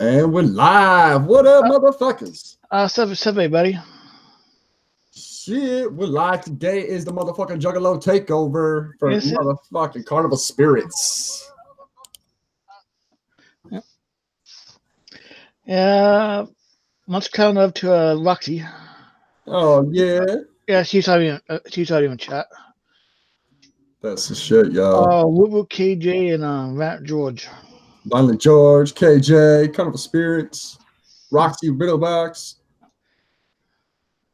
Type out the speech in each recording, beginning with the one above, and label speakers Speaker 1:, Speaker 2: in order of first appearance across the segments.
Speaker 1: And we're live. What up, motherfuckers?
Speaker 2: Uh, seven, seven, buddy.
Speaker 1: Shit, we're live. Today is the motherfucking Juggalo takeover for
Speaker 2: it?
Speaker 1: motherfucking Carnival Spirits.
Speaker 2: Yeah, much kind of to uh, Roxy.
Speaker 1: Oh yeah,
Speaker 2: Yeah, she's even uh, she's not even chat.
Speaker 1: that's the shit, y'all.
Speaker 2: Oh, Woo Woo KJ and uh, Rat George.
Speaker 1: Violent George, KJ, Carnival Spirits, Roxy Riddlebox.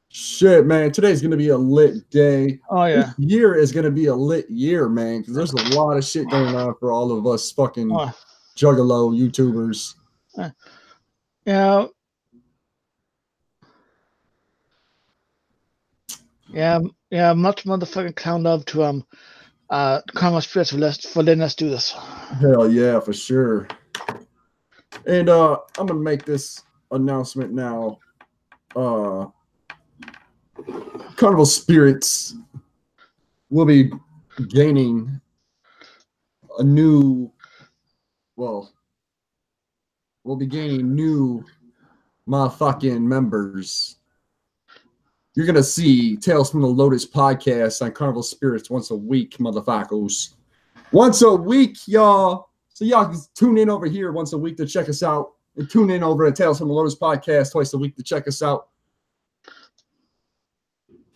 Speaker 1: Shit, man, today's gonna be a lit day.
Speaker 2: Oh yeah.
Speaker 1: This year is gonna be a lit year, man, because there's a lot of shit going on for all of us fucking
Speaker 2: Oh,
Speaker 1: Juggalo YouTubers.
Speaker 2: yeah. Yeah, yeah, much motherfucking clown love to um uh Carnival Spirits for, for letting us do this.
Speaker 1: Hell yeah, for sure. And uh I'm gonna make this announcement now. Uh Carnival Spirits will be gaining a new well we'll be gaining new motherfucking members. You're gonna see Tales from the Lotus podcast on Carnival Spirits once a week, motherfuckers once a week, y'all. So y'all can tune in over here once a week to check us out, and tune in over at Tales from the Lotus podcast twice a week to check us out.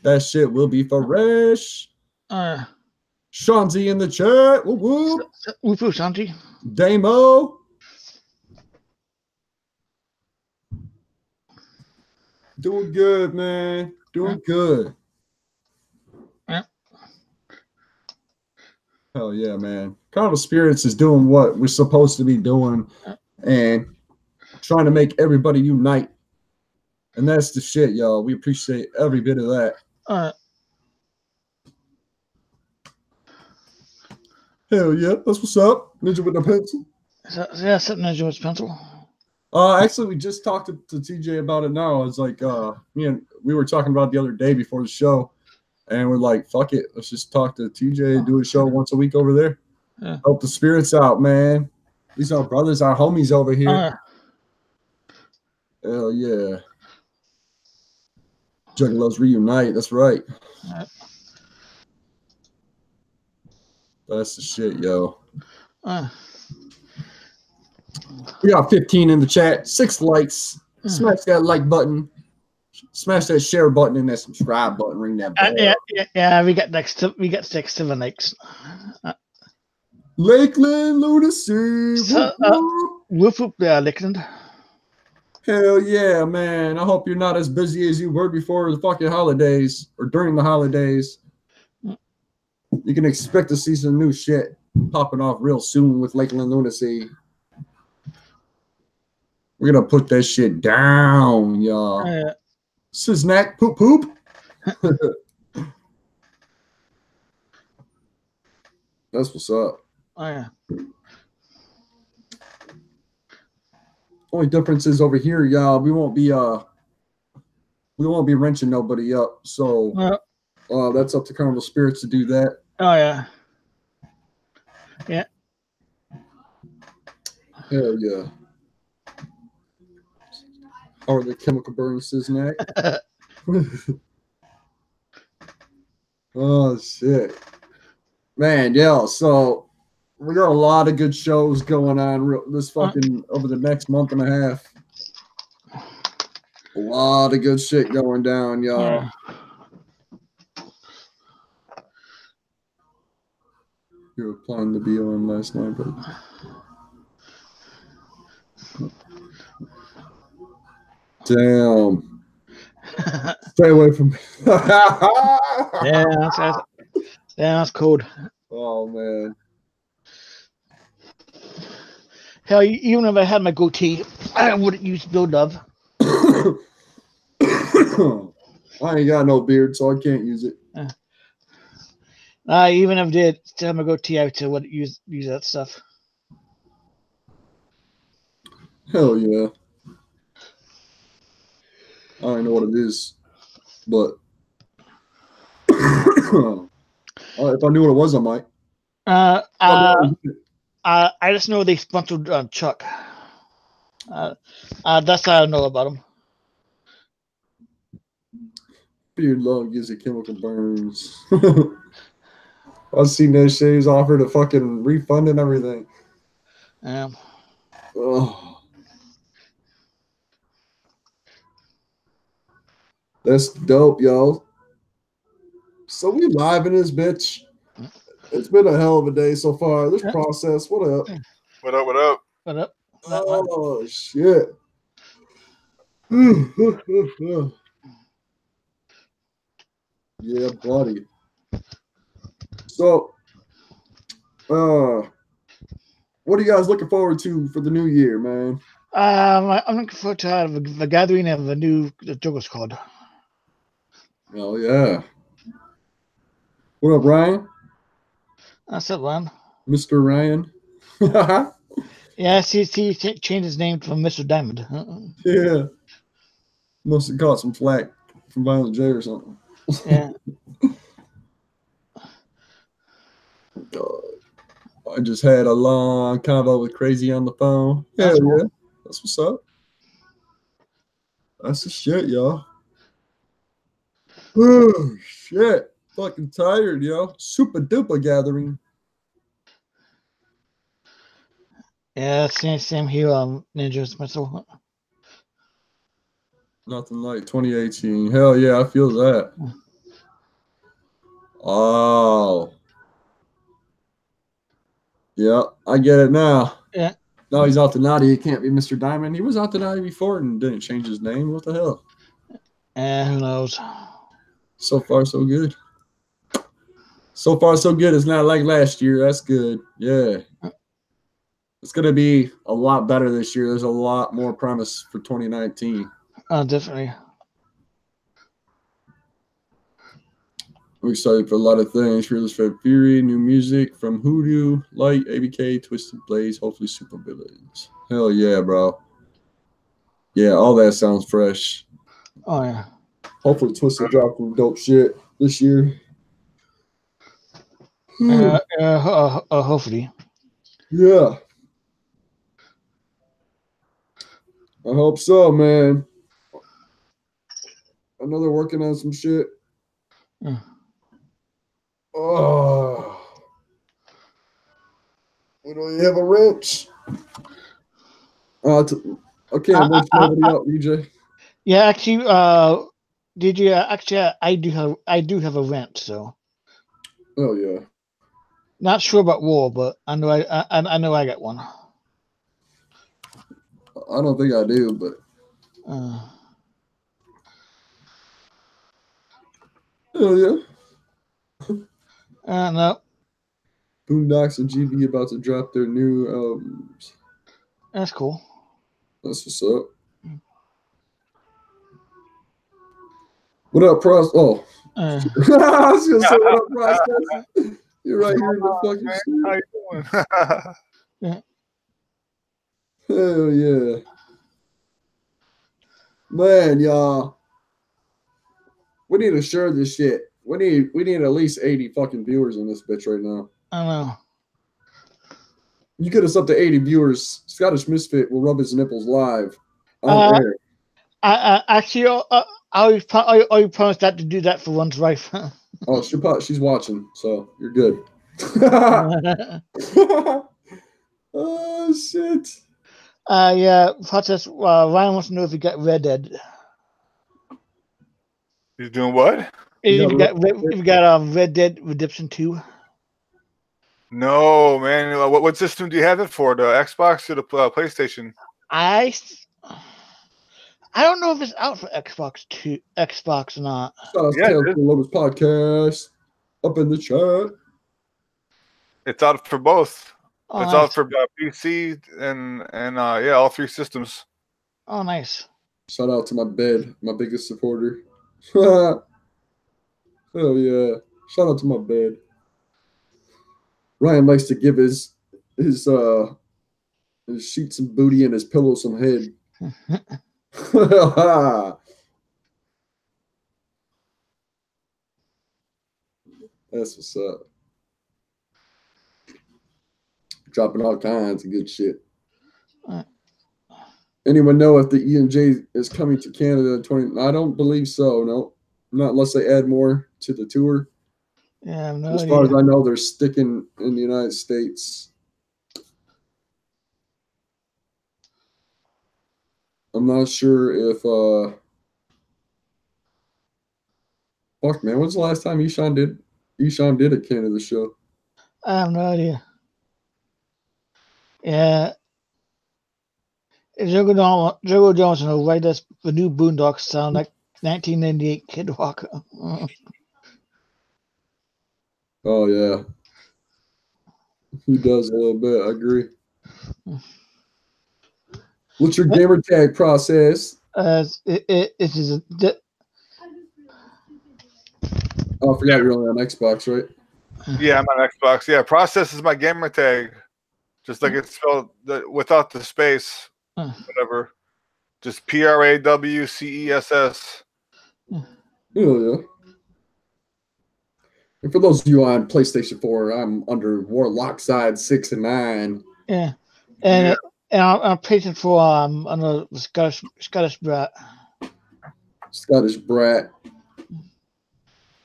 Speaker 1: That shit will be fresh.
Speaker 2: Uh,
Speaker 1: Shanzi in the chat. Whoop whoop.
Speaker 2: Woo Woo Shanti.
Speaker 1: Damo. Doing good, man. Doing good.
Speaker 2: Yeah.
Speaker 1: Hell yeah, man. Carnival Spirits is doing what we're supposed to be doing and trying to make everybody unite. And that's the shit, y'all. We appreciate every bit of that.
Speaker 2: Uh,
Speaker 1: Hell yeah. That's what's up. Ninja with the pencil.
Speaker 2: so, so yeah, sitting in George pencil.
Speaker 1: Uh, actually, we just talked to, to TJ about it now. It's like, uh, me and we were talking about the other day before the show, and we're like, fuck it, let's just talk to TJ, do a show once a week over there,
Speaker 2: Yeah.
Speaker 1: help the spirits out, man. These are our brothers, our homies over here.
Speaker 2: Uh,
Speaker 1: Hell yeah. Juggalos reunite. That's right.
Speaker 2: Yeah.
Speaker 1: That's the shit, yo.
Speaker 2: uh,
Speaker 1: We got 15 in the chat, six likes.
Speaker 2: Mm.
Speaker 1: Smash that like button. Smash that share button and that subscribe button. Ring that
Speaker 2: uh,
Speaker 1: bell.
Speaker 2: yeah, yeah, yeah, we got next to we got six to seven likes.
Speaker 1: Lakeland Lunacy.
Speaker 2: So,
Speaker 1: Whoop,
Speaker 2: uh,
Speaker 1: whoop.
Speaker 2: Woof whoop, yeah, Lakeland.
Speaker 1: Hell yeah, man. I hope you're not as busy as you were before the fucking holidays or during the holidays. You can expect to see some new shit popping off real soon with Lakeland Lunacy. We're gonna put that shit down, y'all.
Speaker 2: Uh,
Speaker 1: Snack poop poop. That's what's up.
Speaker 2: oh, yeah.
Speaker 1: Only difference is over here, y'all. We won't be uh we won't be wrenching nobody up. So
Speaker 2: Uh,
Speaker 1: uh that's up to Carnival Spirits to do that.
Speaker 2: oh yeah. yeah.
Speaker 1: Hell yeah. Or the chemical burn neck. oh shit. Man, yeah, so we got a lot of good shows going on this fucking over the next month and a half. A lot of good shit going down, y'all.
Speaker 2: Yeah.
Speaker 1: You were planning to be on last night, but damn. Stay away from me.
Speaker 2: yeah, that's, that's, yeah, that's cold.
Speaker 1: Oh man.
Speaker 2: Hell, even if I had my goatee, I wouldn't use Bill Dove.
Speaker 1: I ain't got no beard, so I can't use it.
Speaker 2: Uh, even if I did still have my goatee, I still wouldn't use use that stuff.
Speaker 1: Hell yeah. I don't know what it is, but uh, if I knew what it was, I might.
Speaker 2: Uh, uh, uh, I just know they sponsored uh, Chuck. Uh, uh, that's all I know about him.
Speaker 1: Beard long gives you chemical burns. I've seen that shit. He's offered a fucking refund and everything.
Speaker 2: Um,
Speaker 1: Oh. That's dope, yo. So we live in this bitch. It's been a hell of a day so far. This process, what up?
Speaker 3: What up? What up?
Speaker 2: what up? That one.
Speaker 1: Oh shit. yeah, buddy. So uh what are you guys looking forward to for the new year, man?
Speaker 2: Um, I- I'm looking forward to uh, the, the gathering of the new the Joker Squad.
Speaker 1: Oh yeah. What up, Ryan?
Speaker 2: That's it, man.
Speaker 1: Mr. Ryan. yeah.
Speaker 2: Yeah, see, see, ch- changed his name from Mr. Diamond. Uh-uh.
Speaker 1: Must have caught some flack from Violent J or something.
Speaker 2: Yeah,
Speaker 1: God. I just had a long convo with Crazy on the phone. Yeah,
Speaker 2: That's cool.
Speaker 1: yeah. That's what's up. That's the shit, y'all. Oh, shit. Fucking tired, yo. Super duper gathering.
Speaker 2: yeah, same, same here. Um, Ninjas myself.
Speaker 1: Nothing like 2018. Hell yeah, I feel that. Oh. Yeah, I get it now.
Speaker 2: Yeah.
Speaker 1: No, he's out the naughty. He can't be Mr. Diamond. He was out the naughty before and didn't change his name. What the hell?
Speaker 2: And who knows?
Speaker 1: So far, so good. So far, so good. It's not like last year. That's good. Yeah. It's going to be a lot better this year. There's a lot more promise for 2019.
Speaker 2: Uh, definitely.
Speaker 1: I'm excited for a lot of things. Fearless Fred Fury, new music from Hoodoo, Light, ABK, Twisted Blaze, hopefully Super Villains. Hell yeah, bro. Yeah, all that sounds fresh.
Speaker 2: Oh yeah.
Speaker 1: Hopefully Twisted drop some dope shit this year.
Speaker 2: Uh, uh, uh, uh, hopefully.
Speaker 1: yeah. I hope so, man. I'm another working on some shit.
Speaker 2: Mm.
Speaker 1: Oh. We don't even have a wrench. Uh, t- okay,
Speaker 2: uh,
Speaker 1: nobody
Speaker 2: uh,
Speaker 1: DJ.
Speaker 2: Yeah, actually, uh, did you uh, actually? Uh, I do have I do have a rent, so
Speaker 1: Oh yeah.
Speaker 2: not sure about war, but I know I I, I know I got one.
Speaker 1: I don't think I do, but
Speaker 2: Uh,
Speaker 1: hell yeah.
Speaker 2: uh no,
Speaker 1: Boondocks and GB about to drop their new albums.
Speaker 2: that's cool.
Speaker 1: That's what's up. What up, Pros? Oh,
Speaker 2: Uh,
Speaker 1: I was gonna say what up, Process. You're right here in the fucking
Speaker 3: Man,
Speaker 1: studio.
Speaker 3: how you doing?
Speaker 1: Hell yeah. Man, y'all. We need to share this shit. We need we need at least 80 fucking viewers in this bitch right now.
Speaker 2: I don't know.
Speaker 1: You get us up to 80 viewers. Scottish Misfit will rub his nipples live on
Speaker 2: Uh,
Speaker 1: air.
Speaker 2: I, I actually uh, uh, I always I, I promised that to do that for one's wife.
Speaker 1: Oh, she, she's watching, so you're good. oh shit.
Speaker 2: uh yeah, process. Uh, Ryan wants to know if you got Red Dead.
Speaker 3: You doing what?
Speaker 2: If
Speaker 1: Yeah,
Speaker 2: you got Red, if you got um Red Dead Redemption Two.
Speaker 3: No, man. What, what system do you have it for? The Xbox or the uh, PlayStation?
Speaker 2: I s- I don't know if it's out for Xbox two Xbox or not.
Speaker 1: Shout out to
Speaker 3: Yeah,
Speaker 1: Tales
Speaker 3: it is.
Speaker 1: from the Lotus podcast up in the chat.
Speaker 3: It's out for both.
Speaker 2: Oh,
Speaker 3: it's
Speaker 2: nice.
Speaker 3: out for uh, PC and and uh, yeah, all three systems.
Speaker 2: oh nice.
Speaker 1: Shout out to my bed, my biggest supporter. Hell yeah. Shout out to my bed. Ryan likes to give his his uh his sheets and booty and his pillow some head. That's what's up. Dropping all kinds of good shit. Anyone know if the E and J is coming to Canada in 20? I don't believe so. No, not unless they add more to the tour.
Speaker 2: Yeah, no
Speaker 1: As
Speaker 2: idea.
Speaker 1: far as I know, they're sticking in the United States. I'm not sure if uh fuck man, when's the last time Eshawn did Eshawn did a Canada show?
Speaker 2: I have no idea. Yeah. Jogo, Don- Jogo Johnson will write us the new Boondocks sound like 1998 Kid Rock.
Speaker 1: Oh yeah. He does a little bit, I agree. What's your gamer tag process?
Speaker 2: Uh, it, it, it is a, di-
Speaker 1: Oh, I forgot you're only on Xbox, right?
Speaker 3: Yeah, I'm on Xbox. Yeah, process is my gamer tag, just like it's spelled without the space, whatever. Just P R A W C E S S.
Speaker 1: Oh yeah. And for those of you on PlayStation 4, I'm under Warlock side six and nine.
Speaker 2: yeah. And, and I'm, I'm patient for um another Scottish Scottish brat.
Speaker 1: Scottish brat.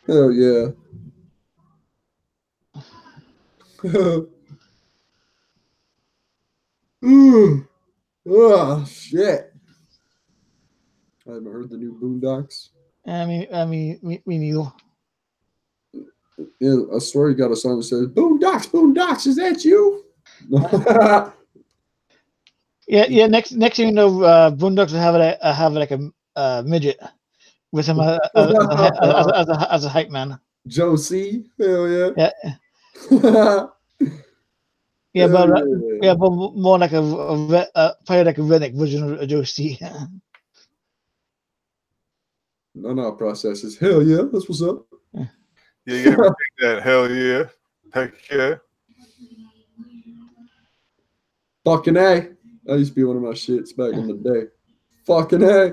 Speaker 1: Hell yeah. Ooh. Oh shit. I haven't heard the new Boondocks.
Speaker 2: I mean, I mean, me, me neither.
Speaker 1: Yeah, I swear you got a song that says Boondocks, Boondocks, is that you?
Speaker 2: Yeah, yeah. Next, next thing you know, uh, Boondocks will have it, uh, have like a uh, midget with him uh, as, as, a, as, a, as, a, as a hype man.
Speaker 1: Joe C. Hell yeah.
Speaker 2: Yeah,
Speaker 1: Hell
Speaker 2: yeah, but uh,
Speaker 1: yeah.
Speaker 2: yeah, but more like a, a re- uh, probably like a redneck version of Joe C.
Speaker 1: No, no processes. Hell yeah, that's what's up.
Speaker 3: Yeah, yeah, gotta take that. Hell yeah. Heck yeah.
Speaker 1: Fucking A. That used to be one of my shits back in the day. Fucking hey.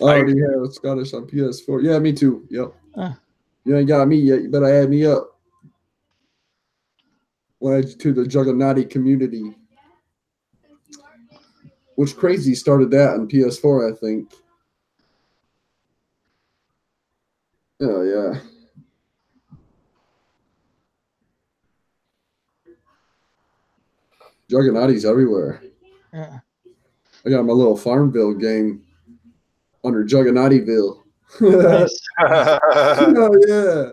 Speaker 1: I already have Scottish on PS4. Yeah, me too. Yep.
Speaker 2: Uh.
Speaker 1: You ain't got me yet. You better add me up. We'll to the Juggernaut community. Which crazy started that on PS4, I think. Oh yeah. Juggernauts everywhere.
Speaker 2: Yeah.
Speaker 1: I got my little Farmville game under Juggernautville.
Speaker 2: Nice.
Speaker 1: oh yeah.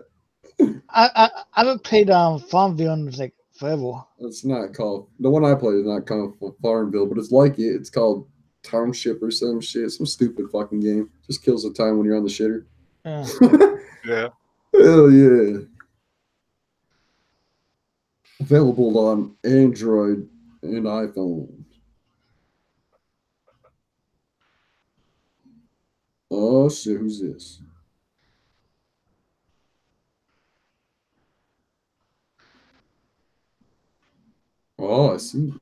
Speaker 2: I, I I haven't played um Farmville in like forever.
Speaker 1: It's not called the one I played is not called Farmville, but it's like it. It's called Township or some shit. Some stupid fucking game. Just kills the time when you're on the shitter.
Speaker 2: Yeah.
Speaker 3: yeah.
Speaker 1: Hell yeah. Available on Android and iPhone. Oh shit, who's this? Oh, I see.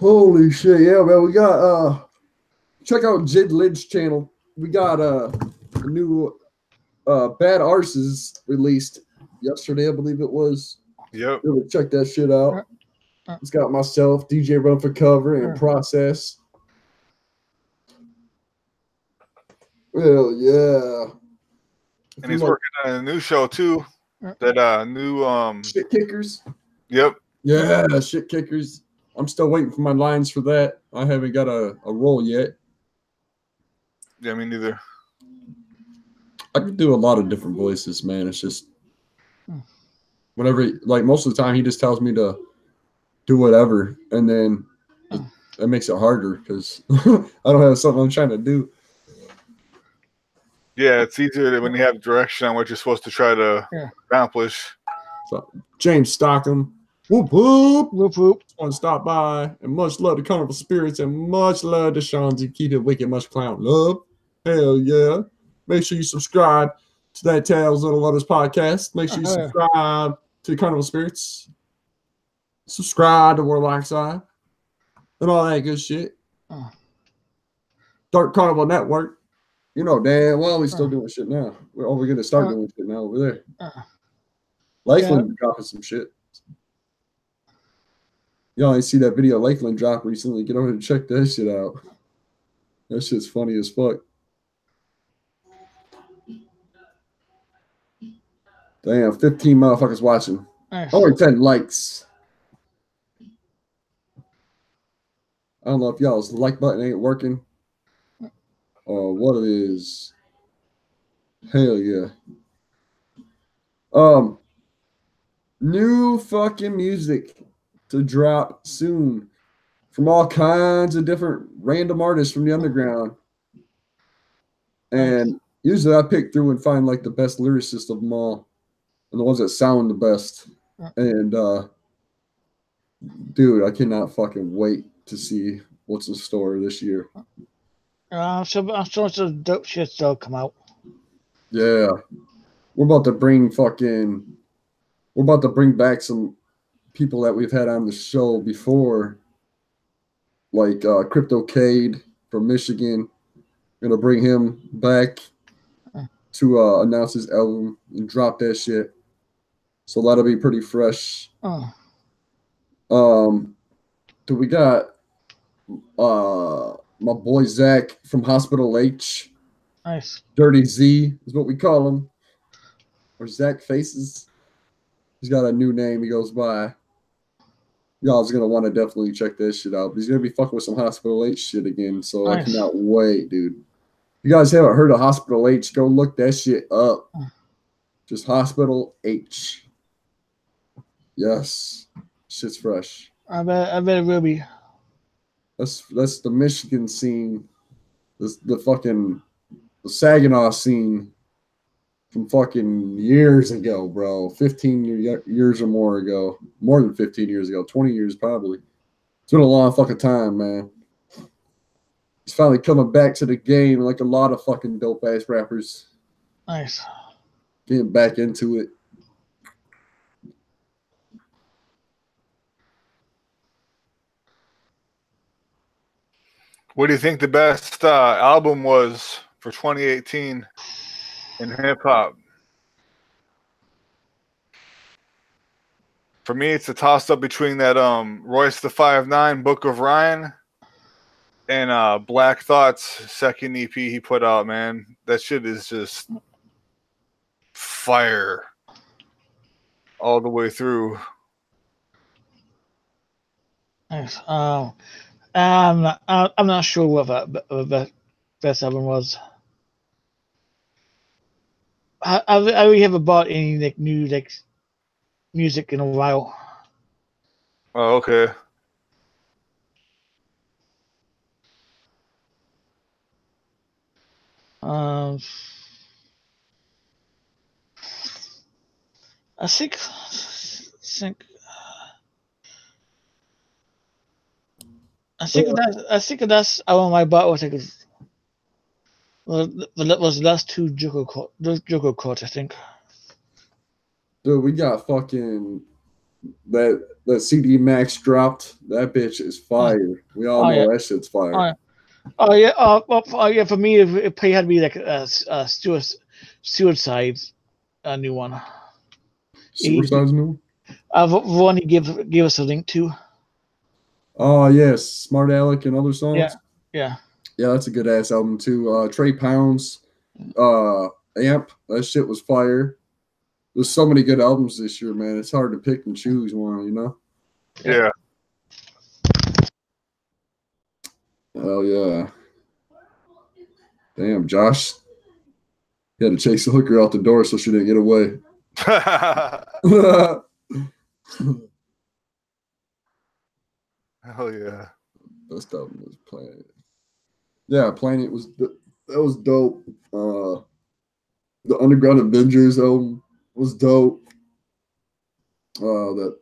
Speaker 1: Holy shit, yeah, man. We got uh check out Jid Lid's channel. We got uh a new uh Bad Arses released yesterday, I believe it was.
Speaker 3: Yep.
Speaker 1: Really check that shit out. It's got myself, DJ Run for Cover, and Process. Hell yeah. If
Speaker 3: And he's
Speaker 1: like
Speaker 3: working on a new show too. That uh new um
Speaker 1: shit kickers.
Speaker 3: yep.
Speaker 1: Yeah, shit kickers. I'm still waiting for my lines for that. I haven't got a, a role yet.
Speaker 3: Yeah, me neither.
Speaker 1: I can do a lot of different voices, man. It's just whenever, like most of the time, he just tells me to do whatever, and then it, it makes it harder because I don't have something I'm trying to do.
Speaker 3: Yeah, it's easier when you have direction on what you're supposed to try to
Speaker 2: Yeah.
Speaker 3: accomplish.
Speaker 1: So James Stockham, whoop whoop,
Speaker 2: Whoop whoop.
Speaker 1: want to stop by, and much love to Carnival Spirits, and much love to Sean's Keep It Wicked, much clown love. Hell yeah! Make sure you subscribe to that Tales of the Lotus podcast. Make sure you
Speaker 2: Uh-huh.
Speaker 1: subscribe to Carnival Spirits. Subscribe to Warlock Side and all that good shit.
Speaker 2: Oh.
Speaker 1: Dark Carnival Network. You know, damn well we still
Speaker 2: Uh.
Speaker 1: doing shit now. We're, oh, we're gonna start
Speaker 2: Uh.
Speaker 1: doing shit now over there.
Speaker 2: Uh.
Speaker 1: Lakeland dropping some shit. Y'all ain't see that video Lakeland dropped recently. Get over and check that shit out. That shit's funny as fuck. Damn, 15 motherfuckers watching. Only 10 likes. I don't know if y'all's like button ain't working or what it is. Hell yeah. Um, new fucking music to drop soon from all kinds of different random artists from the underground. And usually I pick through and find like the best lyricists of them all and the ones that sound the best. And uh dude, I cannot fucking wait to see what's in store this year.
Speaker 2: Uh, I'm sure, I'm sure some dope shit still come out.
Speaker 1: Yeah. We're about to bring fucking we're about to bring back some people that we've had on the show before. Like uh Crypto Cade from Michigan. Gonna bring him back to uh announce his album and drop that shit. So that'll be pretty fresh.
Speaker 2: Oh,
Speaker 1: Um, do we got uh my boy Zach from Hospital H,
Speaker 2: nice.
Speaker 1: Dirty Z is what we call him, or Zach Faces. He's got a new name he goes by. Y'all's gonna want to definitely check that shit out. He's gonna be fucking with some Hospital H shit again, so I cannot wait, dude. If you guys haven't heard of Hospital H, go look that shit up. Just Hospital H. Yes, shit's fresh.
Speaker 2: I bet, I bet it will be.
Speaker 1: That's that's the Michigan scene. This the fucking the Saginaw scene from fucking years ago, bro. 15 year, years or more ago. More than 15 years ago. 20 years probably. It's been a long fucking time, man. He's finally coming back to the game like a lot of fucking dope ass rappers.
Speaker 2: Nice.
Speaker 1: Getting back into it.
Speaker 3: What do you think the best uh, album was for 2018 in hip hop? For me, it's a toss up between that um Royce the Five Nine Book of Ryan and uh Black Thoughts second EP he put out. Man, that shit is just fire all the way through.
Speaker 2: Nice. Um, I'm not, I- I'm not sure what that best album was. I, I, I really haven't bought any like new like music in a while.
Speaker 3: Oh, okay.
Speaker 2: Um, I think, think, I think that I think that's album my bought was like well, that was the last two Joker court, Joker court, I think.
Speaker 1: Dude, we got fucking that that CD Max dropped. That bitch is fire. We all
Speaker 2: Oh,
Speaker 1: know
Speaker 2: yeah.
Speaker 1: that shit's fire.
Speaker 2: Oh, yeah. Oh yeah, uh, uh, yeah. For me, it, it probably had to be like a, a, a Stuart, Suicide, a new one.
Speaker 1: Suicide's new.
Speaker 2: Uh, the one he gave gave us a link to.
Speaker 1: Oh yes, Smart Alec and other songs.
Speaker 2: Yeah. Yeah.
Speaker 1: Yeah, that's a good ass album too. Uh Trey Pounds, uh Amp, that shit was fire. There's so many good albums this year, man. It's hard to pick and choose one, you know?
Speaker 3: Yeah.
Speaker 1: Hell yeah. Damn, Josh. He had to chase the hooker out the door so she didn't get away.
Speaker 3: Hell yeah.
Speaker 1: Best album was Planet. Yeah, Planet was that was dope. Uh the Underground Avengers album was dope. Uh that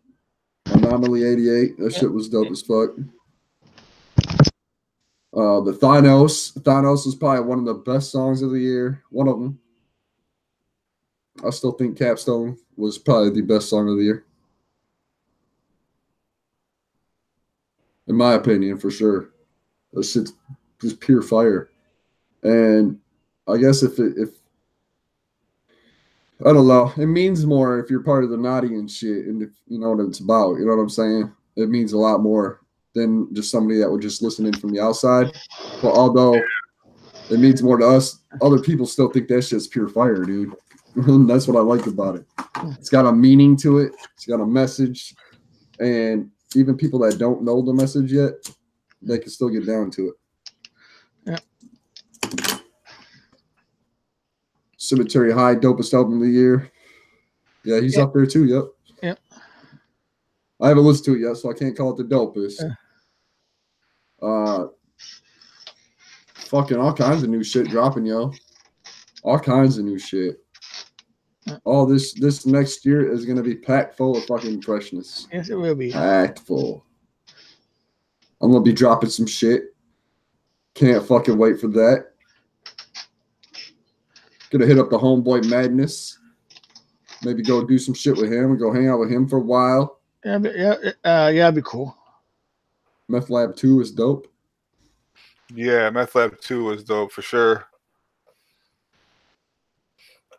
Speaker 1: Anomaly 88, that shit was dope as fuck. Uh the Thanos. Thanos is probably one of the best songs of the year. One of them. I still think Capstone was probably the best song of the year. In my opinion, for sure. That shit's just pure fire. And I guess if it, if I don't know, it means more if you're part of the naughty and shit, and if you know what it's about. You know what I'm saying? It means a lot more than just somebody that would just listen in from the outside. But although it means more to us, other people still think that shit's pure fire, dude. That's what I like about it. It's got a meaning to it. It's got a message, and even people that don't know the message yet, they can still get down to it. Cemetery High, dopest album of the year. Yeah, he's
Speaker 2: Yeah.
Speaker 1: up there too. Yep.
Speaker 2: Yep.
Speaker 1: I haven't listened to it yet, so I can't call it the dopest. Uh, fucking all kinds of new shit dropping, yo. All kinds of new shit.
Speaker 2: Yeah.
Speaker 1: All this this next year is gonna be packed full of fucking freshness.
Speaker 2: Yes, it will be.
Speaker 1: Packed full. I'm gonna be dropping some shit. Can't fucking wait for that. Gonna hit up the homeboy Madness. Maybe go do some shit with him and go hang out with him for a while.
Speaker 2: Yeah, but- yeah, uh, yeah, it'd be cool.
Speaker 1: Meth Lab 2 is dope.
Speaker 3: Yeah, Meth Lab 2 was dope for sure.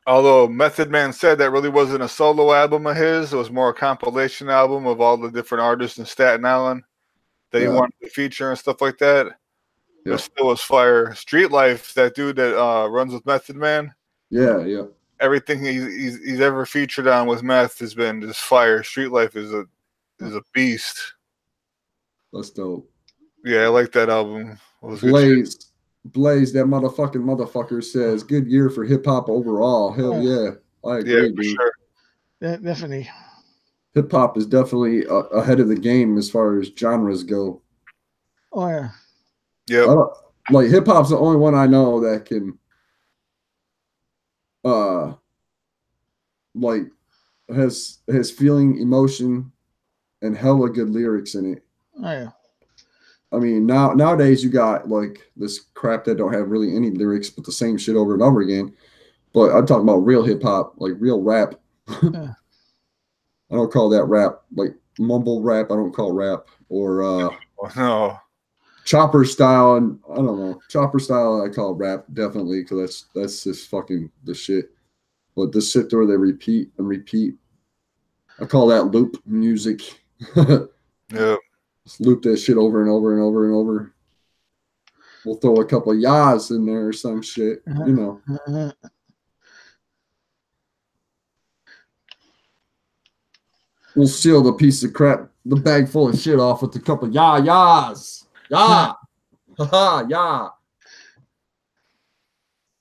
Speaker 3: Although Method Man said that really wasn't a solo album of his, it was more a compilation album of all the different artists in Staten Island that he wanted to feature and stuff like that.
Speaker 1: Yeah.
Speaker 3: It still was fire. Street Life, that dude that uh, runs with Method Man,
Speaker 1: Yeah, yeah.
Speaker 3: everything he's, he's he's ever featured on with Meth has been just fire. Street Life is a is a beast.
Speaker 1: That's dope.
Speaker 3: Yeah, I like that album. It was good shit.
Speaker 1: Blaze, Blaze, that motherfucking motherfucker says good year for hip hop overall. Hell yeah, I agree,
Speaker 3: Yeah, for
Speaker 1: dude.
Speaker 3: sure.
Speaker 2: De- definitely.
Speaker 1: Hip hop is definitely uh, ahead of the game as far as genres go.
Speaker 2: Oh yeah.
Speaker 1: Yeah. Like hip hop's the only one I know that can, uh, like has has feeling, emotion, and hella good lyrics in it.
Speaker 2: Oh yeah.
Speaker 1: I mean, now nowadays you got like this crap that don't have really any lyrics, but the same shit over and over again. But I'm talking about real hip hop, like real rap.
Speaker 2: Yeah.
Speaker 1: I don't call that rap, like mumble rap. I don't call rap or uh,
Speaker 3: No.
Speaker 1: Chopper style, and I don't know chopper style. I call rap definitely because that's that's just fucking the shit. But the shit where they repeat and repeat, I call that loop music.
Speaker 3: yeah,
Speaker 1: Just loop that shit over and over and over and over. We'll throw a couple of yas in there or some shit, you know. We'll seal the piece of crap, the bag full of shit off with a couple of ya yas. Ya. Haha, ya.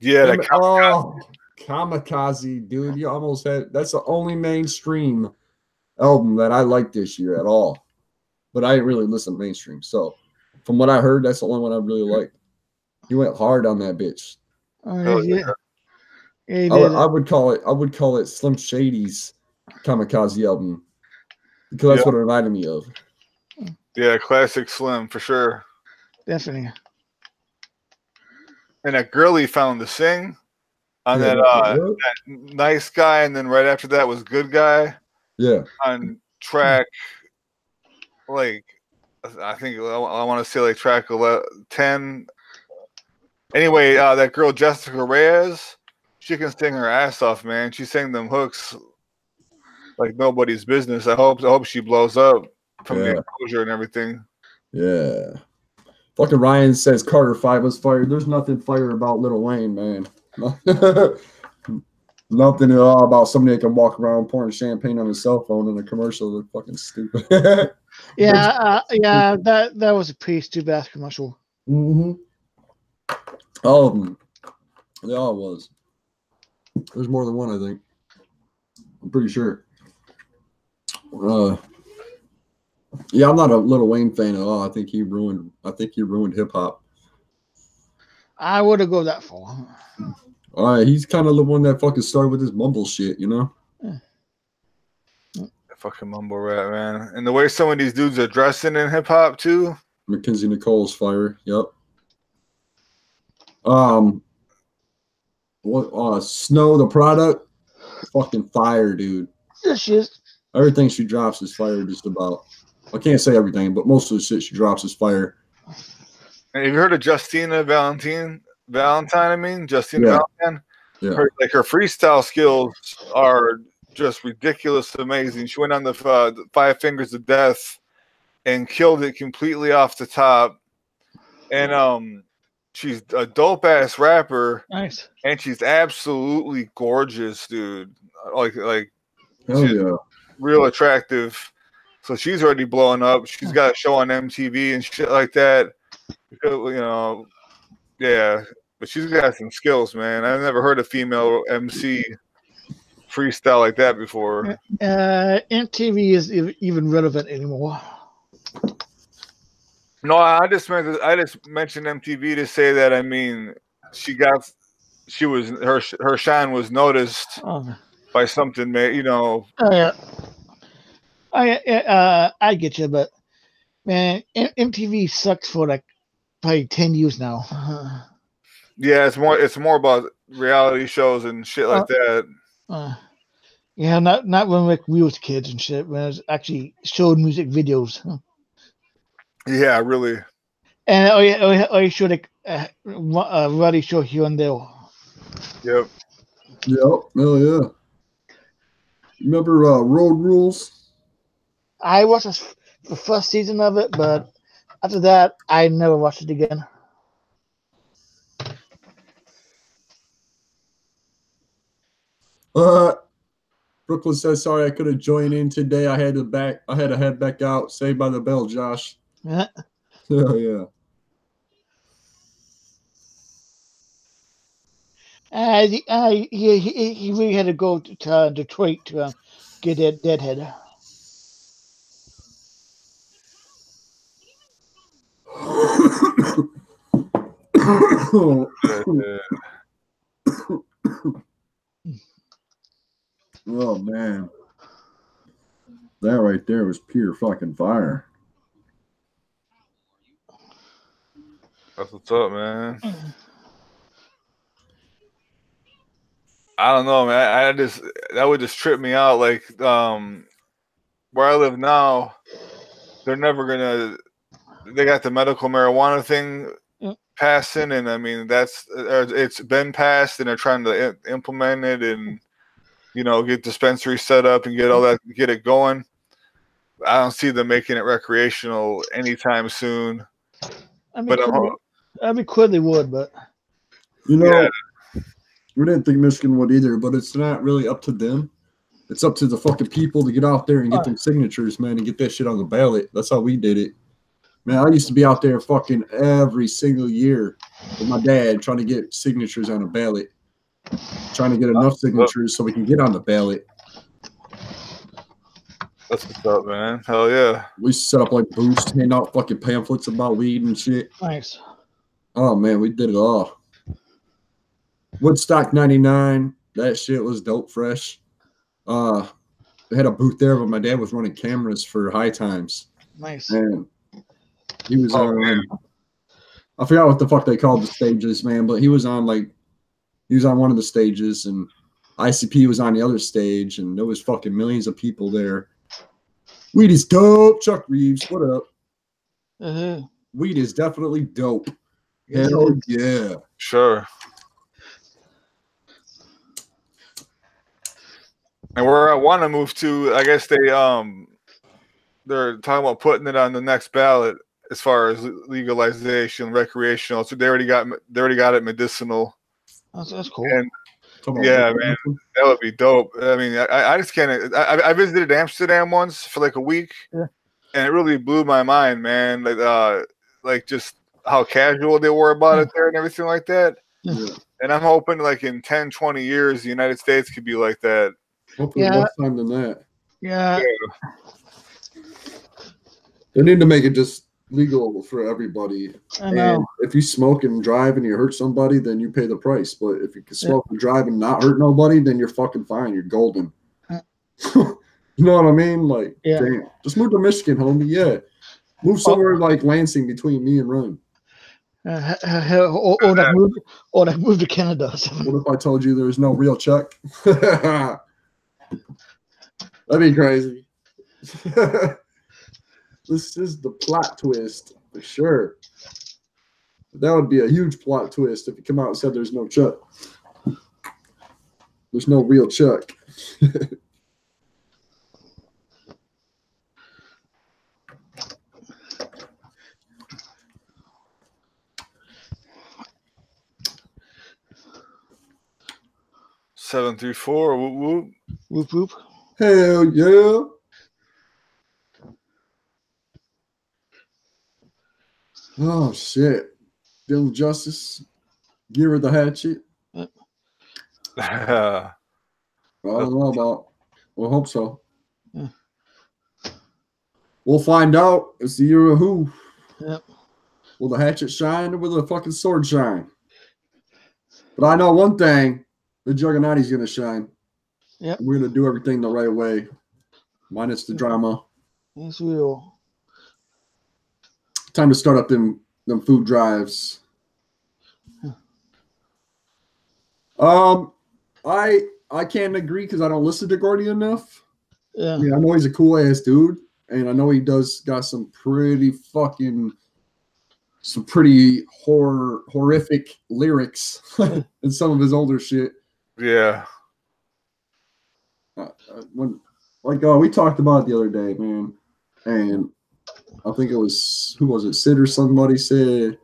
Speaker 3: Yeah, that
Speaker 1: Damn it. oh, kamikaze, dude. You almost had that's the only mainstream album that I liked this year at all. But I didn't really listen to mainstream. So from what I heard, that's the only one I really liked. You went hard on that bitch.
Speaker 2: oh, yeah.
Speaker 3: yeah.
Speaker 2: Yeah,
Speaker 1: I would. I would call it I would call it Slim Shady's Kamikaze album. Because that's
Speaker 3: Yeah.
Speaker 1: what it reminded me of.
Speaker 3: Yeah, classic Slim for sure.
Speaker 2: Definitely.
Speaker 3: And that girl he found to sing on
Speaker 1: Yeah,
Speaker 3: that uh
Speaker 1: yeah.
Speaker 3: that nice guy, and then right after that was good guy
Speaker 1: yeah.
Speaker 3: on track like I think I, want to say like track 11, 10. Anyway, uh, that girl Jessica Reyes, she can sing her ass off, man. She sang them hooks like nobody's business. I hope I hope she blows up from
Speaker 1: Yeah.
Speaker 3: the exposure and everything.
Speaker 1: Yeah. Fucking Ryan says Carter Five was fired. There's nothing fire about Lil Wayne, man. nothing at all about somebody that can walk around pouring champagne on his cell phone in a commercial. They're fucking stupid.
Speaker 2: Yeah, uh, yeah. That that was a piece too bad commercial.
Speaker 1: Mm-hmm. All of them. They all was. There's more than one, I think. I'm pretty sure. Uh, yeah, I'm not a Lil Wayne fan at all. I think he ruined. I think he ruined hip hop.
Speaker 2: I would have go that far.
Speaker 1: All right, he's kind of the one that fucking started with this mumble shit, you know?
Speaker 3: Fucking mumble rap, man. And the way some of these dudes are dressing in hip hop too.
Speaker 1: Mackenzie Nicole's fire. Yep. Um, what? Uh, Snow the product, fucking fire, dude.
Speaker 2: This shit.
Speaker 1: Everything she drops is fire. Just about. I can't say everything, but most of the shit she drops is fire.
Speaker 3: Have you heard of Justina Valentine? Valentine. I mean, Justina
Speaker 1: Yeah.
Speaker 3: Valentine.
Speaker 1: Yeah.
Speaker 3: Her, like her freestyle skills are just ridiculous, amazing. She went on the uh, Five Fingers of Death and killed it completely off the top. And um, she's a dope ass rapper,
Speaker 2: Nice.
Speaker 3: and she's absolutely gorgeous, dude. Like like
Speaker 1: Hell
Speaker 3: Shit.
Speaker 1: yeah.
Speaker 3: real attractive. So she's already blowing up. She's got a show on MTV and shit like that. You know, yeah. But she's got some skills, man. I've never heard a female MC freestyle like that before.
Speaker 2: Uh, MTV is ev- even relevant anymore.
Speaker 3: No, I just meant I just mentioned MTV to say that. I mean, she got she was her her shine was noticed
Speaker 2: Oh,
Speaker 3: by something, man. You know,
Speaker 2: oh yeah. I uh, I get you, but man, M- MTV sucks for like probably ten years now.
Speaker 3: yeah. It's more it's more about reality shows and shit like that.
Speaker 2: Uh, yeah, not not when like we was kids and shit. When it was actually showed music videos.
Speaker 3: Yeah, really.
Speaker 2: And oh yeah, oh yeah, oh, you should like uh, uh, reality show here and there.
Speaker 3: Yep.
Speaker 1: Yep. Hell yeah. Remember uh, Road Rules?
Speaker 2: I watched the f- the first season of it, but after that, I never watched it again.
Speaker 1: Uh, Brooklyn says, "Sorry, I could have joined in today. I had to back. I had to head back out. Saved by the bell, Josh.
Speaker 2: Yeah.
Speaker 1: Hell yeah.
Speaker 2: Uh, he, uh, he, he, he really had to go to, to uh, Detroit to uh, get that deadhead.
Speaker 1: Oh man, that right there was pure fucking fire.
Speaker 3: That's what's up, man. I don't know, man. I, I just that would just trip me out. Like, um, where I live now, they're never gonna. They got the medical marijuana thing. Passing, and I mean that's uh, it's been passed, and they're trying to i- implement it, and you know get dispensaries set up and get all that, get it going. I don't see them making it recreational anytime soon.
Speaker 2: I mean,
Speaker 3: But I'm,
Speaker 2: I mean, cool they would, but
Speaker 1: You know,
Speaker 3: Yeah.
Speaker 1: we didn't think Michigan would either, but it's not really up to them. It's up to the fucking people to get out there and get them signatures, man, and get that shit on the ballot. That's how we did it. Man, I used to be out there fucking every single year with my dad trying to get signatures on a ballot, trying to get enough signatures so we can get on the ballot.
Speaker 3: that's what's up, man. Hell yeah.
Speaker 1: We set up like booths, hand out fucking pamphlets about weed and shit.
Speaker 2: nice.
Speaker 1: Oh man, we did it all. Woodstock '99, that shit was dope, fresh. Uh, we had a booth there, but my dad was running cameras for High Times,
Speaker 2: Nice.
Speaker 1: and he was
Speaker 3: Oh,
Speaker 1: on.
Speaker 3: man.
Speaker 1: I forgot what the fuck they called the stages, man, but he was on like he was on one of the stages, and ICP was on the other stage, and there was fucking millions of people there. Weed is dope, Chuck Reeves. What up?
Speaker 2: Uh-huh.
Speaker 1: Weed is definitely dope. Hell yeah.
Speaker 3: Sure. And where I want to move to, I guess they um they're talking about putting it on the next ballot as far as legalization, recreational. So they already got they already got it medicinal.
Speaker 2: That's, that's cool.
Speaker 3: And Yeah, man. That would be dope. I mean, I, I just can't. I, I visited Amsterdam once for like a week,
Speaker 2: Yeah.
Speaker 3: and it really blew my mind, man. Like, uh, like just how casual they were about it there and everything like that.
Speaker 1: Yeah.
Speaker 3: And I'm hoping, like in 10, 20 years, the United States could be like that.
Speaker 1: Hopefully
Speaker 2: Yeah.
Speaker 1: less time than that.
Speaker 2: Yeah.
Speaker 1: They need to make it just legal for everybody.
Speaker 2: I know.
Speaker 1: And if you smoke and drive and you hurt somebody, then you pay the price. But if you can smoke and drive and not hurt nobody, then you're fucking fine. You're golden.
Speaker 2: Uh.
Speaker 1: you know what I mean? Like,
Speaker 2: Yeah.
Speaker 1: damn. just move to Michigan, homie. Yeah. Move somewhere like Lansing between me and Run.
Speaker 2: Uh, or, or that move, or that move to Canada.
Speaker 1: What if I told you there was no real check? That'd be crazy. This is the plot twist for sure. That would be a huge plot twist if you come out and said there's no Chuck. There's no real Chuck.
Speaker 3: Seven three four. Whoop whoop.
Speaker 2: Whoop whoop.
Speaker 1: Hell yeah. Oh shit. Bill Justice. Give her the hatchet. I don't know about. We'll hope so.
Speaker 2: Yeah.
Speaker 1: We'll find out. It's the year of who.
Speaker 2: Yep.
Speaker 1: Will the hatchet shine or will the fucking sword shine? But I know one thing: the juggernaut is gonna shine.
Speaker 2: Yep.
Speaker 1: We're gonna do everything the right way, minus the drama.
Speaker 2: Yes, we will.
Speaker 1: Time to start up them them food drives. Um, I I can't agree because I don't listen to Gordy enough.
Speaker 2: Yeah.
Speaker 1: I mean, I know he's a cool ass dude, and I know he does got some pretty fucking some pretty horror horrific lyrics in some of his older shit.
Speaker 3: Yeah.
Speaker 1: Uh, uh, when like uh, we talked about it the other day, man, and I think it was who was it, Sid or somebody said,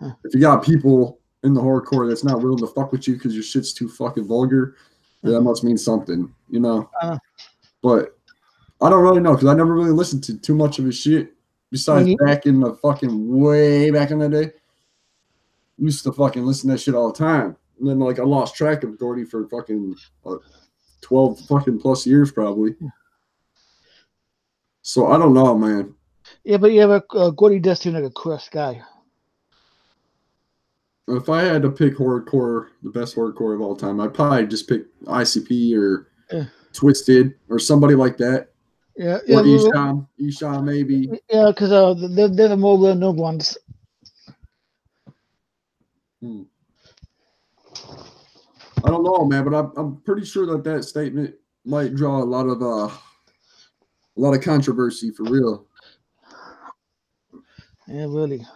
Speaker 1: if you got people in the horrorcore that's not willing to fuck with you because your shit's too fucking vulgar, that must mean something, you know.
Speaker 2: Uh.
Speaker 1: but I don't really know because I never really listened to too much of his shit. Besides
Speaker 2: Me-
Speaker 1: back in the fucking way back in the day, used to fucking listen to that shit all the time. And then like I lost track of Gordy for fucking uh, twelve fucking plus years probably. So I don't know, man.
Speaker 2: Yeah, but yeah, but uh, Gordy does seem like a crust guy.
Speaker 1: If I had to pick horrorcore, the best horrorcore of all time, I'd probably just pick ICP or
Speaker 2: Yeah.
Speaker 1: Twisted or somebody like that.
Speaker 2: Yeah, yeah,
Speaker 1: Or Esham, Esham maybe.
Speaker 2: yeah, because uh, they're, they're the more well known ones.
Speaker 1: I don't know, man, but I'm, I'm pretty sure that that statement might draw a lot of uh, a lot of controversy for real.
Speaker 2: Yeah, really.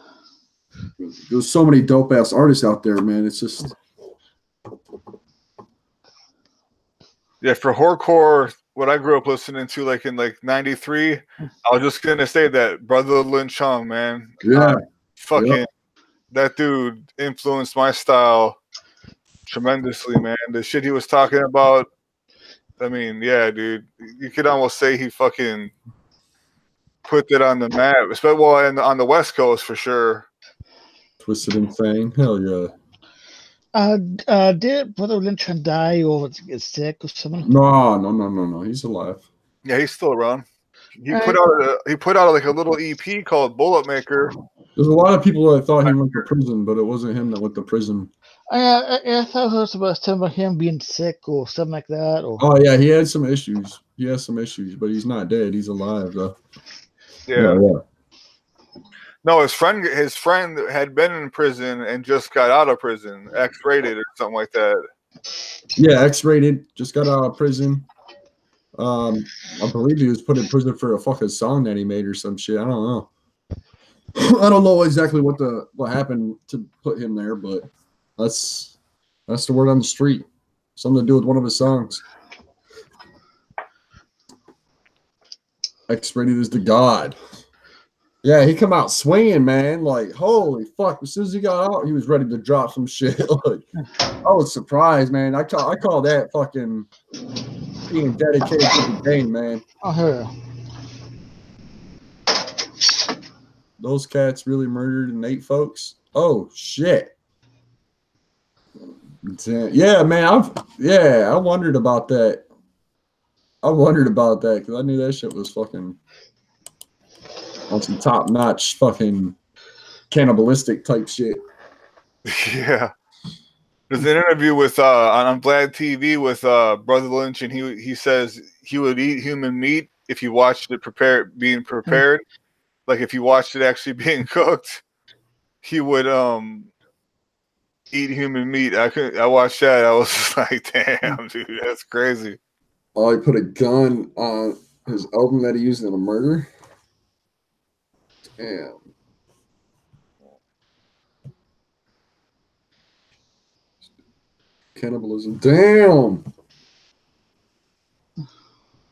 Speaker 1: There's so many dope ass artists out there, man. It's just
Speaker 3: Yeah, for horrorcore, what I grew up listening to, like in like '93, I was just gonna say that brother Lynch Hung, man,
Speaker 1: yeah, uh,
Speaker 3: fucking that dude influenced my style tremendously, man. The shit he was talking about, I mean, yeah, dude, you could almost say he fucking put it on the map, especially well, and on the West Coast for sure.
Speaker 1: Twisted Insane. Hell yeah.
Speaker 2: Uh, uh, did Brother Lynch die or get sick or something?
Speaker 1: No, no, no, no, no. He's alive.
Speaker 3: Yeah, he's still around. He
Speaker 2: Right.
Speaker 3: put out a, he put out like a little EP called Bullet Maker.
Speaker 1: There's a lot of people that thought he went to prison, but it wasn't him that went to prison.
Speaker 2: I, I, I thought it was about something about him being sick or something like that. Or
Speaker 1: Oh yeah, he had some issues. He has some issues, but he's not dead. He's alive though.
Speaker 3: Yeah.
Speaker 1: yeah.
Speaker 3: No, his friend his friend had been in prison and just got out of prison, X Raided or something like that.
Speaker 1: Yeah, X-Raided. Just got out of prison. Um, I believe he was put in prison for a fucking song that he made or some shit. I don't know. I don't know exactly what the what happened to put him there, but that's that's the word on the street. Something to do with one of his songs. X-Raided is the god. Yeah, he come out swinging, man. Like, holy fuck! As soon as he got out, he was ready to drop some shit. like, I was surprised, man. I call I call that fucking being dedicated to the game, man.
Speaker 2: oh, her.
Speaker 1: Those cats really murdered and ate folks. Oh shit. Yeah, man. I've yeah, I wondered about that. I wondered about that because I knew that shit was fucking on some top notch fucking cannibalistic type shit.
Speaker 3: yeah. There's an interview with uh on on Vlad TV with uh Brother Lynch and he he says he would eat human meat if you watched it prepared being prepared. like if you watched it actually being cooked, he would um eat human meat. I could I watched that. I was like, damn, dude, that's crazy.
Speaker 1: Oh, he put a gun on his album that he used in a murder. Damn. Cannibalism. Damn.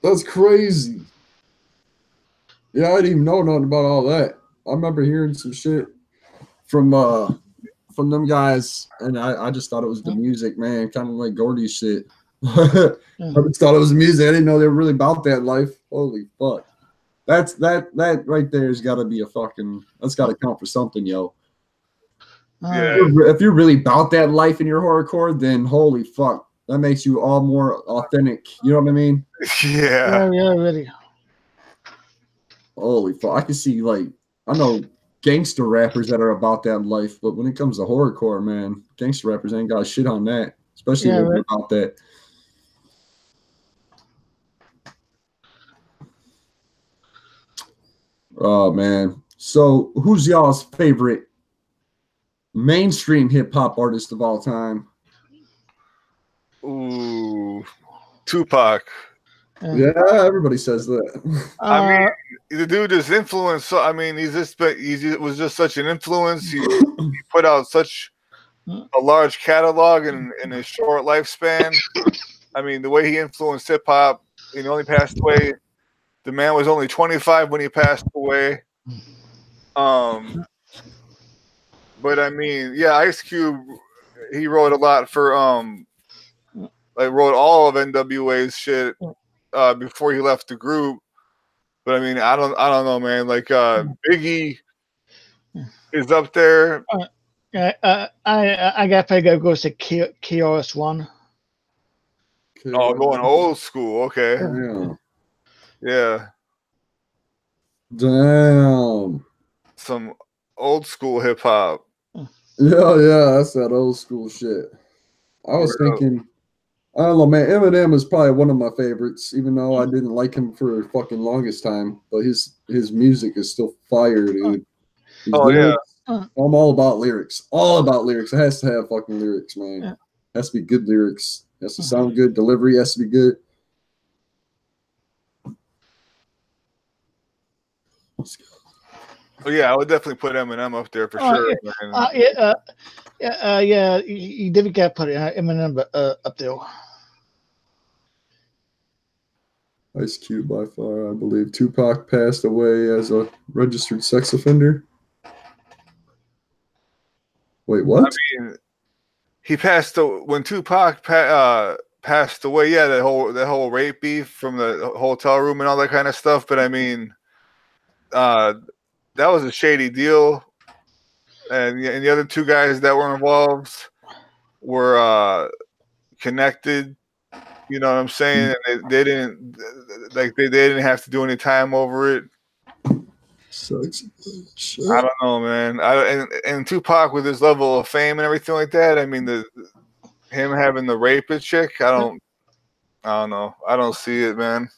Speaker 1: That's crazy. Yeah, I didn't even know nothing about all that. I remember hearing some shit from uh from them guys, and I, I just thought it was the music, man, kind of like Gordy shit. I just thought it was music. I didn't know they were really about that life. Holy fuck. That's that that right there has got to be a fucking that's got to count for something, yo.
Speaker 3: Yeah.
Speaker 1: If you're really about that life in your horrorcore, then holy fuck, that makes you all more authentic. You know what I mean?
Speaker 3: Yeah.
Speaker 2: Yeah, yeah, really.
Speaker 1: Holy fuck, I can see like I know gangster rappers that are about that life, but when it comes to horrorcore, man, gangster rappers ain't got shit on that, especially
Speaker 2: Yeah, right.
Speaker 1: about that. Oh man. So who's y'all's favorite mainstream hip hop artist of all time?
Speaker 3: Ooh. Tupac.
Speaker 1: Yeah, everybody says that.
Speaker 3: I
Speaker 2: Uh,
Speaker 3: mean, the dude is influenced. So, I mean, he's just but he's, he was just such an influence. He, he put out such a large catalog in, in his short lifespan. I mean, the way he influenced hip hop. He only passed away. The man was only 25 when he passed away. Um, but I mean, yeah, Ice Cube. He wrote a lot for um, like wrote all of NWA's shit uh, before he left the group. But I mean, I don't, I don't know, man. Like uh, Biggie is up there.
Speaker 2: I, uh, I I got to go to K- KRS One.
Speaker 3: Oh, going old school. Okay,
Speaker 1: Damn.
Speaker 3: yeah,
Speaker 1: Damn.
Speaker 3: some old school hip hop.
Speaker 1: Yeah, yeah, that's that old school shit. I was
Speaker 3: Word up.
Speaker 1: Thinking, I don't know, man. Eminem is probably one of my favorites, even though I didn't like him for fucking longest time. But his his music is still fire, dude. His
Speaker 3: Oh, yeah.
Speaker 1: lyrics-
Speaker 2: Uh.
Speaker 1: I'm all about lyrics. All about lyrics. It has to have fucking lyrics, man.
Speaker 2: Yeah.
Speaker 1: has to be good lyrics. has to sound good. Delivery has to be good.
Speaker 3: Oh yeah, I would definitely put Eminem up there for
Speaker 2: Oh,
Speaker 3: sure.
Speaker 2: yeah. Uh, yeah, uh, yeah, uh, yeah. You, you did get put uh, Eminem uh, up there.
Speaker 1: Ice Cube by far, I believe. Tupac passed away as a registered sex offender. Wait, what?
Speaker 3: I mean, he passed a- when Tupac pa- uh, passed away. Yeah, that whole that whole rape beef from the hotel room and all that kind of stuff. But I mean, uh, that was a shady deal, and, and the other two guys that were involved were uh, connected. You know what I'm saying? And they, they didn't like they, they didn't have to do any time over it.
Speaker 1: Sex.
Speaker 3: I don't know, man. I and, and Tupac with his level of fame and everything like that. I mean, the him having the rapist chick. I don't. I don't know. I don't see it, man.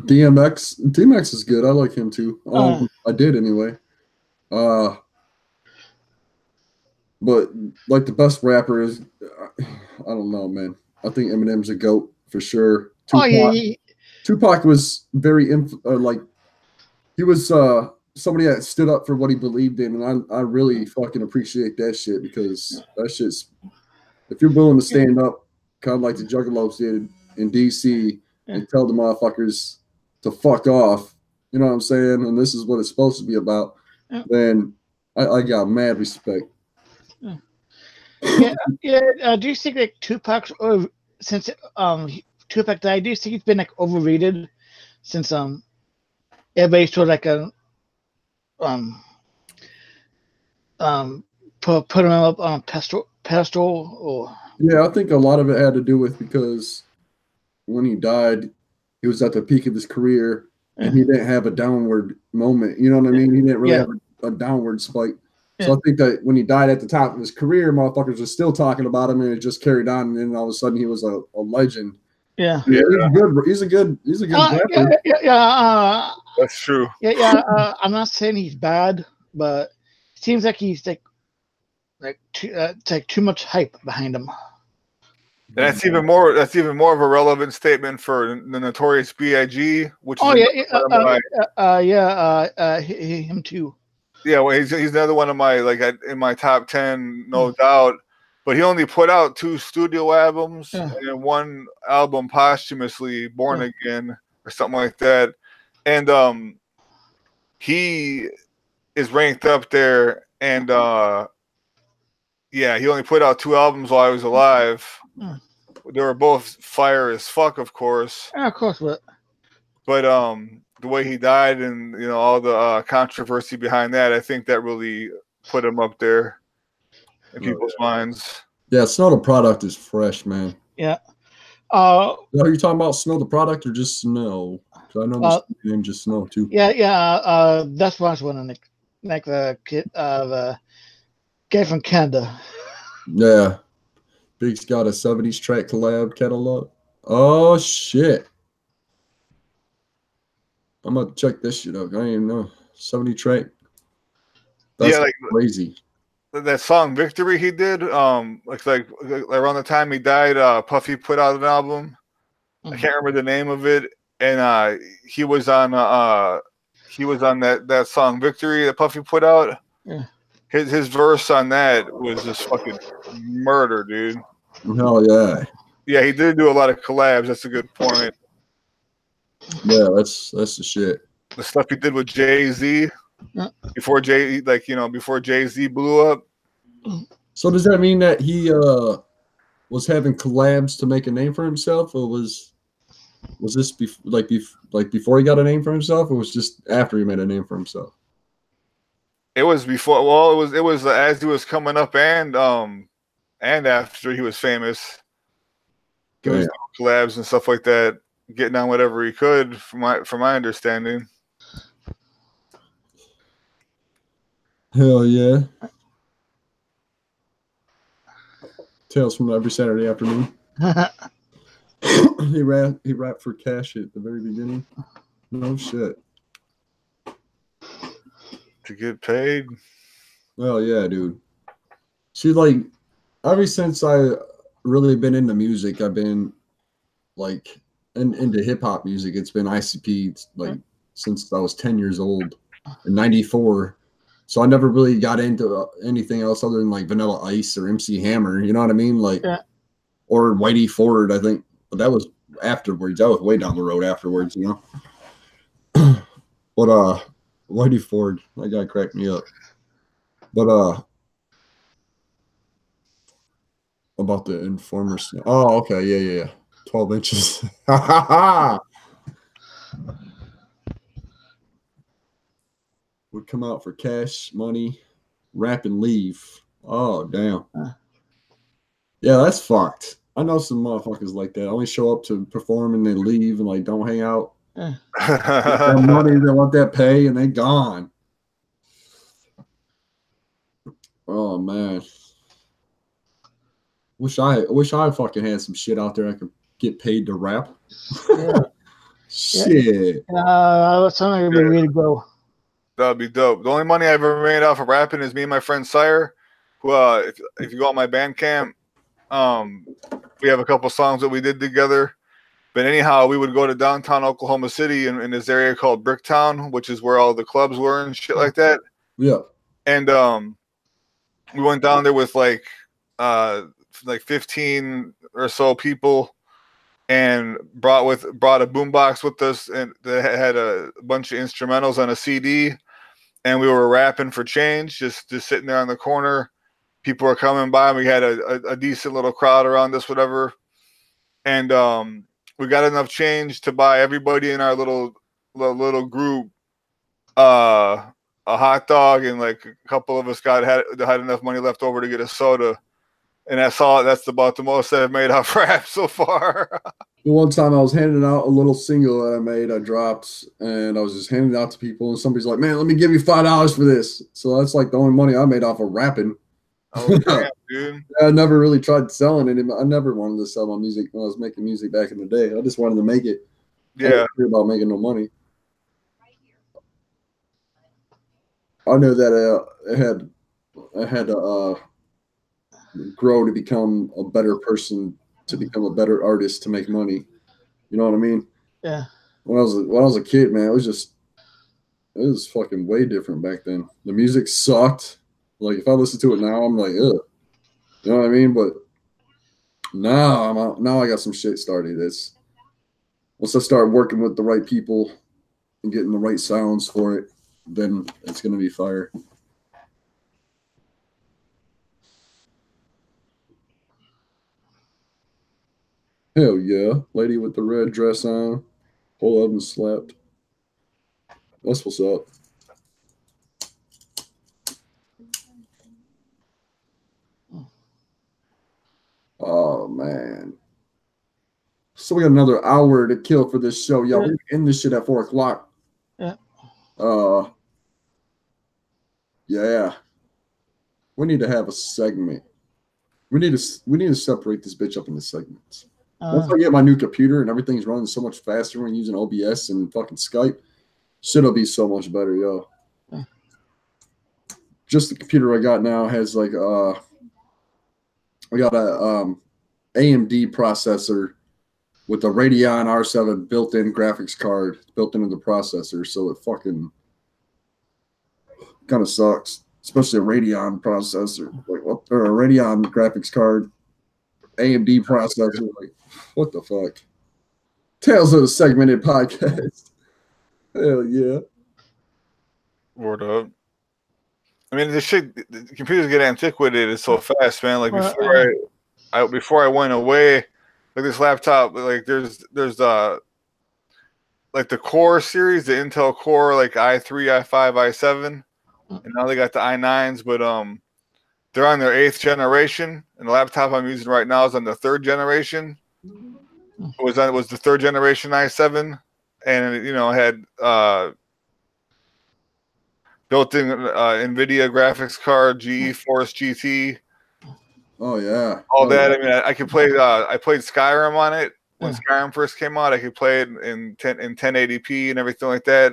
Speaker 1: DMX. DMX is good. I like him too. Um,
Speaker 2: Uh.
Speaker 1: I did anyway. Uh, but like the best rapper is, I don't know, man. I think Eminem's a goat for sure.
Speaker 2: Oh yeah,
Speaker 1: Tupac-
Speaker 2: yeah,
Speaker 1: Tupac was very inf- uh, like he was uh somebody that stood up for what he believed in, and I I really fucking appreciate that shit because that shit's if you're willing to stand up, kind of like the Juggalos did in DC, and tell the motherfuckers to fuck off, you know what I'm saying? And this is what it's supposed to be about. Then I, I got mad respect.
Speaker 2: Yeah. yeah uh, do you think like Tupac's or since um Tupac died? Do you think he's been like overrated since um everybody sort of like a um um put put him up on a pedestal pedestal or
Speaker 1: Yeah, I think a lot of it had to do with because when he died, he was at the peak of his career and he didn't have a downward moment. You know what I mean? He didn't really
Speaker 2: Yeah.
Speaker 1: have a, a downward spike.
Speaker 2: Yeah.
Speaker 1: So I think that when he died at the top of his career, motherfuckers were still talking about him and it just carried on. And then all of a sudden he was a, a legend.
Speaker 2: yeah.
Speaker 1: Yeah, he's a good. He's a good. He's a good
Speaker 2: Uh, yeah, yeah, yeah, uh,
Speaker 3: That's true.
Speaker 2: yeah, yeah. Uh, I'm not saying he's bad, but it seems like he's like like too, uh, it's like too much hype behind him.
Speaker 3: And that's even more. That's even more of a relevant statement for the Notorious B.I.G., which
Speaker 2: Oh
Speaker 3: is
Speaker 2: yeah, yeah, uh, uh, uh, yeah, uh, uh, hi- hi- him too.
Speaker 3: Yeah. Well, he's he's another one of my like I- in my top ten, no doubt. but he only put out two studio albums
Speaker 2: Yeah.
Speaker 3: and one album posthumously, Born
Speaker 2: Yeah.
Speaker 3: Again or something like that. And um, he is ranked up there, and uh, yeah, he only put out two albums while I was alive.
Speaker 2: Hmm.
Speaker 3: They were both fire as fuck, of course
Speaker 2: Yeah, of course, but
Speaker 3: but um the way he died and you know all the uh, controversy behind that i think that really put him up there in
Speaker 1: Oh,
Speaker 3: people's minds
Speaker 1: Yeah, Snow the product is fresh, man. Yeah.
Speaker 2: Uh,
Speaker 1: Are you talking about Snow the product or just Snow? 'Cause I know
Speaker 2: Uh,
Speaker 1: this name just Snow too.
Speaker 2: yeah, yeah. Uh, that's what I was wondering. Like, like the kid, uh, the guy from Canada.
Speaker 1: Yeah. Big's got a 70s track collab catalog. Oh shit. I'm gonna check this shit out. I didn't even know. 70 track. That's
Speaker 3: yeah like
Speaker 1: crazy.
Speaker 3: that song victory he did um like like like around the time he died uh puffy put out an album i
Speaker 2: Mhm.
Speaker 3: can't remember the name of it and uh he was on uh, uh he was on that that song victory that puffy put out
Speaker 2: Yeah.
Speaker 3: his his verse on that was just fucking murder dude
Speaker 1: Hell yeah.
Speaker 3: yeah he did do a lot of collabs that's a good point
Speaker 1: Yeah, that's that's the shit.
Speaker 3: the stuff he did with Jay Z before Jay like you know before Jay Z blew up.
Speaker 1: So does that mean that he uh was having collabs to make a name for himself, or was was this bef- like bef- like before he got a name for himself, or was just after he made a name for himself?
Speaker 3: It was before well it was it was as he was coming up and um and after he was famous. He was doing collabs and stuff like that, getting on whatever he could from my from my understanding.
Speaker 1: Hell yeah. Tales from every Saturday afternoon. he ran he rapped for Cash at the very beginning. No shit.
Speaker 3: To get paid.
Speaker 1: Oh yeah, dude. See, like, ever since I really been into music, I've been like in, into hip hop music. It's been ICP like since I was ten years old in '94. So I never really got into uh, anything else other than like Vanilla Ice or MC Hammer. You know what I mean? Like,
Speaker 2: Yeah.
Speaker 1: or Whitey Ford. I think, but that was afterwards. That was way down the road afterwards. You know. but uh, Whitey Ford, that guy cracked me up. But uh about the informer Oh, okay, yeah, yeah, yeah. Twelve inches. Would come out for cash, money, wrap, and leave. Oh damn. Yeah, that's fucked. I know some motherfuckers like that. Only show up to perform and they leave and like don't hang out. Get that money, they want that pay, and they gone. Oh man. Wish I wish I fucking had some shit out there I could get paid to rap.
Speaker 2: yeah.
Speaker 1: Shit.
Speaker 2: Uh, that's something we really go.
Speaker 3: That'd be dope. The only money I've ever made off of rapping is me and my friend Sire, who uh if, if you go on my Bandcamp, um we have a couple songs that we did together. But anyhow, we would go to downtown Oklahoma City in, in this area called Bricktown, which is where all the clubs were and shit like that.
Speaker 1: Yeah.
Speaker 3: And um we went down there with like uh like 15 or so people and brought with brought a boombox with us and that had a bunch of instrumentals on a CD and we were rapping for change just just sitting there on the corner. People were coming by And we had a, a, a decent little crowd around us whatever. And um we got enough change to buy everybody in our little little, group uh a hot dog and like a couple of us got had had enough money left over to get a soda and that's all that's about the most I've made off rap so far.
Speaker 1: The one time I was handing out a little single that I made, I dropped, and I was just handing it out to people, and somebody's like, "Man, let me give you five dollars for this." So that's like the only money I made off of rapping.
Speaker 3: oh dude.
Speaker 1: I never really tried selling it. I never wanted to sell my music when I was making music back in the day. I just wanted to make it. I
Speaker 3: Yeah.
Speaker 1: didn't care about making no money. I know that uh, I had I had to uh, grow to become a better person, to mm-hmm. become a better artist, to make money. You know what I mean?
Speaker 2: Yeah.
Speaker 1: When I was a, when I was a kid, man, it was just it was fucking way different back then. The music sucked. Like if I listen to it now, I'm like, ugh. You know what I mean? But now I'm out, now I got some shit started. It's once I start working with the right people and getting the right sounds for it, then it's gonna be fire. Hell yeah. Lady with the red dress on. Whole oven slapped. That's what's up. Oh man. So we got another hour to kill for this show. Y'all, we end this shit at four o'clock.
Speaker 2: Yeah.
Speaker 1: Uh yeah. We need to have a segment. We need to we need to separate this bitch up into segments. Once
Speaker 2: Uh,
Speaker 1: I get my new computer and everything's running so much faster when using OBS and fucking Skype, shit'll be so much better, yo. Just the computer I got now has like uh I got a um AMD processor with a Radeon R7 built-in graphics card built into the processor, so it fucking kind of sucks, especially a Radeon processor, like what or a Radeon graphics card, AMD processor, like what the fuck? Tales of the segmented podcast. Hell yeah.
Speaker 3: Word up. I mean, the shit, the computers get antiquated so fast, man. Like
Speaker 2: Well,
Speaker 3: before I, I, before I went away, like this laptop, like there's, there's uh, like the Core series, the Intel Core, like i3, i5, i7, and now they got the i9s, but um, they're on their eighth generation, and the laptop I'm using right now is on the third generation. It was it was the third generation i7, and you know had uh built-in uh, NVIDIA graphics card, GeForce GT,
Speaker 1: Oh yeah.
Speaker 3: all
Speaker 1: Oh,
Speaker 3: that.
Speaker 1: yeah.
Speaker 3: I mean, I, I could play. Uh, I played Skyrim on it when
Speaker 2: Yeah.
Speaker 3: Skyrim first came out. I could play it in 10 in 1080p and everything like that.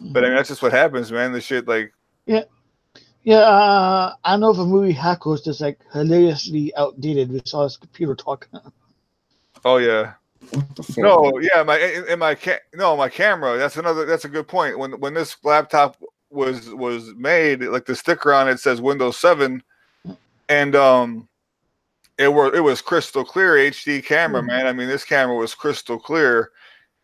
Speaker 3: But I mean, that's just what happens, man. The shit, like,
Speaker 2: yeah, uh, I know the movie Hack was just like hilariously outdated. We saw his computer talk.
Speaker 3: oh yeah, no, yeah, my in my ca- no, my camera. That's another. That's a good point. When when this laptop was was made, like the sticker on it says Windows Seven, and um, it were it was crystal clear HD camera,
Speaker 2: Mhm.
Speaker 3: man. I mean, this camera was crystal clear,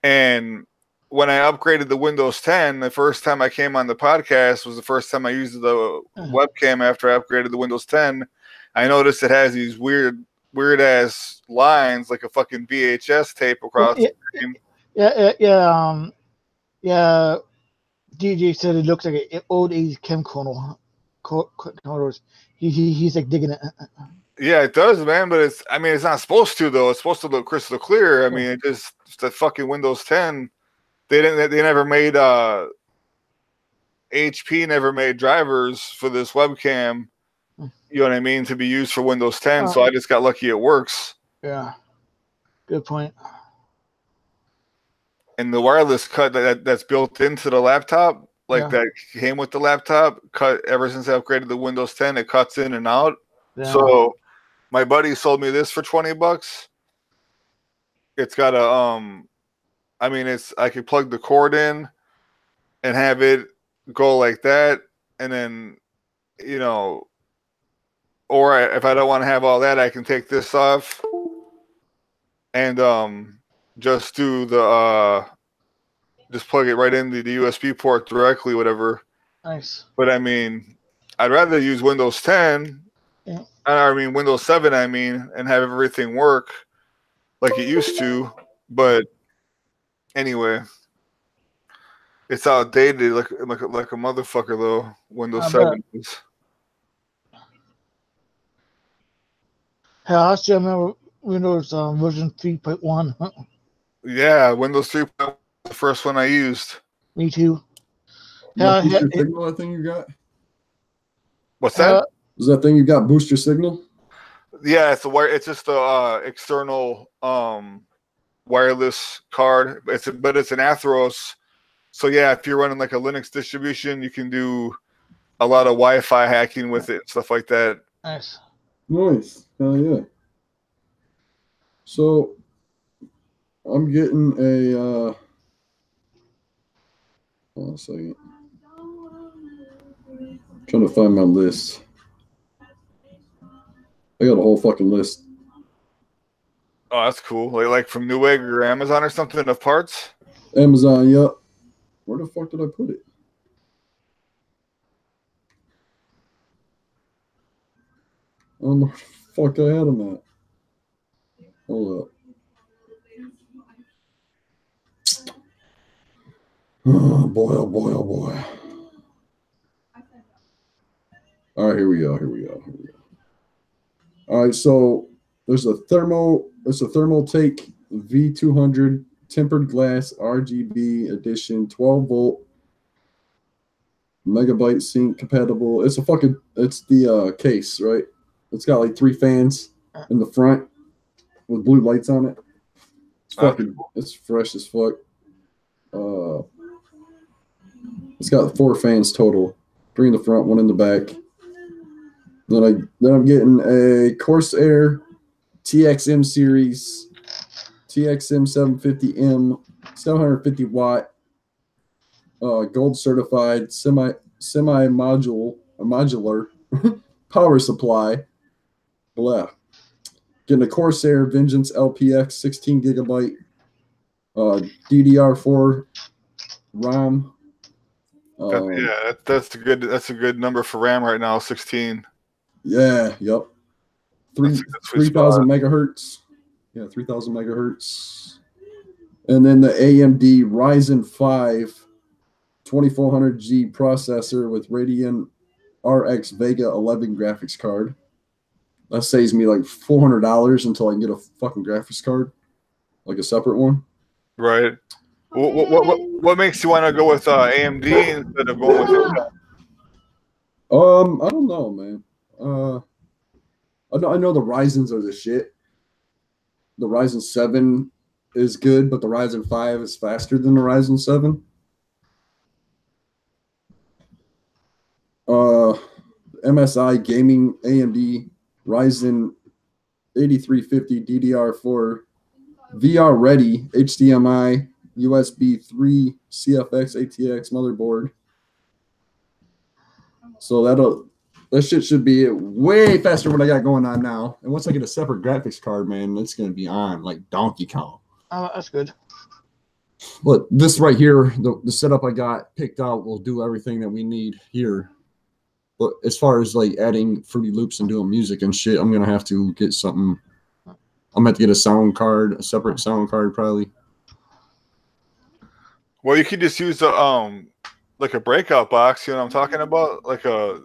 Speaker 3: and when I upgraded the Windows 10, the first time I came on the podcast was the first time I used the
Speaker 2: Uh-huh.
Speaker 3: webcam after I upgraded the Windows 10. I noticed it has these weird, weird ass lines like a fucking VHS tape across
Speaker 2: yeah, yeah, yeah, um, yeah. DJ said it looks like an old age camcorder. Co- co- He, he he's like digging it.
Speaker 3: Yeah, it does, man. But it's, I mean, it's not supposed to though. It's supposed to look crystal clear. I mean, it just it's the fucking Windows 10. They didn't. They never made. uh HP never made drivers for this webcam. You know what I mean to be used for Windows 10. So
Speaker 2: Oh.
Speaker 3: I just got lucky it works.
Speaker 2: Yeah, good point.
Speaker 3: and the wireless cut that that's built into the laptop, like
Speaker 2: Yeah.
Speaker 3: that came with the laptop, cut ever since I upgraded the Windows 10, it cuts in and out.
Speaker 2: Yeah.
Speaker 3: So my buddy sold me this for 20 bucks. It's got a um I mean it's I could plug the cord in and have it go like that and then you know or if I don't want to have all that I can take this off and um just do the uh just plug it right into the USB port directly whatever
Speaker 2: nice.
Speaker 3: but I mean, I'd rather use Windows 10.
Speaker 2: Yeah.
Speaker 3: I mean Windows 7. I mean, and have everything work like it used to. But anyway, it's outdated like like a- like a motherfucker though. Windows
Speaker 2: I
Speaker 3: 7 is.
Speaker 2: Hell, I still remember Windows um, version 3.1.
Speaker 3: Yeah, Windows 3. The first one I used.
Speaker 2: Me too.
Speaker 1: Yeah,
Speaker 2: Yeah,
Speaker 1: booster
Speaker 2: yeah, it-
Speaker 1: signal, that thing you got?
Speaker 3: What's that?
Speaker 2: Uh,
Speaker 1: Is that thing you got booster signal?
Speaker 3: yeah, it's a wire. It's just a uh, external um wireless card. It's a, but it's an Atheros. So yeah, if you're running like a Linux distribution, you can do a lot of Wi-Fi hacking with it, and stuff like that.
Speaker 2: nice.
Speaker 1: Nice. Hell yeah. So I'm getting a uh hold on a second. Trying to find my list. I got a whole fucking list.
Speaker 3: Oh, that's cool. Like, like from Newegg or Amazon or something of parts.
Speaker 1: Amazon, yep. Where the fuck did I put it? I don't know where the fuck I had them at. Hold up. Oh boy, oh boy, oh boy. All right, here we go. Here we go. Here we go. All right, so there's a thermo. it's a Thermaltake V200 tempered glass RGB edition, 12 volt, megabyte sync compatible. It's a fucking. It's the uh, case, right? It's got like three fans in the front with blue lights on it. It's
Speaker 3: Oh,
Speaker 1: fucking. It's fresh as fuck. Uh, it's got four fans total, three in the front, one in the back. Then I then I'm getting a Corsair TXM series, TXM 750M, 750 watt, uh, gold certified semi semi module modular power supply. Blah. Getting a Corsair Vengeance LPX 16 gigabyte uh, DDR4 ROM.
Speaker 3: That-
Speaker 1: Um,
Speaker 3: yeah, that, that's a good. That's a good number for RAM right now. Sixteen.
Speaker 1: Yeah, yep. Three
Speaker 3: That's a good sweet
Speaker 1: three thousand megahertz. Yeah, three thousand megahertz. And then the AMD Ryzen 5 2400G processor with Radeon RX Vega 11 graphics card. That saves me like four hundred dollars until I can get a fucking graphics card, like a separate one.
Speaker 3: Right. What, what, what, what, makes you want to go with uh, AMD instead of going with Intel?
Speaker 1: Um, I don't know, man. Uh, I know I know the Ryzen's are the shit. The Ryzen seven is good, but the Ryzen five is faster than the Ryzen seven. Uh, MSI gaming AMD Ryzen eighty three fifty DDR four VR ready HDMI USB three CFX ATX motherboard. So that'll that shit should be way faster than what I got going on now. And once I get a separate graphics card, man, it's gonna be on like Donkey Kong.
Speaker 2: Oh, that's good.
Speaker 1: Look, this right here, the, the setup I got picked out will do everything that we need here. But as far as like adding Fruity Loops and doing music and shit, I'm gonna have to get something. I'm gonna have to get a sound card, a separate sound card, probably.
Speaker 3: Well, you could just use a um like a breakout box. You know what I'm talking about? Like a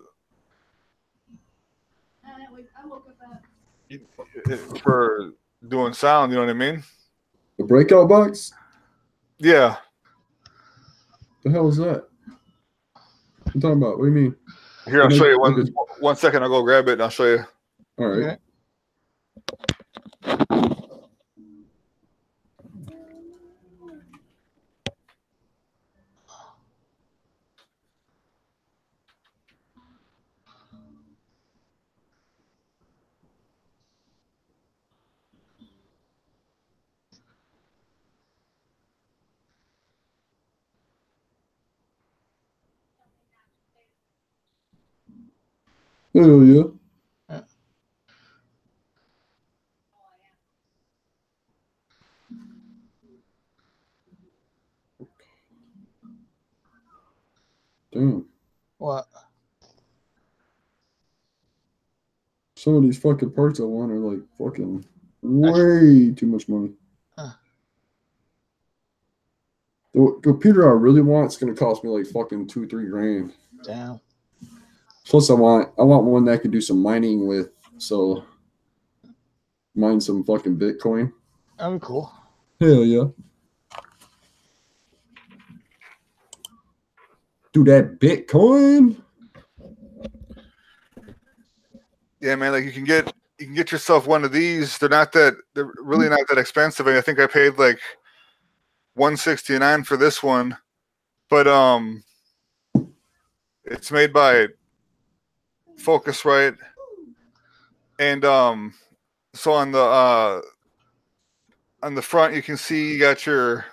Speaker 3: for doing sound. You know what I mean?
Speaker 1: A breakout box?
Speaker 3: Yeah.
Speaker 1: The hell is that? You talking about? What do you mean?
Speaker 3: Here, I'll show you one. One second, I'll go grab it and I'll show you.
Speaker 1: All right.
Speaker 2: Okay.
Speaker 1: Hell yeah.
Speaker 2: Yeah.
Speaker 1: Damn.
Speaker 2: What?
Speaker 1: Some of these fucking parts I want are like fucking way too much money.
Speaker 2: Huh.
Speaker 1: The computer I really want is gonna cost me like fucking two, three grand.
Speaker 2: Damn.
Speaker 1: Plus, I want I want one that I can do some mining with. So, mine some fucking Bitcoin.
Speaker 2: That'd be cool.
Speaker 1: Hell yeah. Do that Bitcoin.
Speaker 3: Yeah, man. Like you can get you can get yourself one of these. They're not that they're really not that expensive. I think I paid like one sixty nine for this one, but um, it's made by Focusrite, and um, so on the uh on the front you can see you got your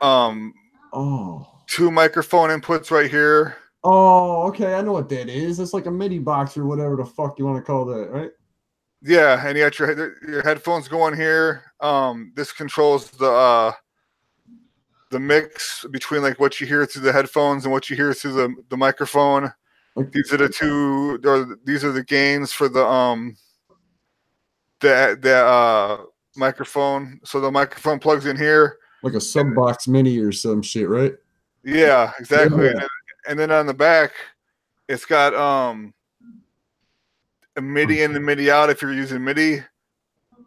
Speaker 3: um
Speaker 1: Oh,
Speaker 3: two microphone inputs right here
Speaker 1: Oh, okay. I know what that is. It's like a MIDI box or whatever the fuck you want to call that, right?
Speaker 3: Yeah, and you got your your headphones going here. Um, this controls the uh, the mix between like what you hear through the headphones and what you hear through the the microphone.
Speaker 1: Like-
Speaker 3: These are the two. Or these are the gains for the um the the uh microphone. So the microphone plugs in here.
Speaker 1: Like a sub box mini or some shit, right?
Speaker 3: Yeah, exactly.
Speaker 1: Yeah.
Speaker 3: And, then, and then on the back, it's got um a MIDI in and MIDI out if you're using MIDI,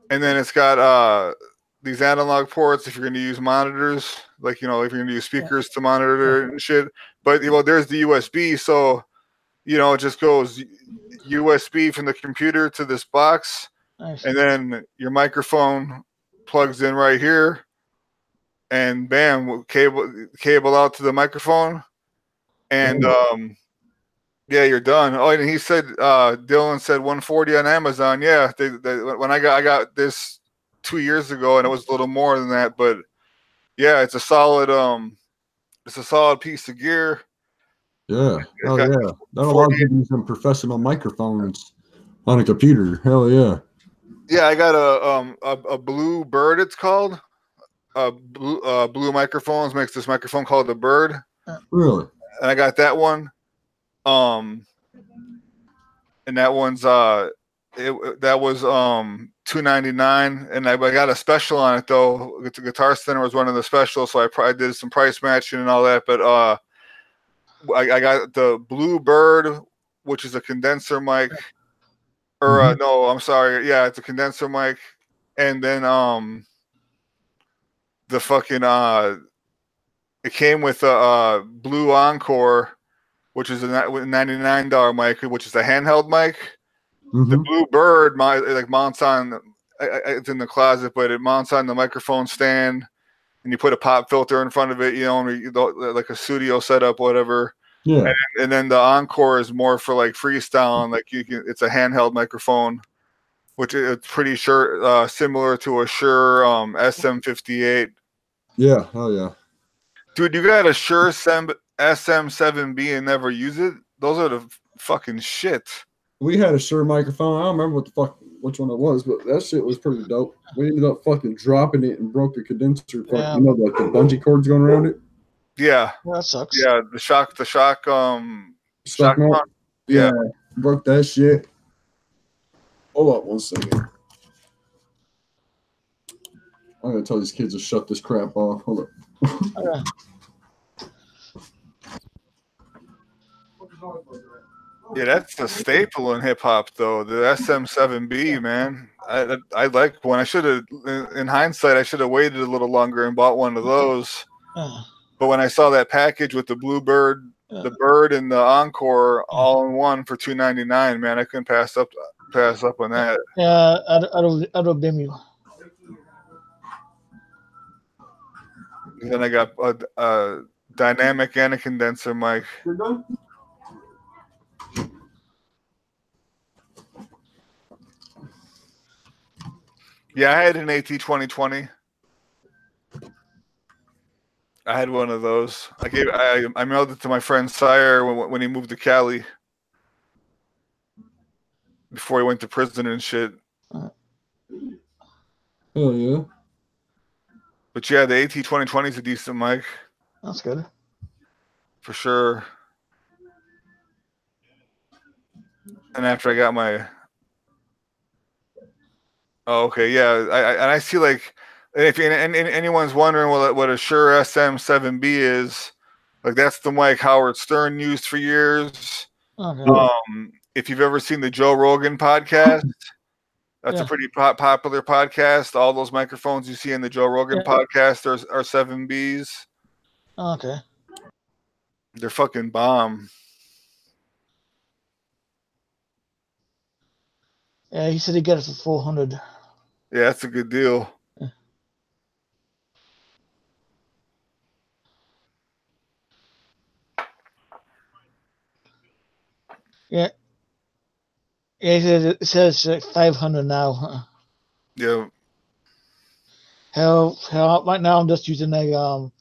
Speaker 3: and then it's got uh these analog ports if you're going to use monitors, like you know if you're going to use speakers to monitor and shit. But you well, there's the USB, so you know it just goes USB from the computer to this box, and then your microphone plugs in right here and bam cable cable out to the microphone and um yeah you're done. Oh and he said uh dylan said 140 on amazon. Yeah they, they, when i got i got this two years ago and it was a little more than that but yeah it's a solid um it's a solid piece of gear
Speaker 1: Yeah. Oh yeah. That'll allow you to use some professional microphones on a computer. Hell yeah.
Speaker 3: yeah i got a um a, a blue bird it's called uh blue uh blue microphones makes this microphone called the bird
Speaker 1: Really?
Speaker 3: and I got that one. Um, and that one's uh, it that was um two ninety nine, and I, I got a special on it though. The Guitar Center was one of the specials, so I probably did some price matching and all that. But uh, I, I got the Blue Bird, which is a condenser mic, or uh, no, I'm sorry, yeah, it's a condenser mic, and then um, the fucking uh it came with a uh, blue encore which is a $99 mic which is a handheld mic. The
Speaker 1: Mhm.
Speaker 3: blue bird my like mounts on I- I- it's in the closet but it mounts on the microphone stand and you put a pop filter in front of it you know and like a studio setup whatever
Speaker 1: Yeah.
Speaker 3: and then the encore is more for like freestyle and like you can it's a handheld microphone which i- it's pretty sure uh, similar to a Shure um, SM58
Speaker 1: Yeah. Oh yeah.
Speaker 3: Dude, you got a Shure Sem- SM7B and never use it? Those are the fucking shit.
Speaker 1: We had a Shure microphone. I don't remember what the fuck which one it was, but that shit was pretty dope. We ended up fucking dropping it and broke the condenser. fuck-
Speaker 2: Yeah.
Speaker 1: You know, like the bungee cords going around it.
Speaker 3: Yeah,
Speaker 2: Well, that sucks.
Speaker 3: yeah. The shock, the shock, um,
Speaker 1: Stuck
Speaker 3: shock
Speaker 1: mount.
Speaker 3: mount.
Speaker 1: Yeah. Broke that shit. Hold up one second. I'm gonna tell these kids to shut this crap off. Hold up.
Speaker 2: Okay.
Speaker 3: Yeah, that's a staple in hip hop, though. The SM7B, man. I I, I like one. I should have, in in hindsight, I should have waited a little longer and bought one of mm-hmm. those.
Speaker 2: Uh-huh.
Speaker 3: But when I saw that package with the Bluebird, the Bird, and the Encore mm-hmm. all in one for two ninety nine, man, I couldn't pass up pass up on that.
Speaker 2: Yeah, I, I don't, I don't blame you.
Speaker 3: Then I got a, a dynamic and a condenser mic. Yeah, I had an AT twenty twenty. I had one of those. I gave I I mailed it to my friend Sire when when he moved to Cali. Before he went to prison and shit.
Speaker 1: Hell yeah.
Speaker 3: But yeah, the AT twenty twenty is a decent mic
Speaker 2: That's good.
Speaker 3: for sure. And after I got my Oh, okay, yeah. I, I and I see like if and, and, anyone's wondering what what a Shure SM7B is, like that's the mic Howard Stern used for years.
Speaker 2: Okay.
Speaker 3: Um, if you've ever seen the Joe Rogan podcast, that's
Speaker 2: Yeah.
Speaker 3: a pretty po- popular podcast. All those microphones you see in the Joe Rogan
Speaker 2: Yeah.
Speaker 3: podcast are are seven Bs.
Speaker 2: Okay.
Speaker 3: They're fucking bomb.
Speaker 2: Yeah, he said he got it for four hundred.
Speaker 3: Yeah, that's a good deal.
Speaker 2: Yeah. Yeah, he said it says like five hundred now.
Speaker 3: Yeah,
Speaker 2: Hell, hell, right now I'm just using a um,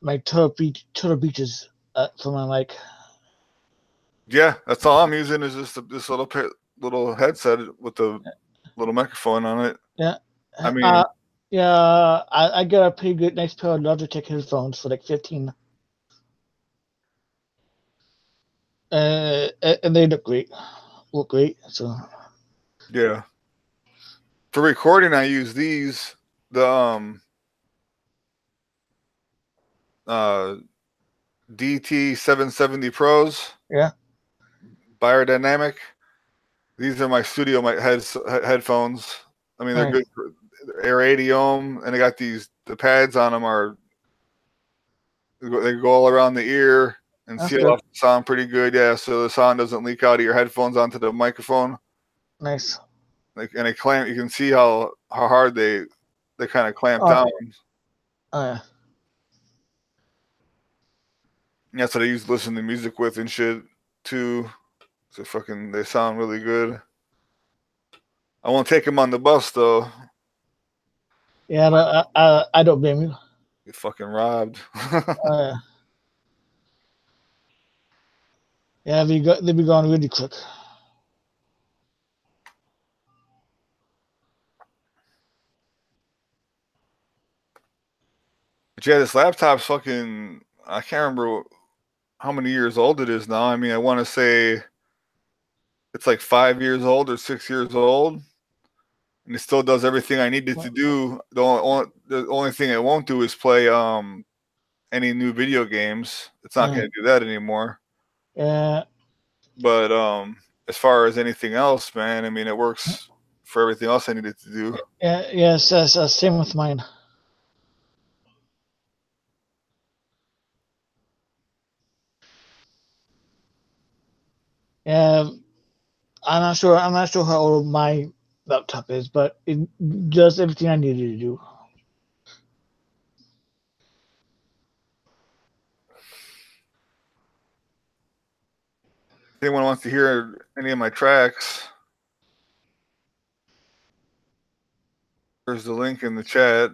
Speaker 2: my Turtle Beach, Turtle Beaches uh, for my mic.
Speaker 3: Yeah, that's all I'm using is just this little little headset with the little microphone on it. Yeah. I mean-
Speaker 2: uh, yeah, I, I got a pretty good, nice pair of Logitech headphones for like fifteen. Uh, and they look great. Look great. So
Speaker 3: Yeah. For recording, I use these the um uh DT seven seventy Pros.
Speaker 2: Yeah.
Speaker 3: Beyerdynamic. These are my studio my heads headphones. I mean, they're
Speaker 2: Nice.
Speaker 3: good. For, Air 80 ohm, and they got these. The pads on them are. They go, they go all around the ear and
Speaker 2: That's
Speaker 3: seal
Speaker 2: good.
Speaker 3: off the sound pretty good. Yeah, so the sound doesn't leak out of your headphones onto the microphone
Speaker 2: nice.
Speaker 3: like and they clamp you can see how how hard they they kind of clamp
Speaker 2: Oh.
Speaker 3: down
Speaker 2: Oh yeah.
Speaker 3: And that's what i use to listen to music with and shit too so fucking they sound really good. I won't take them on the bus though.
Speaker 2: Yeah, I, I, I don't blame you.
Speaker 3: get fucking robbed.
Speaker 2: Uh, yeah, they go, they be going really quick.
Speaker 3: but yeah this laptop's fucking i can't remember how many years old it is now. I mean i want to say it's like five years old or six years old and it still does everything I needed to do. The only, the only thing it won't do is play um any new video games. It's not
Speaker 2: Mm.
Speaker 3: going to do that anymore.
Speaker 2: Yeah,
Speaker 3: But um as far as anything else, man, I mean it works for everything else I needed to do.
Speaker 2: yeah, yes, that's uh, same with mine. Yeah, I'm not sure. I'm not sure how old my laptop is, but it does everything I needed to do.
Speaker 3: If anyone wants to hear any of my tracks, there's the link in the chat.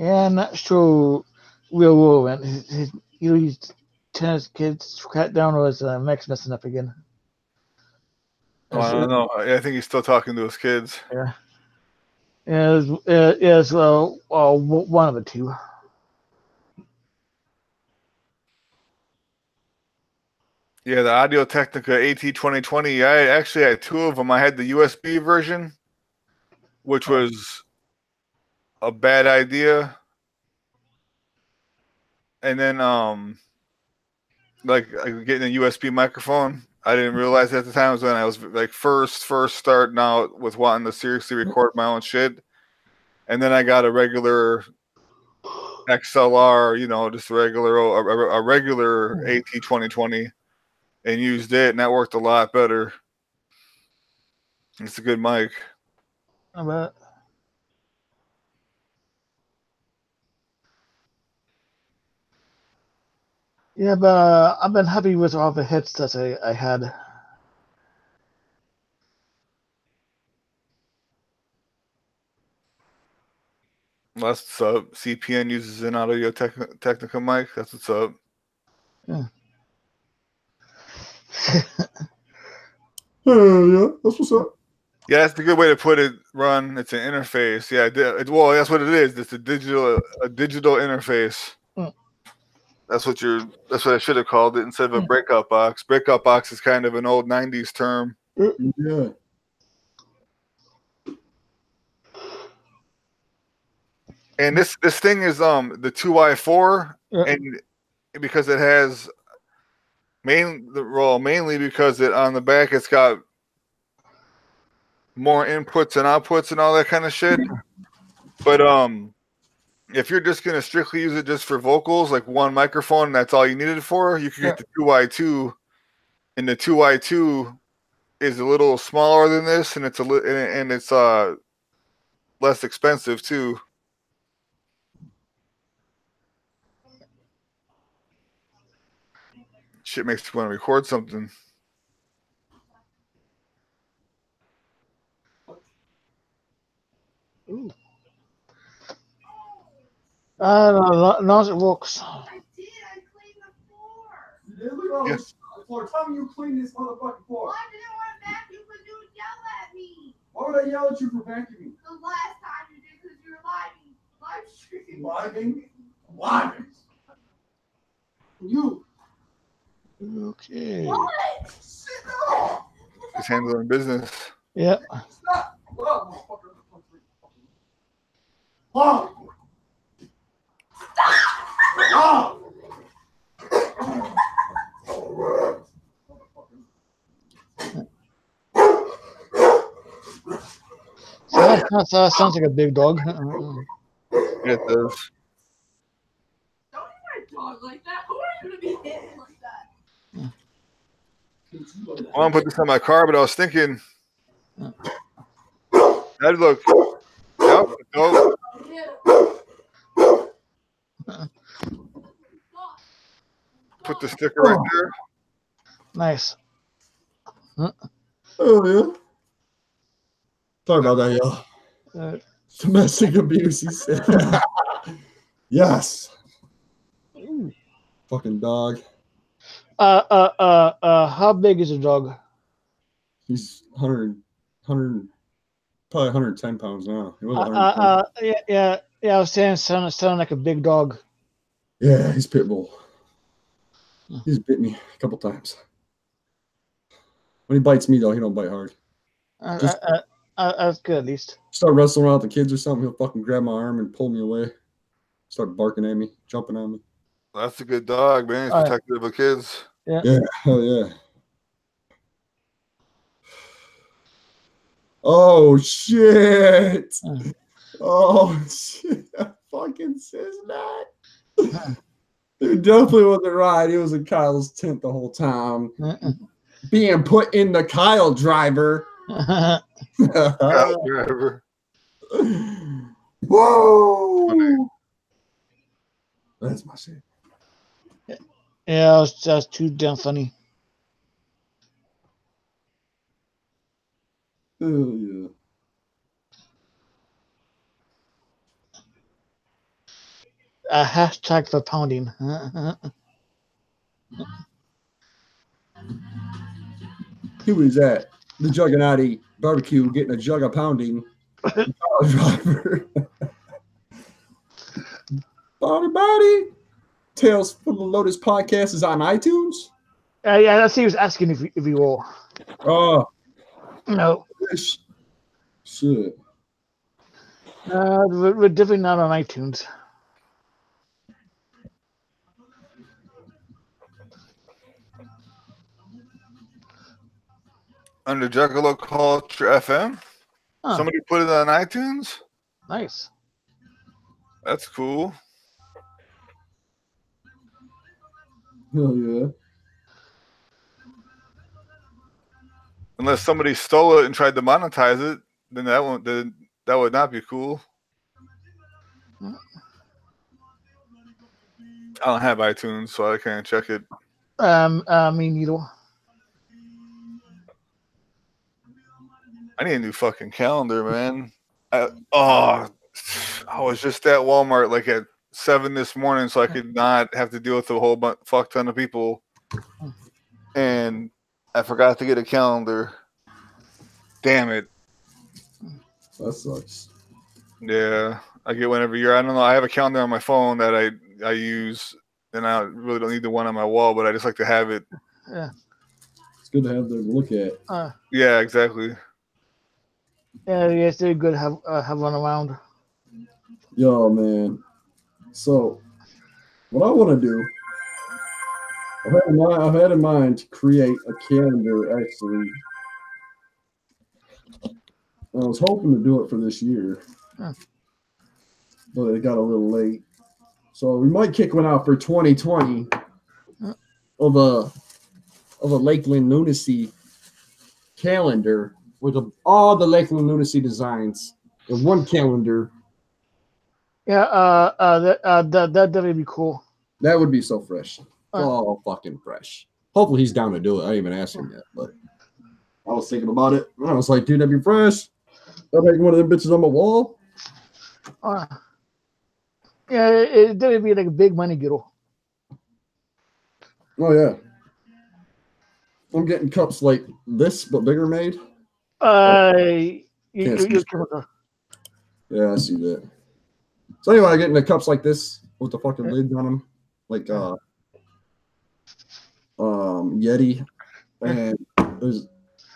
Speaker 2: Yeah, I'm not sure Real World went. His, his, either he's telling kids cut down or is uh, Max messing up again.
Speaker 3: Oh, I don't know. I think he's still talking to his kids.
Speaker 2: Yeah. Yes, uh, yes, well, well, one of the two.
Speaker 3: Yeah, the Audio Technica AT2020. I actually had two of them. I had the USB version, which was a bad idea. And then, um, like getting a USB microphone. I didn't realize at the time was when I was like first, first starting out with wanting to seriously record my own shit. And then I got a regular XLR, you know, just regular, a, a- regular AT2020 and used it, and that worked a lot better. It's a good mic.
Speaker 2: I bet. Yeah, but uh, I've been happy with all the hits that I, I had.
Speaker 3: That's what's up. CPN uses an Audio Tech- Technica mic. That's what's up.
Speaker 1: yeah, Yeah, that's what's up.
Speaker 3: Yeah, that's a good way to put it. Run. It's an interface. Yeah, it, well, that's what it is. It's a digital, a digital interface. That's what you're. That's what I should have called it instead of a breakout box. Breakout box is kind of an old '90s term.
Speaker 1: Yeah.
Speaker 3: And this this thing is um the two i four and because it has main the well mainly because it on the back it's got more inputs and outputs and all that kind of shit. But um if you're just going to strictly use it just for vocals, like one microphone, that's all you needed for, you can yeah. get the 2i2. And the 2i2 is a little smaller than this, and it's a li- and it's uh less expensive too. Shit makes me want to record something.
Speaker 2: Ooh. Uh, no, no, it works.
Speaker 4: I did. I cleaned the floor.
Speaker 1: Yeah, look at all
Speaker 3: Yeah.
Speaker 1: this floor. Tell me you clean this motherfucking
Speaker 4: Well,
Speaker 1: floor.
Speaker 4: I didn't want to vacuum because you would yell at me.
Speaker 1: Why would I yell at you for vacuuming?
Speaker 4: The last time you did because you were live, live streaming.
Speaker 1: Living? Living. You.
Speaker 2: Okay.
Speaker 4: What?
Speaker 1: Sit down.
Speaker 3: He's handling business.
Speaker 2: Yep.
Speaker 1: Stop. Well, motherfucker. Oh.
Speaker 2: So that, that sounds like a big dog.
Speaker 3: Yeah, it does.
Speaker 4: Don't hit my dog like that. Who are you going to be hitting like that?
Speaker 3: I want to put this on my car, but I was thinking that'd look. Dope. Put the sticker right there.
Speaker 2: nice.
Speaker 1: Oh, yeah. Sorry about that, y'all.
Speaker 2: Uh,
Speaker 1: Domestic abuse, he said. yes. Fucking dog.
Speaker 2: uh, uh, uh, uh, how big is a dog?
Speaker 1: He's 100, 100, probably 110 pounds now. He was
Speaker 2: Uh, uh, uh, yeah, yeah, yeah. I was saying, sound, sound like a big dog.
Speaker 1: yeah, he's pit bull. He's bit me a couple times. When he bites me, though, he don't bite hard.
Speaker 2: Uh,
Speaker 1: Just-
Speaker 2: uh, uh, uh, that's good, at least.
Speaker 1: Start wrestling around with the kids or something, he'll fucking grab my arm and pull me away. Start barking at me, jumping on me.
Speaker 3: That's a good dog, man. He's
Speaker 2: All right.
Speaker 3: protective of the kids. Yeah.
Speaker 1: Hell yeah. Oh shit. Oh shit. I fucking says that. It definitely wasn't right. He was in Kyle's tent the whole time.
Speaker 2: Uh,
Speaker 1: Being put in the Kyle driver.
Speaker 3: Kyle driver.
Speaker 1: Whoa. That's my shit.
Speaker 2: yeah, that's, that's too damn funny.
Speaker 1: Oh yeah.
Speaker 2: Uh, hashtag for pounding.
Speaker 1: Who was that? The Juggernauty barbecue getting a jug of pounding. Driver. Body body. Tales from the Lotus podcast is on iTunes.
Speaker 2: Uh, yeah, that's he was asking if if we will.
Speaker 1: Oh,
Speaker 2: No,
Speaker 1: sh- shit.
Speaker 2: uh, we're, we're definitely not on iTunes.
Speaker 3: Under Juggalo Culture FM.
Speaker 2: Huh,
Speaker 3: Somebody put it on iTunes.
Speaker 2: nice.
Speaker 3: That's cool.
Speaker 1: Hell yeah.
Speaker 3: Unless somebody stole it and tried to monetize it, then that won't. Then that would not be cool. I don't have iTunes, so I can't check it.
Speaker 2: Um, uh, me neither.
Speaker 3: I need a new fucking calendar, man. I, oh, I was just at Walmart like at seven this morning, so I could not have to deal with a whole bunch, fuck ton of people. And I forgot to get a calendar. Damn it.
Speaker 1: That sucks.
Speaker 3: Yeah, I get one every year. I don't know. I have a calendar on my phone that I I use, and I really don't need the one on my wall, but I just like to have it. Yeah.
Speaker 1: It's good to have there to look at.
Speaker 2: Uh,
Speaker 3: Yeah, exactly.
Speaker 2: Yeah, it's very good have uh, have one around.
Speaker 1: Yo, man. So, what I want to do, I've had, in mind, I've had in mind to create a calendar actually. I was hoping to do it for this year,
Speaker 2: Hmm.
Speaker 1: but it got a little late. So we might kick one out for 2020
Speaker 2: Hmm.
Speaker 1: of a of a Lakeland Lunacy calendar with all the Lakeland Lunacy designs in one calendar.
Speaker 2: Yeah, uh, uh, that uh, that that definitely be cool.
Speaker 1: That would be so fresh. All fucking fresh. Hopefully he's down to do it. I ain't even asked him yet, but I was thinking about it. I was like, dude, that'd be fresh. I'm make one of them bitches on my wall.
Speaker 2: Uh, yeah, it, would be like a big money getter.
Speaker 1: Oh yeah. I'm getting cups like this, but bigger made.
Speaker 2: Uh, you, you,
Speaker 1: Can't
Speaker 2: you,
Speaker 1: see
Speaker 2: you,
Speaker 1: Yeah, I see that. So anyway, I get into cups like this with the fucking lids on them, like uh, um, Yeti, and there's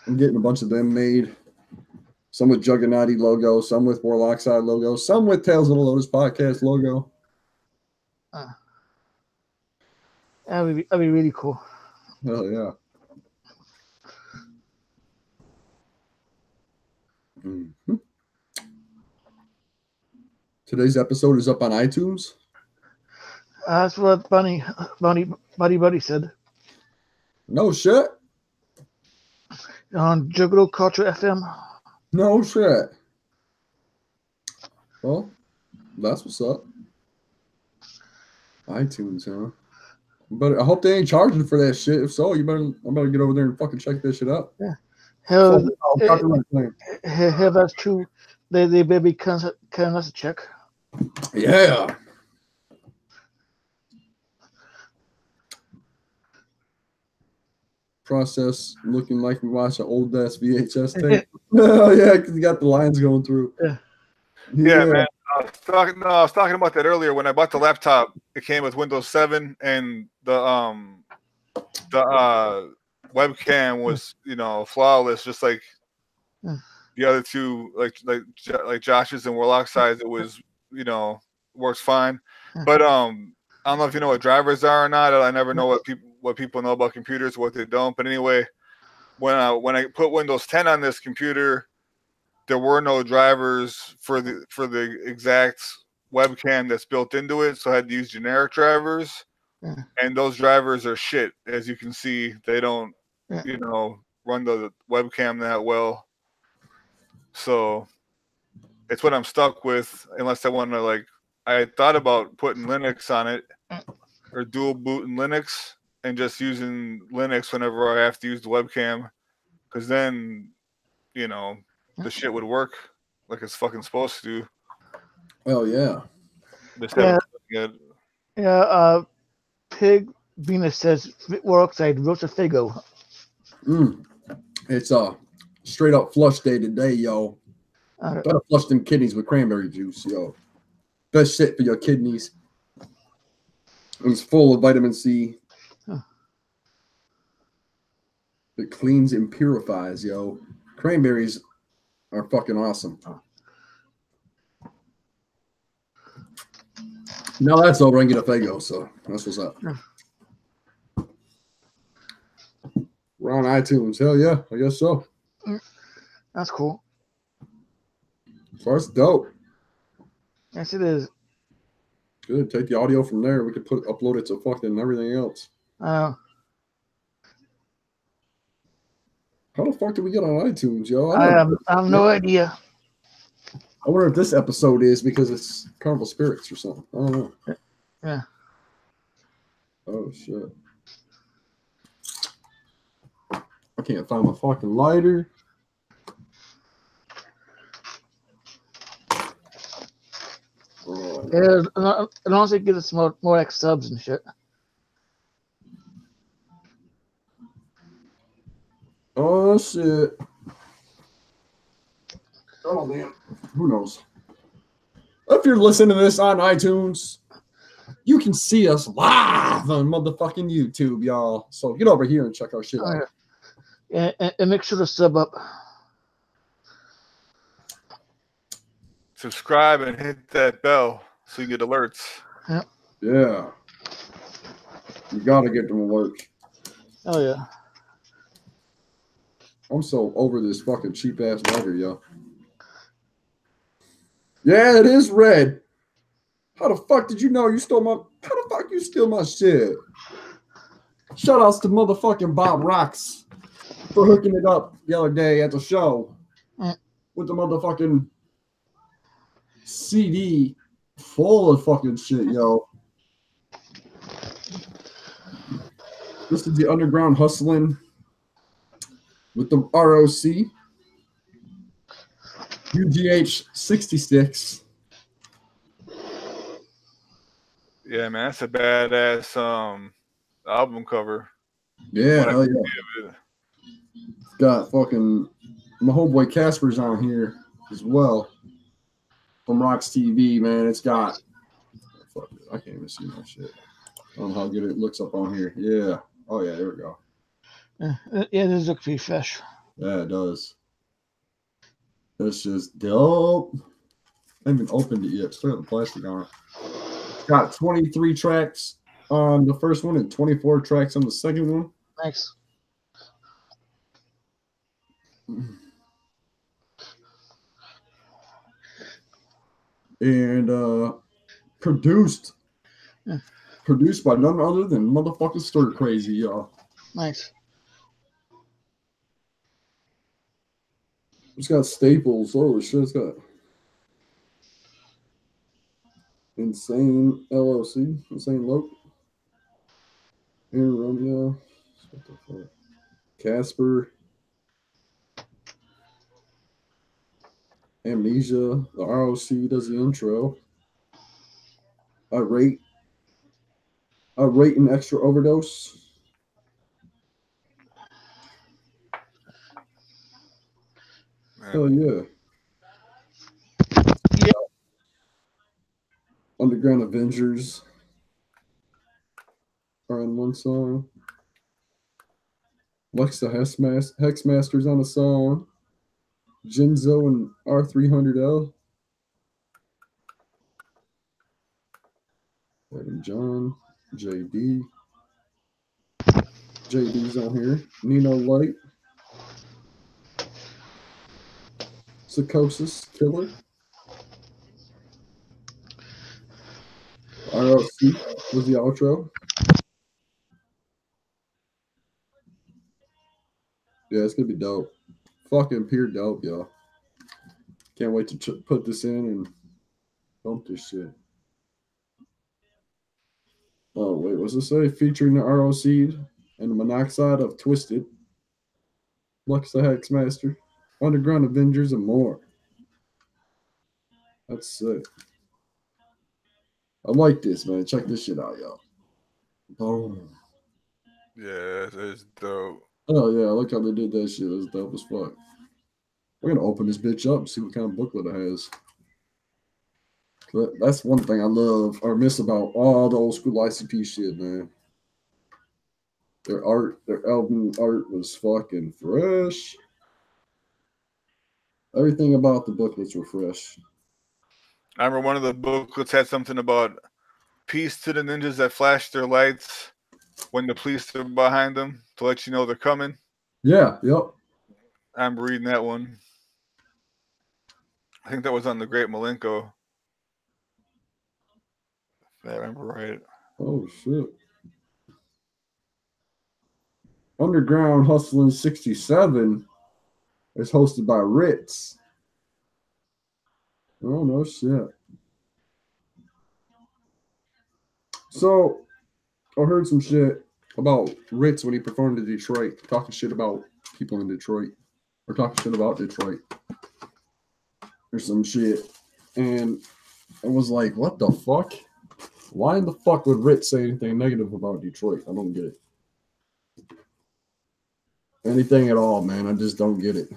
Speaker 1: I'm getting a bunch of them made. Some with Juggernauty logo, some with Warlock Side logo, some with Tales of the Lotus podcast logo.
Speaker 2: that'd, be, that'd be really cool.
Speaker 1: Oh yeah. Mhm. Today's episode is up on iTunes.
Speaker 2: Uh, that's what Bunny, Bunny, Buddy Buddy said
Speaker 1: No shit.
Speaker 2: on Juggalo Culture FM.
Speaker 1: No shit. Well, that's what's up. iTunes, huh? But I hope they ain't charging for that shit. If so, you better I better get over there and fucking check that shit out.
Speaker 2: Hell,
Speaker 1: Oh, copyright claim.
Speaker 2: hell, hell, that's true. They they better be cutting cutting us a check.
Speaker 1: Yeah. Process looking like we watched an old ass VHS tape. oh yeah, because you got the lines going through.
Speaker 2: Yeah.
Speaker 3: Yeah, man. I was talking. No, I was talking about that earlier. When I bought the laptop, it came with Windows 7, and the um the uh webcam was you know flawless, just like
Speaker 2: Hmm.
Speaker 3: the other two, like like like Josh's and Warlock size. It was you know works fine,
Speaker 2: Hmm.
Speaker 3: but um I don't know if you know what drivers are or not. I never know what people what people know about computers, what they don't. But anyway, when I when I put Windows 10 on this computer, there were no drivers for the for the exact webcam that's built into it, so I had to use generic drivers.
Speaker 2: Yeah.
Speaker 3: And those drivers are shit, as you can see. They don't,
Speaker 2: Yeah.
Speaker 3: you know, run the webcam that well. So it's what I'm stuck with, unless I want to like. I thought about putting Linux on it, or dual booting Linux, and just using Linux whenever I have to use the webcam, because then, you know, the shit would work like it's fucking supposed to.
Speaker 1: Oh yeah.
Speaker 3: Just
Speaker 2: Yeah.
Speaker 3: have
Speaker 2: Yeah, uh, Pig Venus says Workside Rosa Figo.
Speaker 1: Mm. It's uh straight up flush day today, yo.
Speaker 2: Uh,
Speaker 1: Gotta flush them kidneys with cranberry juice, yo. Best shit for your kidneys. It's full of vitamin C.
Speaker 2: Huh.
Speaker 1: It cleans and purifies, yo. Cranberries are fucking awesome. Now that's over, I can get a Fago, so that's what's up. We're on iTunes. Hell yeah, I guess so.
Speaker 2: that's cool.
Speaker 1: First dope.
Speaker 2: Yes, it is.
Speaker 1: Good. Take the audio from there. We could put upload it to fucking everything else.
Speaker 2: Uh,
Speaker 1: How the fuck did we get on iTunes, yo?
Speaker 2: I
Speaker 1: I,
Speaker 2: have, I have no idea.
Speaker 1: I wonder if this episode is because it's Carnival Spirits or something. I don't know.
Speaker 2: Yeah.
Speaker 1: Oh shit. I can't find my fucking lighter. Oh,
Speaker 2: Yeah, and and also give us more, more like subs and shit.
Speaker 1: Oh shit. Oh man. Who knows? If you're listening to this on iTunes, you can see us live on motherfucking YouTube, y'all. So get over here and check our shit
Speaker 2: Oh,
Speaker 1: out.
Speaker 2: yeah. And, and, and make sure to sub up.
Speaker 3: subscribe and hit that bell so you get alerts.
Speaker 1: Yeah. Yeah. You gotta get them alerts.
Speaker 2: Oh yeah.
Speaker 1: I'm so over this fucking cheap ass lighter, yo. Yeah, it is red. How the fuck did you know you stole my? How the fuck you steal my shit? Shout outs to motherfucking Bob Rocks for hooking it up the other day at the show
Speaker 2: Mm.
Speaker 1: with the motherfucking CD full of fucking shit, yo. This is the underground hustling with the ROC. UGH 66.
Speaker 3: Yeah, man, that's a badass um album cover.
Speaker 1: Yeah,
Speaker 3: What
Speaker 1: hell yeah.
Speaker 3: it.
Speaker 1: It's got fucking my homeboy Casper's on here as well from Rocks TV, man. It's got fuck it, I can't even see my shit. I don't know how good it looks up on here. Yeah. Oh yeah, there we go.
Speaker 2: Yeah, this looks pretty fresh.
Speaker 1: Yeah, it does. That's just dope. I haven't opened it yet. Still got the plastic on it. Got 23 tracks on the first one and 24 tracks on the second one.
Speaker 2: Nice.
Speaker 1: And uh produced
Speaker 2: Yeah.
Speaker 1: produced by none other than motherfucking Stir Crazy, y'all.
Speaker 2: Nice.
Speaker 1: It's got staples. Holy shit, it's got insane LLC, insane Lope. And Romeo. Casper. Amnesia. The ROC does the intro. I rate. I rate an extra overdose. Hell yeah.
Speaker 2: Yeah.
Speaker 1: Underground Avengers are on one song. Lexa Hexmas- Hexmaster's on a song. Jinzo and R300L. Adam John, JD. JD's on here. Nino Light. Psychosis Killer. RLC was the outro. Yeah, it's gonna be dope. Fucking pure dope, y'all. Can't wait to ch- put this in and bump this shit. Oh wait, what's it say? Featuring the ROC and the monoxide of Twiztid, Lux the Hexmaster, Underground Avengers, and more. That's sick. I like this, man. Check this shit out, y'all. Boom.
Speaker 3: Yeah, that's dope.
Speaker 1: Oh yeah, I like how they did that shit. That's dope as fuck. We're gonna open this bitch up and see what kind of booklet it has. But that's one thing I love or miss about all the old school ICP shit, man. Their art, their album art was fucking fresh. Everything about the booklets were fresh.
Speaker 3: I remember one of the booklets had something about peace to the ninjas that flash their lights when the police are behind them to let you know they're coming.
Speaker 1: Yeah, yep.
Speaker 3: I'm reading that one. I think that was on the Great Milenko. If I remember right.
Speaker 1: Oh shit. Underground Hustling 67 is hosted by Rittz. Oh no shit. So I heard some shit about Rittz when he performed in Detroit, talking shit about people in Detroit. Or talking shit about Detroit. Or some shit. And I was like, what the fuck? Why in the fuck would Rittz say anything negative about Detroit? I don't get it. Anything at all, man. I just don't get it.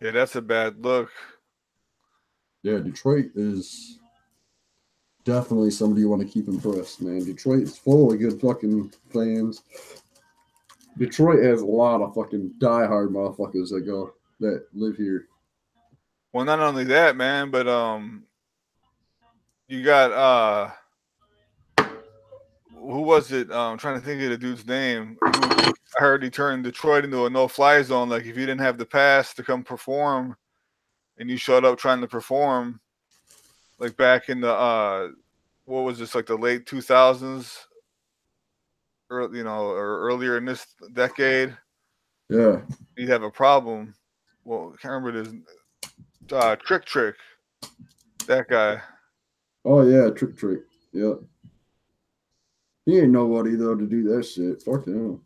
Speaker 3: Yeah, that's a bad look.
Speaker 1: Yeah, Detroit is definitely somebody you want to keep impressed, man. Detroit is full of good fucking fans. Detroit has a lot of fucking diehard motherfuckers that go that live here.
Speaker 3: Well, not only that, man, but um, you got uh, who was it? Um, I'm trying to think of the dude's name. I heard he turned Detroit into a no-fly zone. Like if you didn't have the pass to come perform, and you showed up trying to perform, like back in the uh, what was this? Like the late 2000s, or you know, or earlier in this decade,
Speaker 1: Yeah.
Speaker 3: you'd have a problem. Well, I can't remember this. Uh, Trick Trick, that guy.
Speaker 1: Oh yeah, trick trick. Yep. He ain't nobody though to do that shit. Fuck him.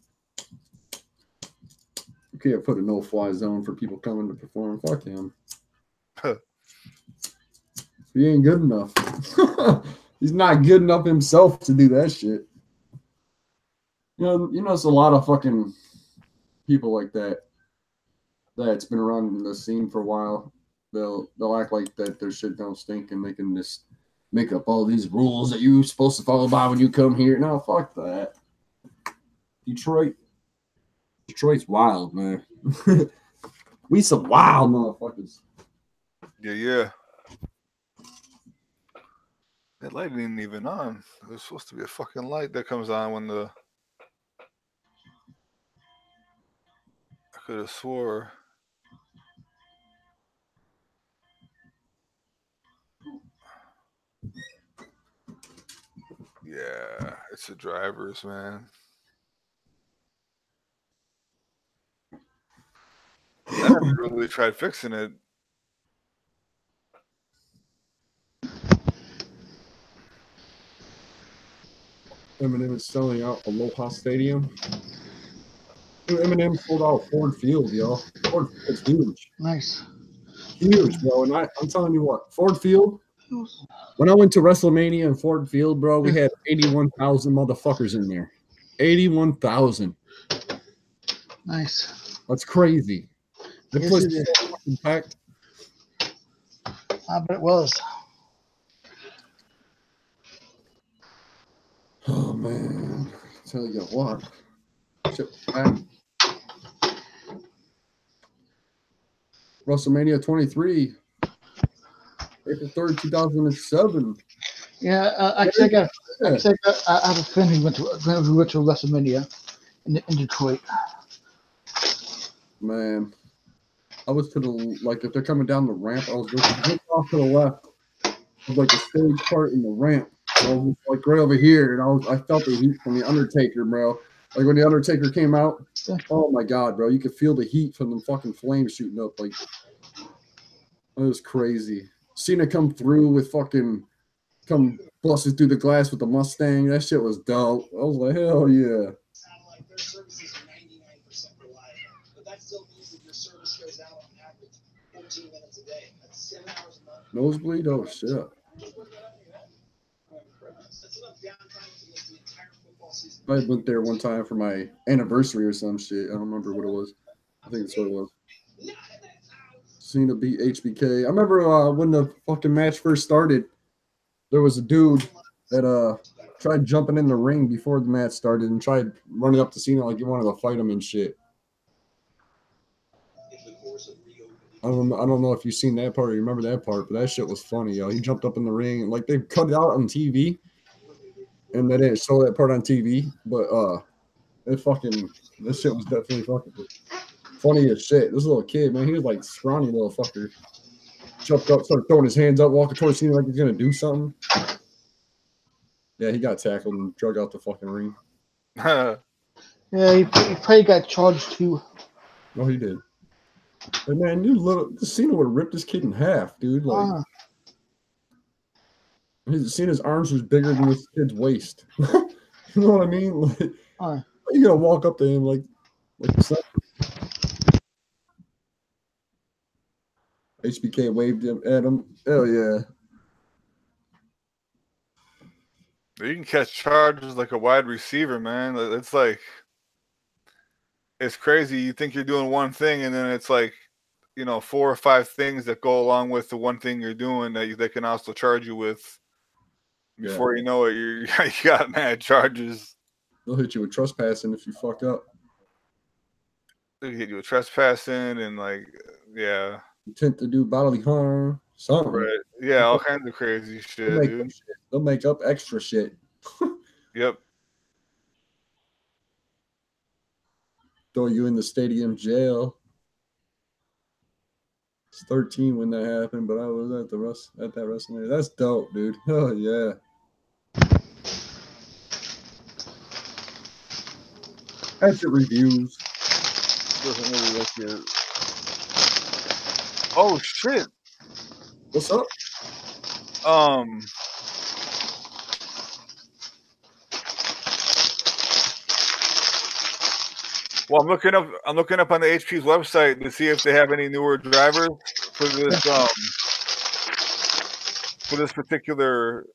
Speaker 1: You can't put a no fly zone for people coming to perform. Fuck him. he ain't good enough. He's not good enough himself to do that shit. You know, you know, it's a lot of fucking people like that that's been around the scene for a while. They'll they'll act like that their shit don't stink and they can just make up all these rules that you're supposed to follow by when you come here. No, fuck that. Detroit, Detroit's wild, man. we some wild motherfuckers.
Speaker 3: Yeah, yeah. That light ain't even on. There's supposed to be a fucking light that comes on when the. I could have swore. Yeah, it's the drivers, man. I never really tried fixing it.
Speaker 1: Eminem is selling out Aloha Stadium. Eminem sold out Ford Field, yo. Ford Field's huge.
Speaker 2: Nice.
Speaker 1: Huge, bro. And I, I'm telling you what, Ford Field, when I went to WrestleMania in Ford Field, bro, we had 81,000 motherfuckers in there. 81,000.
Speaker 2: Nice.
Speaker 1: That's crazy. The
Speaker 2: Yes,
Speaker 1: place is packed.
Speaker 2: I bet it was.
Speaker 1: Oh, man. I tell you what. Shit. WrestleMania 23, April 3rd, 2007.
Speaker 2: Yeah, uh, actually, I got.
Speaker 1: Yeah.
Speaker 2: Actually, I, got, I have a friend who went to who went to WrestleMania in, in Detroit.
Speaker 1: Man, I was to the like if they're coming down the ramp, I was just off to the left of like the stage part in the ramp. I was like right over here, and I was I felt the heat from the Undertaker, bro. Like when the Undertaker came out, oh my god, bro, you could feel the heat from the fucking flames shooting up. Like it was crazy. Cena come through with fucking come busting through the glass with the Mustang. That shit was dope. I was like, hell yeah.
Speaker 5: satellite, their services are 99% reliable. But that still means that your service goes out on average 14 minutes a day. That's seven hours a month.
Speaker 1: Nosebleed, oh shit. I went there one time for my anniversary or some shit. I don't remember what it was. I think that's what it was. Cena beat HBK. I remember uh, when the fucking match first started, there was a dude that uh tried jumping in the ring before the match started and tried running up to Cena like he wanted to fight him and shit. I don't know, I don't know if you've seen that part or you remember that part, but that shit was funny, yo. He jumped up in the ring and like they cut it out on TV and they didn't show that part on TV, but uh it fucking this shit was definitely fucking funny as shit. This little kid, man, he was like scrawny little fucker. Jumped up, started throwing his hands up, walking towards Cena like he's gonna do something. Yeah, he got tackled and drug out the fucking ring.
Speaker 2: Yeah, he, he probably got charged too.
Speaker 1: No, he did. But man, you little Cena would have ripped this kid in half, dude. Like
Speaker 2: Ah,
Speaker 1: His Cena's arms was bigger than this kid's waist. you know what I mean? Like,
Speaker 2: ah.
Speaker 1: you gotta walk up to him like, like HBK waved him at him. Hell yeah.
Speaker 3: You can catch charges like a wide receiver, man. It's like it's crazy. You think you're doing one thing, and then it's like you know four or five things that go along with the one thing you're doing that you, they can also charge you with.
Speaker 1: Yeah.
Speaker 3: Before you know it, you you got mad charges.
Speaker 1: They'll hit you with trespassing if you fuck up.
Speaker 3: They hit you with trespassing and like yeah,
Speaker 1: Intent to do bodily harm. Something.
Speaker 3: right, yeah, all kinds of crazy shit,
Speaker 1: They'll, make shit. They'll make up extra shit.
Speaker 3: Yep.
Speaker 1: Throw you in the stadium jail. It's 13 when that happened, but I was at the rest at that WrestleMania. That's dope, dude. Oh yeah. That's your reviews.
Speaker 3: Doesn't really like your. Oh shit.
Speaker 1: What's up?
Speaker 3: Um Well, I'm looking up. I'm looking up on the HP's website to see if they have any newer drivers for this um, for this particular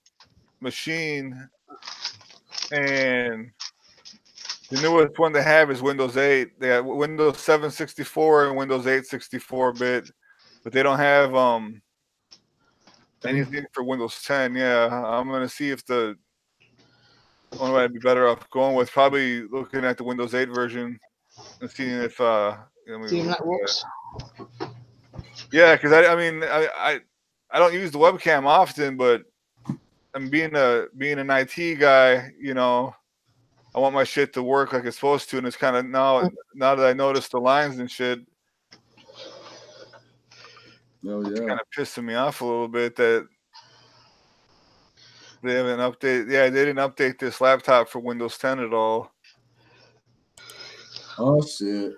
Speaker 3: machine. And the newest one they have is Windows 8. They have Windows 7 64 and Windows 8 64 bit but they don't have um anything for Windows 10. Yeah, I'm gonna see if the one way I'd be better off going with probably looking at the Windows 8 version and seeing if uh let me
Speaker 2: See that
Speaker 3: at
Speaker 2: works.
Speaker 3: Yeah, because I, I mean, I, I, I don't use the webcam often, but I'm being a being an IT guy, you know, I want my shit to work like it's supposed to, and it's kind of now now that I notice the lines and shit,
Speaker 1: Oh yeah.
Speaker 3: kind of pissing me off a little bit that they haven't updated. Yeah, they didn't update this laptop for Windows 10 at all.
Speaker 1: Oh shit.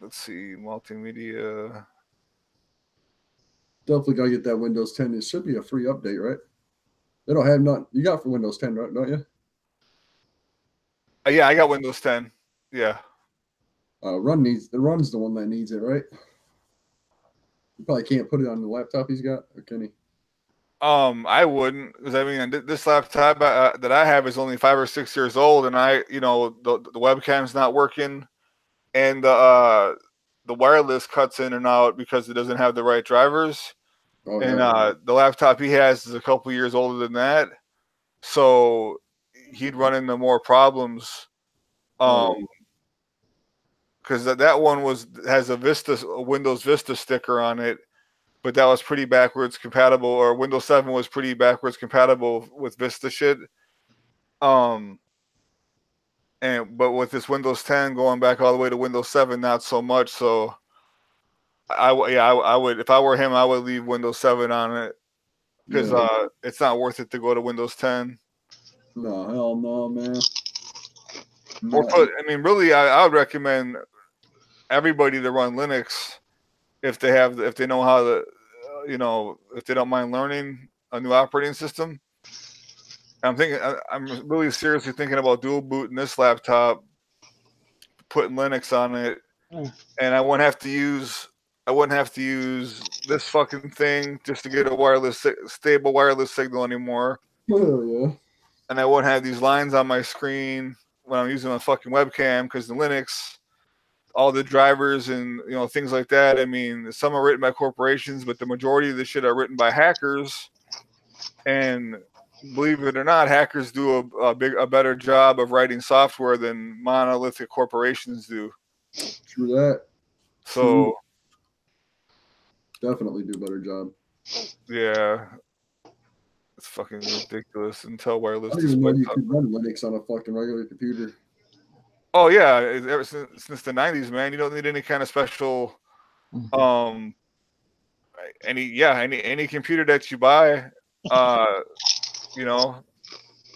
Speaker 3: Let's see, multimedia.
Speaker 1: Definitely gotta get that Windows 10. It should be a free update, right? They don't have not you got for Windows 10, right? Don't you?
Speaker 3: Uh, yeah, I got Windows 10. Yeah.
Speaker 1: Uh, run needs the run's the one that needs it, right? Probably can't put it on the laptop he's got, or can he?
Speaker 3: Um, I wouldn't, because I mean, this laptop uh, that I have is only five or six years old, and I, you know, the, the webcam's not working, and the uh, the wireless cuts in and out because it doesn't have the right drivers,
Speaker 1: Oh,
Speaker 3: and
Speaker 1: yeah.
Speaker 3: uh, the laptop he has is a couple years older than that, so he'd run into more problems. Um, because that, that one was has a Vista a Windows Vista sticker on it, but that was pretty backwards compatible, or Windows 7 was pretty backwards compatible with Vista shit. Um, and but with this Windows 10 going back all the way to Windows 7, not so much. So, I yeah, I, I would if I were him, I would leave Windows 7 on it because
Speaker 1: Yeah.
Speaker 3: uh, it's not worth it to go to Windows 10.
Speaker 1: no, hell no, man.
Speaker 3: Or put, I mean, really, I, I would recommend everybody to run Linux if they have, if they know how to, uh, you know, if they don't mind learning a new operating system. I'm thinking, I- I'm really seriously thinking about dual booting this laptop, putting Linux on it,
Speaker 2: Mm.
Speaker 3: and I wouldn't have to use, I wouldn't have to use this fucking thing just to get a wireless, stable wireless signal anymore
Speaker 1: Hell yeah.
Speaker 3: and I won't have these lines on my screen when I'm using my fucking webcam because the Linux, all the drivers and you know things like that. I mean, some are written by corporations, but the majority of the shit are written by hackers. And believe it or not, hackers do a, a big, a better job of writing software than monolithic corporations do.
Speaker 1: True that.
Speaker 3: So
Speaker 1: Definitely do a better job.
Speaker 3: yeah, it's fucking ridiculous. Intel wireless
Speaker 1: I didn't even know you could run Linux on a fucking regular computer.
Speaker 3: Oh yeah, ever since, since the '90s, man. You don't need any kind of special,
Speaker 2: Mhm.
Speaker 3: um, any yeah, any any computer that you buy, uh, you know,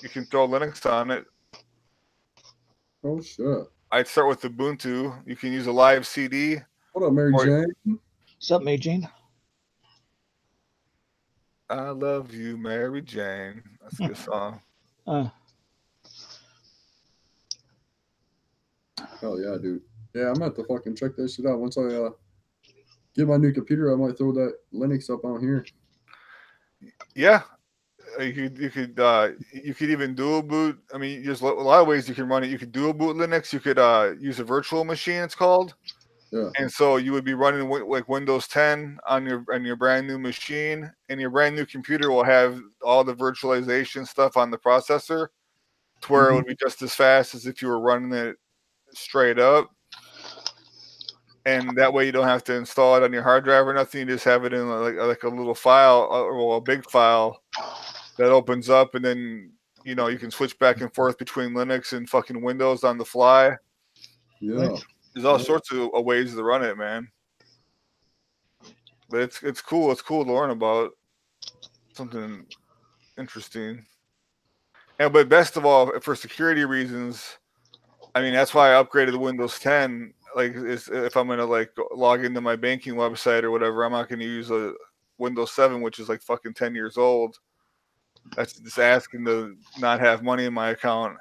Speaker 3: you can throw Linux on it.
Speaker 1: Oh shit.
Speaker 3: I'd start with Ubuntu. You can use a live CD.
Speaker 1: What up, Mary
Speaker 3: Or-
Speaker 1: Jane?
Speaker 2: What's up, May Jane?
Speaker 3: I love you, Mary Jane. That's a good song.
Speaker 2: Uh,
Speaker 1: Hell yeah, dude. Yeah, I'm gonna have to fucking check that shit out. Once I uh get my new computer, I might throw that Linux up on here.
Speaker 3: Yeah, uh, you could you could uh, you could even dual boot. I mean, there's a lot of ways you can run it. You could dual boot Linux. You could uh, use a virtual machine. It's called.
Speaker 1: Yeah.
Speaker 3: And so you would be running like Windows 10 on your on your brand new machine, and your brand new computer will have all the virtualization stuff on the processor, to where it would be just as fast as if you were running it straight up. And that way you don't have to install it on your hard drive or nothing. You just have it in like like a little file or a big file that opens up, and then you know you can switch back and forth between Linux and fucking Windows on the fly.
Speaker 1: Yeah.
Speaker 3: There's all
Speaker 1: Yeah.
Speaker 3: sorts of ways to run it, man. But it's it's cool. It's cool to learn about something interesting. And but best of all, for security reasons, I mean that's why I upgraded to Windows 10. Like is if I'm gonna like log into my banking website or whatever, I'm not gonna use a Windows 7, which is like fucking 10 years old. That's just asking to not have money in my account.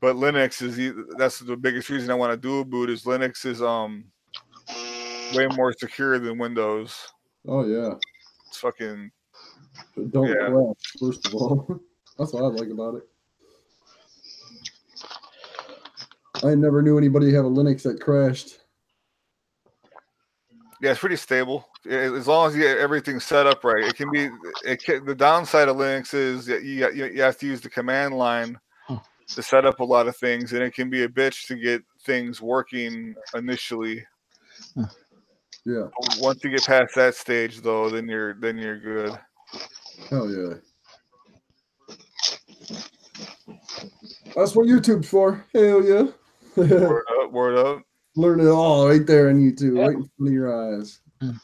Speaker 3: But Linux is that's the biggest reason I want to dual boot is Linux is um way more secure than Windows.
Speaker 1: Oh yeah.
Speaker 3: It's fucking
Speaker 1: But don't
Speaker 3: Yeah.
Speaker 1: crash, first of all. That's what I like about it. I never knew anybody have a Linux that crashed.
Speaker 3: yeah, it's pretty stable. As long as you get everything set up right, it can be. It can, the downside of Linux is that you you you have to use the command line to set up a lot of things, and it can be a bitch to get things working initially.
Speaker 1: Yeah.
Speaker 3: Once you get past that stage, though, then you're then you're good.
Speaker 1: Hell yeah. That's what YouTube's for. Hell yeah.
Speaker 3: Word up, word up.
Speaker 1: Learn it all right there on YouTube,
Speaker 2: Yeah.
Speaker 1: right in front of your eyes.
Speaker 2: Mm.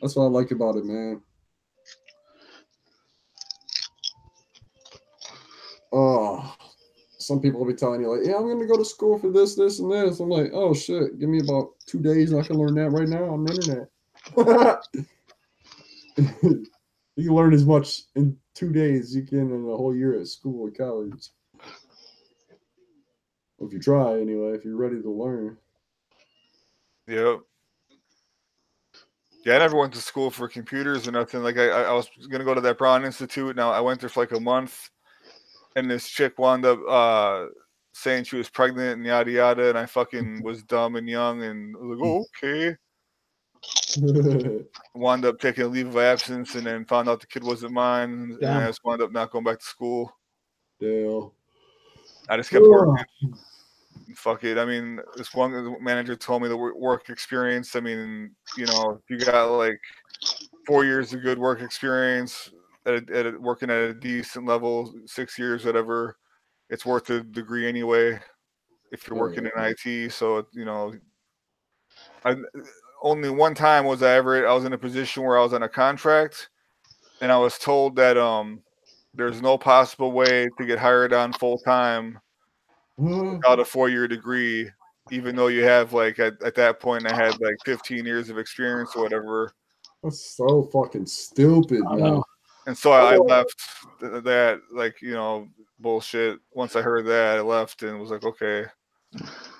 Speaker 1: That's what I like about it, man. Oh, some people will be telling you like, "Yeah, I'm going to go to school for this, this, and this." I'm like, "Oh shit, give me about two days, and I can learn that right now on the internet." you learn as much in two days as you can in a whole year at school or college. If you try, anyway, if you're ready to learn.
Speaker 3: Yep. Yeah, I never went to school for computers or nothing. Like I, I was gonna go to that Brown Institute. Now I went there for like a month, and this chick wound up uh, saying she was pregnant and yada yada, and I fucking was dumb and young and was like, oh, okay. Wound up taking a leave of absence, and then found out the kid wasn't mine, and I just wound up not going back to school.
Speaker 1: Damn.
Speaker 3: I just kept
Speaker 1: Ugh.
Speaker 3: working. Fuck it. I mean, this one manager told me the work experience. I mean, you know, if you got like four years of good work experience at, a, at a, working at a decent level, six years, whatever, it's worth a degree anyway. If you're working in IT, so you know, I only one time was I ever I was in a position where I was on a contract, and I was told that um there's no possible way to get hired on full time Mm-hmm. without a four year degree, even though you have like at, at that point I had like 15 years of experience or whatever.
Speaker 1: That's so fucking stupid, man.
Speaker 2: know.
Speaker 3: And so I, I
Speaker 1: Oh.
Speaker 3: left th- that like you know bullshit. Once I heard that, I left and was like, okay,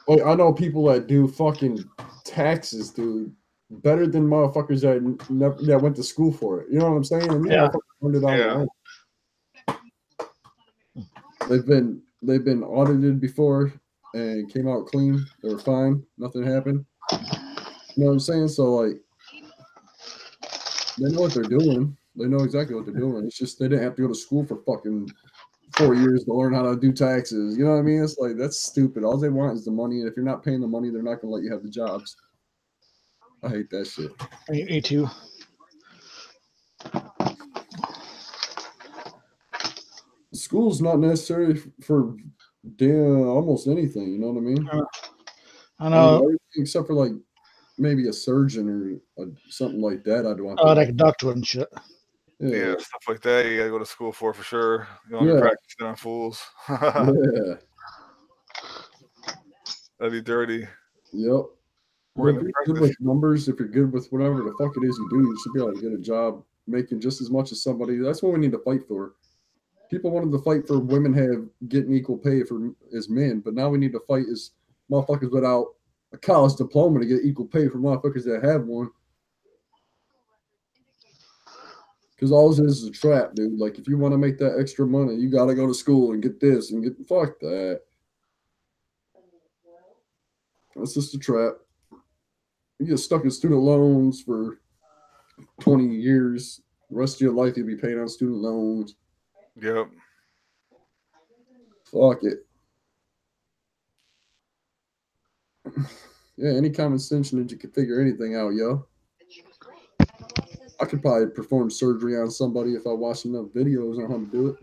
Speaker 1: Like I know people that do fucking taxes, dude, better than motherfuckers that never that went to school for it. You know what I'm saying? And these
Speaker 2: Yeah.
Speaker 1: motherfuckers learned it on their
Speaker 3: Yeah.
Speaker 1: They've been they've been audited before and came out clean. They were fine. Nothing happened. You know what I'm saying? So like they know what they're doing. They know exactly what they're doing. It's just they didn't have to go to school for fucking four years to learn how to do taxes. You know what I mean? It's like that's stupid. All they want is the money. And if you're not paying the money, they're not gonna let you have the jobs. I hate that shit.
Speaker 2: Me, me too.
Speaker 1: School's not necessary for damn almost anything. You know what I mean?
Speaker 2: Uh, I
Speaker 1: I mean,
Speaker 2: know.
Speaker 1: everything except for like maybe a surgeon or a, something like that. I'd want.
Speaker 2: Oh,
Speaker 1: to-
Speaker 2: like a doctor and shit.
Speaker 3: yeah, stuff like that. You gotta go to school for for sure. You want to
Speaker 1: Yeah.
Speaker 3: practice on fools.
Speaker 1: yeah.
Speaker 3: That'd be dirty.
Speaker 1: Yep.
Speaker 3: We're
Speaker 1: if you're good with numbers, if you're good with whatever the fuck it is you do, you should be able to get a job making just as much as somebody. That's what we need to fight for. People wanted to fight for women have getting equal pay for as men, but now we need to fight as motherfuckers without a college diploma to get equal pay for motherfuckers that have one. Because all this is a trap, dude. Like if you want to make that extra money, you gotta go to school and get this and get fuck that. That's just a trap. You get stuck in student loans for 20 years. The rest of your life you'll be paying on student loans.
Speaker 3: Yep.
Speaker 1: Fuck it. Yeah, any common sense that you could figure anything out, yo. I could probably perform surgery on somebody if I watched enough videos on how to do it.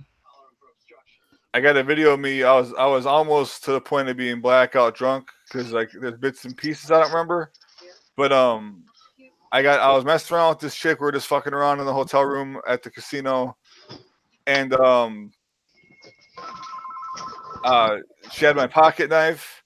Speaker 3: I got a video of me. I was I was almost to the point of being blackout drunk because like there's bits and pieces I don't remember, but um, I got I was messing around with this chick. We are just fucking around in the hotel room at the casino, and um, uh, she had my pocket knife,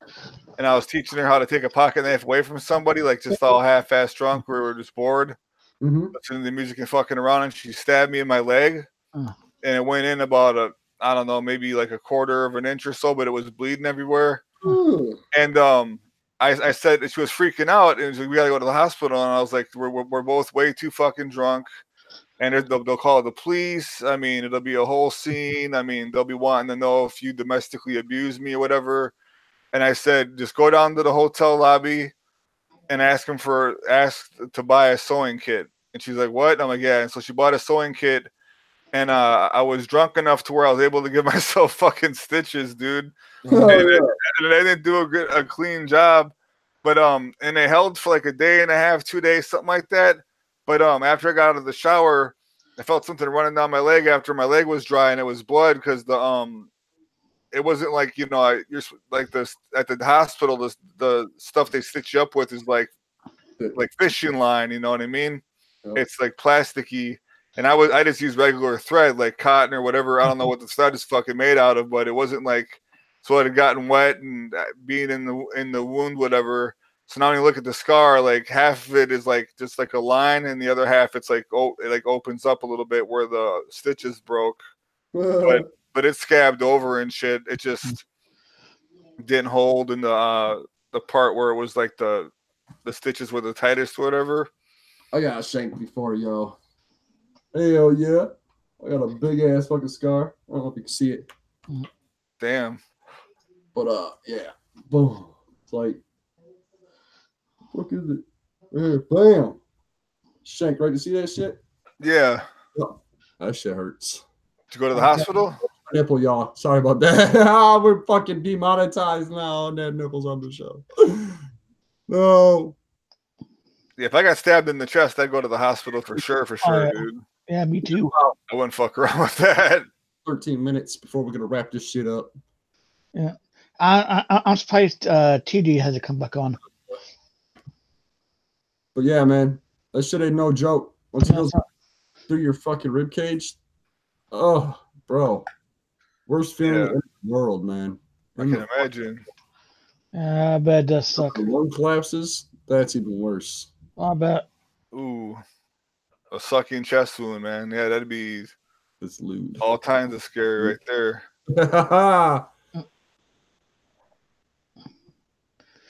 Speaker 3: and I was teaching her how to take a pocket knife away from somebody, like just all half-ass drunk. We were just bored,
Speaker 1: Mm-hmm.
Speaker 3: listening to the music and fucking around, and she stabbed me in my leg,
Speaker 2: Oh.
Speaker 3: and it went in about a I don't know, maybe like a quarter of an inch or so, but it was bleeding everywhere.
Speaker 1: Ooh.
Speaker 3: And um, I, I said she was freaking out, and was like, we gotta go to the hospital. And I was like, we're, we're, we're both way too fucking drunk, and they'll, they'll call the police. I mean, it'll be a whole scene. I mean, they'll be wanting to know if you domestically abused me or whatever. And I said, just go down to the hotel lobby and ask him for ask to buy a sewing kit. And she's like, what? I'm like, yeah. And so she bought a sewing kit. And uh, I was drunk enough to where I was able to give myself fucking stitches, dude
Speaker 1: Oh,
Speaker 3: and,
Speaker 1: yeah.
Speaker 3: and they didn't do a good a clean job but um and they held for like a day and a half two days something like that but um after i got out of the shower i felt something running down my leg after my leg was dry and it was blood because the um it wasn't like you know I, you're like this at the hospital the, the stuff they stitch you up with is like like fishing line you know what i mean?
Speaker 1: Yeah.
Speaker 3: it's like plasticky and i was i just used regular thread like cotton or whatever. I don't know what the thread is fucking made out of but it wasn't like so it had gotten wet and uh, being in the in the wound whatever so now when you look at the scar like half of it is like just like a line and the other half it's like oh it like opens up a little bit where the stitches broke but but it scabbed over and shit it just didn't hold in the uh the part where it was like the the stitches were the tightest or whatever
Speaker 1: I got shanked before, yo. Hell yeah. I got a big ass fucking scar. I don't know if you can see it.
Speaker 3: damn
Speaker 1: But uh yeah. Boom. It's like what is it? Yeah, bam. Shank, right? You see that shit?
Speaker 3: yeah
Speaker 1: That shit hurts.
Speaker 3: to go to the hospital
Speaker 1: Nipple, y'all. Sorry about that. Ah, We're fucking demonetized now on that nipples on the show. no.
Speaker 3: Yeah, if I got stabbed in the chest, I'd go to the hospital for sure, for sure,
Speaker 2: yeah.
Speaker 3: dude.
Speaker 2: Yeah, me too.
Speaker 3: I wouldn't fuck around with that.
Speaker 1: 13 minutes before we're gonna wrap this shit up. Yeah.
Speaker 2: I, I I'm surprised uh, TD hasn't come back on.
Speaker 1: But yeah, man, that shit ain't no joke. Once it goes through your fucking rib cage, oh, bro, worst feeling
Speaker 3: Yeah.
Speaker 1: in the world, man.
Speaker 3: I
Speaker 1: And
Speaker 3: can imagine.
Speaker 2: Yeah, I bet it does suck.
Speaker 1: lung collapses. That's even worse.
Speaker 2: I bet.
Speaker 3: Ooh, a sucking chest wound, man. Yeah, that'd be
Speaker 1: It's lewd.
Speaker 3: all kinds of scary right there.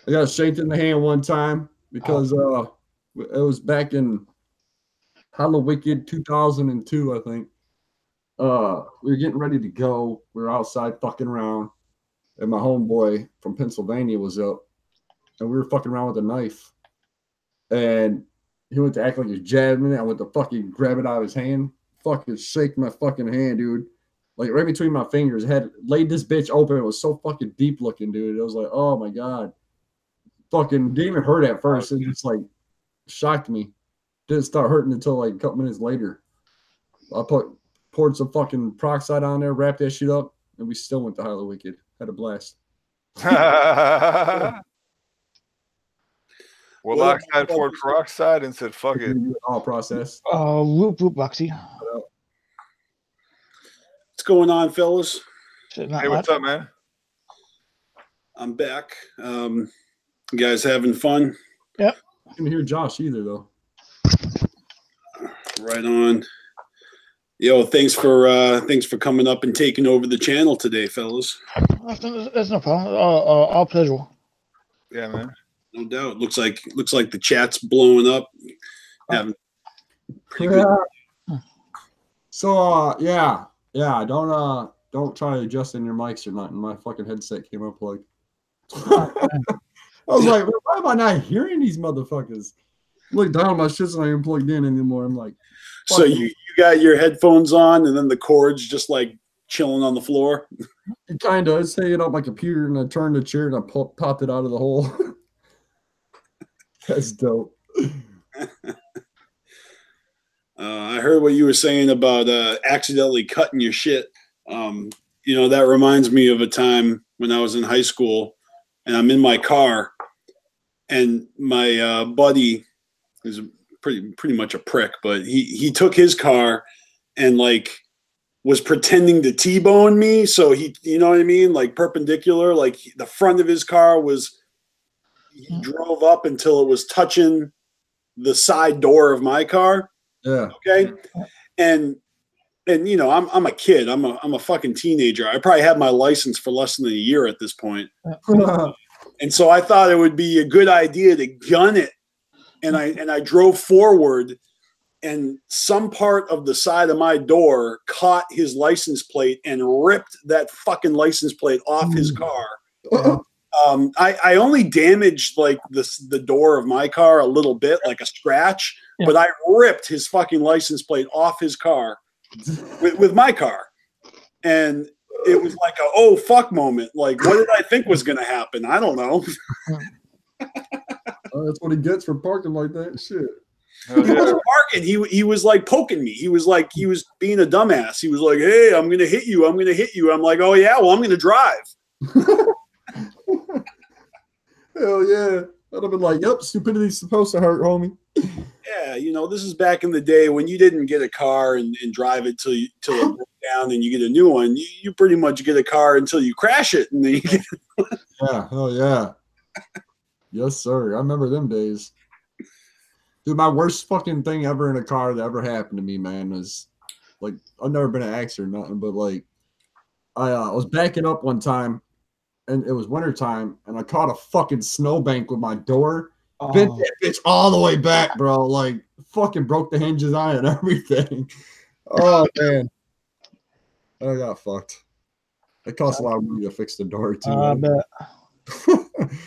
Speaker 1: I got shanked in the hand one time because uh it was back in Hallowicked 2002, I think. Uh we were getting ready to go. We were outside fucking around, and my homeboy from Pennsylvania was up, and we were fucking around with a knife. And he went to act like he was jabbing it. I went to fucking grab it out of his hand, fucking shake my fucking hand, dude like right between my fingers. Had laid this bitch open. It was so fucking deep looking, dude. It was like, oh my god, fucking didn't even hurt at first. It just like shocked me. Didn't start hurting until like a couple minutes later. I put poured some fucking peroxide on there, wrapped that shit up, and we still went to Hallowicked. Had a blast.
Speaker 3: well,
Speaker 5: Well,
Speaker 3: Loctite poured peroxide and said, "Fuck it."
Speaker 1: All process.
Speaker 2: Uh, whoop whoop, Roxy.
Speaker 5: What's going on, fellas?
Speaker 2: Shit,
Speaker 3: Hey, what's up, man?
Speaker 5: I'm back. Um, you guys having fun?
Speaker 1: I didn't hear Josh either though.
Speaker 5: Right on. Yo, thanks for uh thanks for coming up and taking over the channel today, fellas.
Speaker 2: That's, no- that's no problem. Uh, uh, all pleasure.
Speaker 3: Yeah, man.
Speaker 5: No doubt. Looks like looks like the chat's blowing up. Having pretty good.
Speaker 1: So uh yeah, yeah, don't uh don't try adjusting your mics or nothing. My fucking headset came up like I was like, why am I not hearing these motherfuckers? Look down, my shit's not even plugged in anymore. I'm like,
Speaker 5: So you, you got your headphones on and then the cords just like chilling on the floor.
Speaker 1: kind of. It's hanging up my computer, and I turned the chair and I po- popped it out of the hole. That's dope.
Speaker 5: Uh, I heard what you were saying about uh, accidentally cutting your shit. Um, you know, that reminds me of a time when I was in high school and I'm in my car and my uh, buddy is pretty pretty much a prick, but he he took his car and like was pretending to T-bone me. So he, you know what I mean? Like perpendicular, like the front of his car was, he drove up until it was touching the side door of my car
Speaker 1: Yeah.
Speaker 5: okay and and you know, I'm I'm a kid. I'm a I'm a fucking teenager. I probably had my license for less than a year at this point. And so I thought it would be a good idea to gun it. And I and I drove forward and some part of the side of my door caught his license plate and ripped that fucking license plate off his car. Um, I, I only damaged like this the door of my car a little bit, like a scratch,
Speaker 2: Yeah.
Speaker 5: but I ripped his fucking license plate off his car with, with my car. And it was like a oh fuck moment. Like, what did I think was gonna happen? I don't know.
Speaker 1: Oh, that's what he gets for parking like that. Shit.
Speaker 3: Hell
Speaker 5: he
Speaker 3: yeah.
Speaker 5: wasn't barking. He he was like poking me. He was like he was being a dumbass. He was like, "Hey, I'm gonna hit you. I'm gonna hit you." I'm like, "Oh yeah, well I'm gonna drive."
Speaker 1: Hell yeah. I'd have been like, yep, stupidity's supposed to hurt, homie.
Speaker 5: Yeah, you know, this is back in the day when you didn't get a car and, and drive it till you till it broke down and you get a new one. You, you pretty much get a car until you crash it and then
Speaker 1: Yeah, hell yeah. yes, sir. I remember them days. Dude, my worst fucking thing ever in a car that ever happened to me, man, was like I've never been an accident or nothing, but like I uh, was backing up one time and it was wintertime and I caught a fucking snowbank with my door. Bent
Speaker 2: Oh,
Speaker 1: that bitch all the way back, bro. Like fucking broke the hinges on it and everything. Oh man. I got fucked. It cost a lot of money to fix the door too.
Speaker 2: I bet.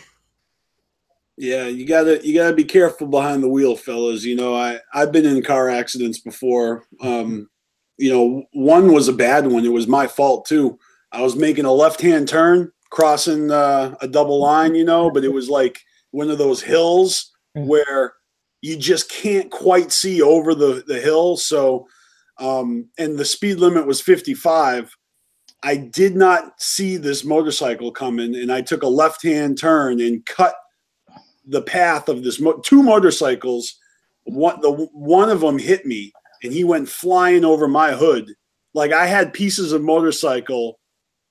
Speaker 5: Yeah, you gotta you gotta be careful behind the wheel, fellas. You know, I I've been in car accidents before. Um, you know, one was a bad one. It was my fault too. I was making a left hand turn, crossing uh, a double line. You know, but it was like one of those hills
Speaker 2: Mm.
Speaker 5: where you just can't quite see over the the hill. So, um, and the speed limit was fifty five. I did not see this motorcycle coming, and I took a left hand turn and cut the path of this mo- two motorcycles. One the one of them hit me, and he went flying over my hood. Like I had pieces of motorcycle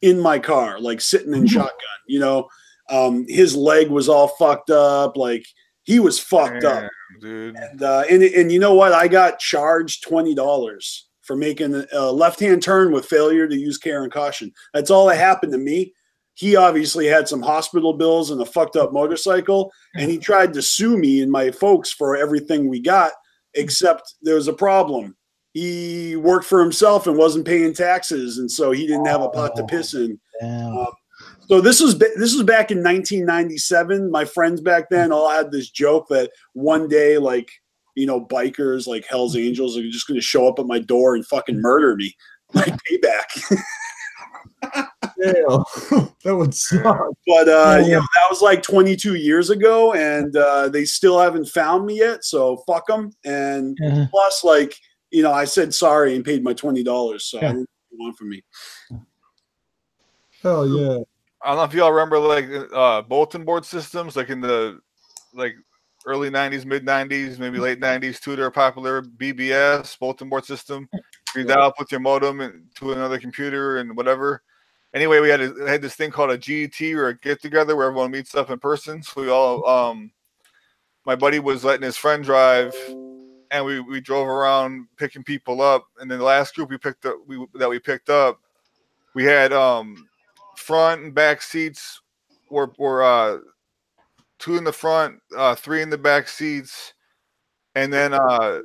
Speaker 5: in my car, like sitting in shotgun. You know, um, his leg was all fucked up. Like he was fucked up.
Speaker 3: Dude.
Speaker 5: And, uh, and and you know what? I got charged twenty dollars for making a left-hand turn with failure to use care and caution. That's all that happened to me. He obviously had some hospital bills and a fucked up motorcycle, and he tried to sue me and my folks for everything we got. Except there was a problem. He worked for himself and wasn't paying taxes, and so he didn't have a pot to piss in.
Speaker 2: Damn.
Speaker 5: So this was this was back in 1997. My friends back then all had this joke that one day, like you know, bikers like Hell's Angels are just going to show up at my door and fucking murder me, like payback.
Speaker 1: Damn. that would suck.
Speaker 5: but uh,
Speaker 2: Yeah.
Speaker 5: you know, that was like 22 years ago, and uh, they still haven't found me yet. So fuck them. And
Speaker 2: Yeah.
Speaker 5: plus, like you know, I said sorry and paid my twenty dollars. So I
Speaker 2: Yeah.
Speaker 5: what you want from me.
Speaker 1: Hell yeah.
Speaker 3: I don't know if y'all remember like uh bulletin board systems, like in the like early '90s, mid '90s, maybe late '90s. Tudor popular BBS bulletin board system. You dial up with your modem to another computer and whatever. Anyway, we had a, had this thing called a GT or a get together where everyone meets up in person. So we all, um, my buddy was letting his friend drive, and we we drove around picking people up. And then the last group we picked up, we that we picked up, we had um front and back seats were were uh two in the front, uh three in the back seats, and then uh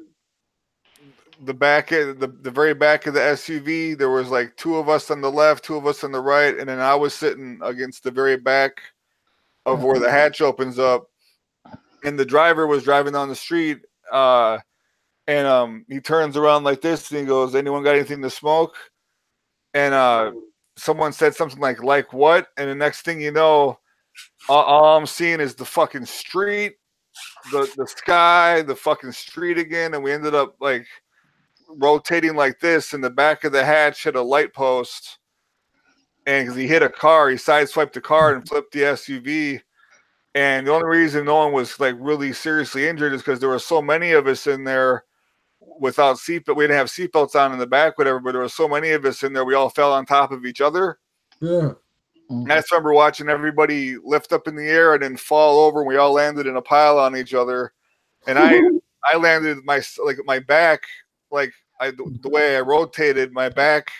Speaker 3: the back the, the very back of the SUV, there was like two of us on the left, two of us on the right, and then I was sitting against the very back of where the hatch opens up. And the driver was driving down the street, uh, and um he turns around like this and he goes, Anyone got anything to smoke? And uh someone said something like like what? And the next thing you know all, all i'm seeing is the fucking street the the sky the fucking street again. And we ended up like rotating like this. In the back of the hatch hit a light post. And because he hit a car he sideswiped the car and flipped the suv and the only reason no one was like really seriously injured is because there were so many of us in there without seatbelt. We didn't have seatbelts on in the back, whatever. But there were so many of us in there, we all fell on top of each other.
Speaker 1: Yeah.
Speaker 3: And I just remember watching everybody lift up in the air and then fall over, and we all landed in a pile on each other. And I, I landed my like my back like I the, the way I rotated, my back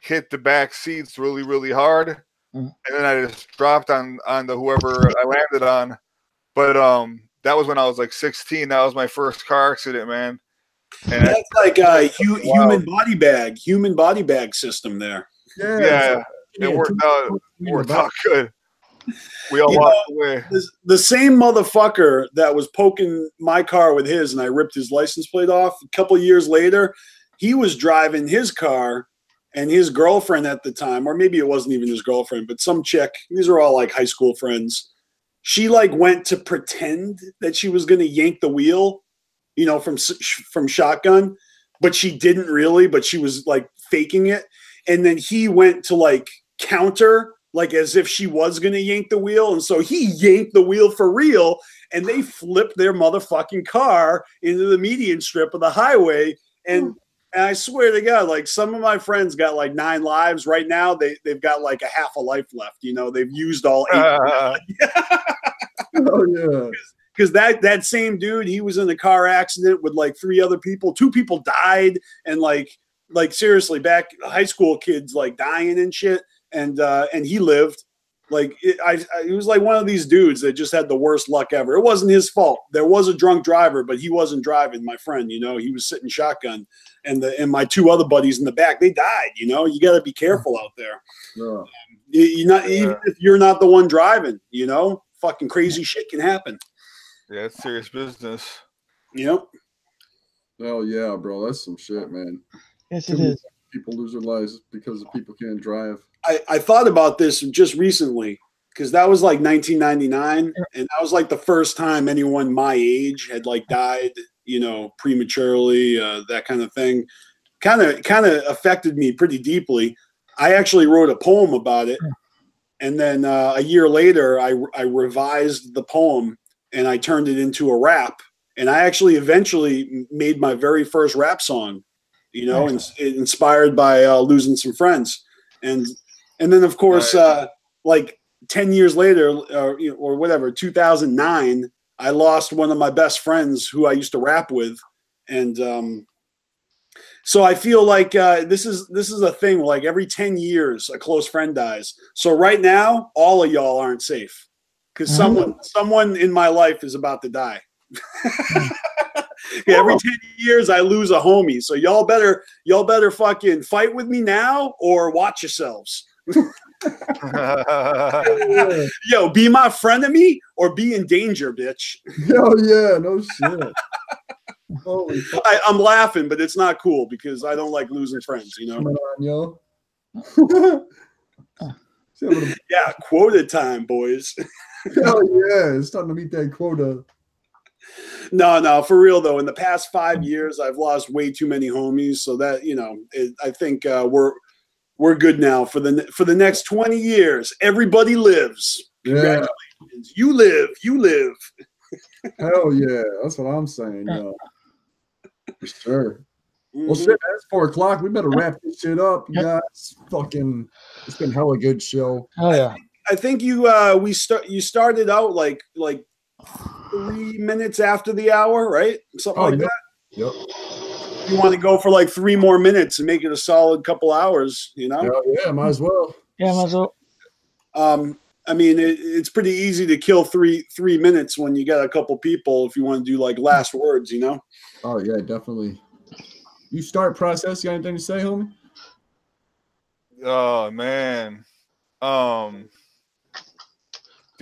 Speaker 3: hit the back seats really, really hard,
Speaker 2: Mhm.
Speaker 3: and then I just dropped on on the whoever I landed on. But um, that was when I was like 16. That was my first car accident, man. And
Speaker 5: That's like a hu-
Speaker 3: Wow.
Speaker 5: human body bag, human body bag system there.
Speaker 1: Yeah,
Speaker 3: yeah,
Speaker 1: yeah,
Speaker 3: it worked out.
Speaker 1: two-
Speaker 3: Worked out good. We all
Speaker 5: You
Speaker 3: walked away.
Speaker 5: The, the same motherfucker that was poking my car with his, and I ripped his license plate off. A couple years later, he was driving his car, and his girlfriend at the time, or maybe it wasn't even his girlfriend, but some chick. These are all like high school friends. She like went to pretend that she was going to yank the wheel, you know, from from shotgun, but she didn't really. But she was like faking it, and then he went to like counter like as if she was going to yank the wheel. And so he yanked the wheel for real. And they flipped their motherfucking car into the median strip of the highway. And, and I swear to God, like some of my friends got like nine lives right now. They, they've got like a half a life left. You know, they've used all eight.
Speaker 3: Uh,
Speaker 1: Oh yeah.
Speaker 5: Because that that same dude he was in a car accident with like three other people. Two people died and like like seriously back high school kids like dying and shit. And uh and he lived. Like it, I, I it was like one of these dudes that just had the worst luck ever. It wasn't his fault. There was a drunk driver but he wasn't driving my friend you know? He was sitting shotgun and the and my two other buddies in the back they died you know? You got to be careful out there.
Speaker 1: Yeah.
Speaker 5: you, you're not even if you're not the one driving you know? Fucking crazy shit can happen
Speaker 3: yeah, it's serious business.
Speaker 5: Yep. know
Speaker 1: Oh yeah, bro. That's some shit, man.
Speaker 2: Yes,
Speaker 1: Too
Speaker 2: it
Speaker 1: many
Speaker 2: is.
Speaker 1: People lose their lives because people can't drive.
Speaker 5: I, I thought about this just recently because that was like 1999, and that was like the first time anyone my age had like died, you know, prematurely, uh, that kind of thing. Kind of, kind of affected me pretty deeply. I actually wrote a poem about it, and then uh, a year later, I I revised the poem and I turned it into a rap. And I actually eventually made my very first rap song, you know, and inspired by uh, losing some friends. And and then of course,
Speaker 3: Right.
Speaker 5: uh, like ten years later, or, you know, or whatever, 2009, I lost one of my best friends who I used to rap with, and um, so I feel like uh, this is this is a thing. Like every ten years, a close friend dies. So right now, all of y'all aren't safe because
Speaker 2: Mhm.
Speaker 5: someone someone in my life is about to die. Yeah, every 10 years I lose a homie. So y'all better y'all better fucking fight with me now or watch yourselves. Yo, be my friend of me or be in danger, bitch.
Speaker 1: Hell yeah, no shit. Holy fuck,
Speaker 5: I, I'm laughing, but it's not cool because I don't like losing friends, you know.
Speaker 1: on, yo. See, I'm gonna-
Speaker 5: Yeah, quoted time, boys.
Speaker 1: Hell yeah, it's starting to meet that quota.
Speaker 5: No, no, for real though. In the past five years, I've lost way too many homies. So that you know, it, I think uh, we're we're good now for the ne- for the next twenty years. Everybody lives.
Speaker 1: Yeah,
Speaker 5: Congratulations. You live. You live.
Speaker 1: hell yeah, that's what I'm saying, yo. For sure. Well,
Speaker 5: Mhm.
Speaker 1: shit, man, it's four o'clock. We better wrap this shit up, you guys. Fucking, it's been hella good show.
Speaker 2: Oh yeah.
Speaker 5: I think you uh we start you started out like like three minutes after the hour, right? Something
Speaker 1: Oh,
Speaker 5: like
Speaker 1: yep.
Speaker 5: that.
Speaker 1: Yep.
Speaker 5: You want to go for like three more minutes and make it a solid couple hours, you know?
Speaker 1: Hell yeah, might as well.
Speaker 2: Yeah, might as well.
Speaker 5: Um, I mean, it, it's pretty easy to kill three three minutes when you got a couple people. If you want to do like last words, you know.
Speaker 1: Oh yeah, definitely. You start process. You got anything to say, homie?
Speaker 3: oh man, um,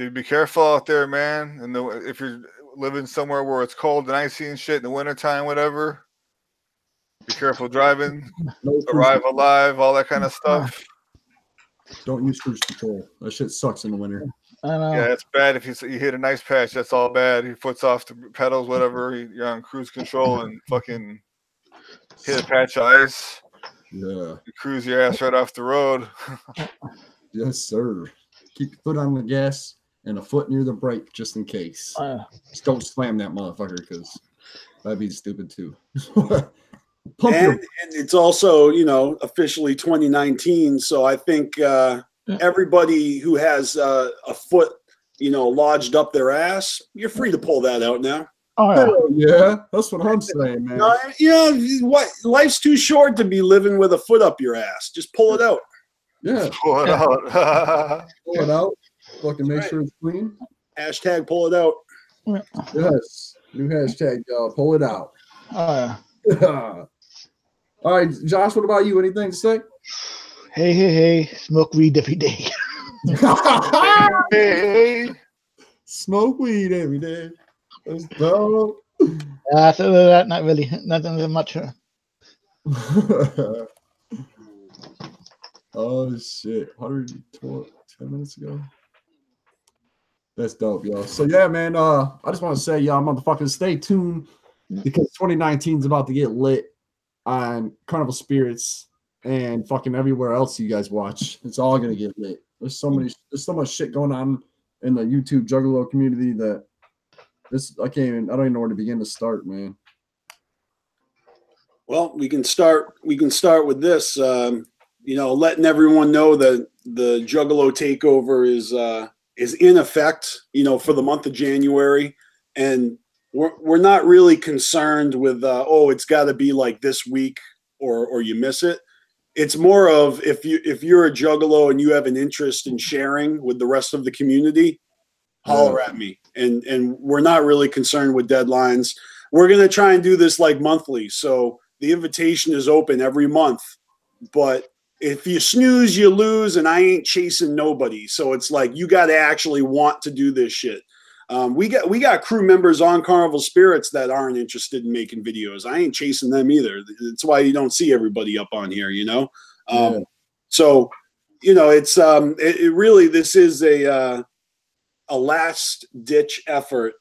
Speaker 3: dude, be careful out there, man. And the, if you're living somewhere where it's cold and icy and shit in the wintertime, whatever, be careful driving. Arrive alive, all that kind of stuff.
Speaker 1: Don't use cruise control. That shit sucks in the winter.
Speaker 2: I know.
Speaker 3: Yeah, it's bad if you you hit a nice patch. That's all bad. Your foot's off the pedals, whatever. you- You're on cruise control and fucking hit a patch of ice.
Speaker 1: Yeah.
Speaker 3: You cruise your ass right off the road.
Speaker 1: Yes, sir. Keep your foot on the gas and a foot near the brake just in case.
Speaker 2: Yeah.
Speaker 1: Just don't slam that motherfucker because that'd be stupid too. Pump
Speaker 5: and, and it's also you know officially 2019 so i think uh, everybody who has uh, a foot you know lodged up their ass you're free to pull that out now
Speaker 2: Oh yeah.
Speaker 1: That's what I'm saying, man.
Speaker 5: No, you know what? Life's too short to be living with a foot up your ass. Just pull it out.
Speaker 1: Yeah,
Speaker 3: Pull it out.
Speaker 1: pull it out. Fucking make
Speaker 5: Right.
Speaker 1: sure it's clean.
Speaker 5: Hashtag pull it out.
Speaker 1: Yes, new hashtag, y'all. Pull it out.
Speaker 2: Oh yeah.
Speaker 1: All right, Josh. What about you? Anything to say?
Speaker 2: Hey hey hey. Smoke weed every day.
Speaker 3: hey,
Speaker 1: Smoke weed every day. That's dope.
Speaker 2: Uh, so that not really. Nothing that much. uh,
Speaker 1: oh shit! 112 10 minutes ago. That's dope, y'all. So yeah, man. Uh, I just want to say, y'all, motherfucking stay tuned because 2019 is about to get lit on Carnival Spirits and fucking everywhere else you guys watch. It's all gonna get lit. There's so many. There's so much shit going on in the YouTube Juggalo community that this I can't even. I don't even know where to begin to start, man.
Speaker 5: Well, we can start. We can start with this. Um, you know, letting everyone know that the Juggalo takeover is uh, is in effect. You know, for the month of January, and we're we're not really concerned with uh, oh, it's got to be like this week or or you miss it. It's more of if you if you're a Juggalo and you have an interest in sharing with the rest of the community, holler at me. And and we're not really concerned with deadlines. We're gonna try and do this like monthly. So the invitation is open every month. But if you snooze, you lose, and I ain't chasing nobody. So it's like you got to actually want to do this shit. Um, we got we got crew members on Carnival Spirits that aren't interested in making videos. I ain't chasing them either. That's why you don't see everybody up on here. You know. Um,
Speaker 1: Yeah.
Speaker 5: So you know it's um it, it really this is a uh, a last ditch effort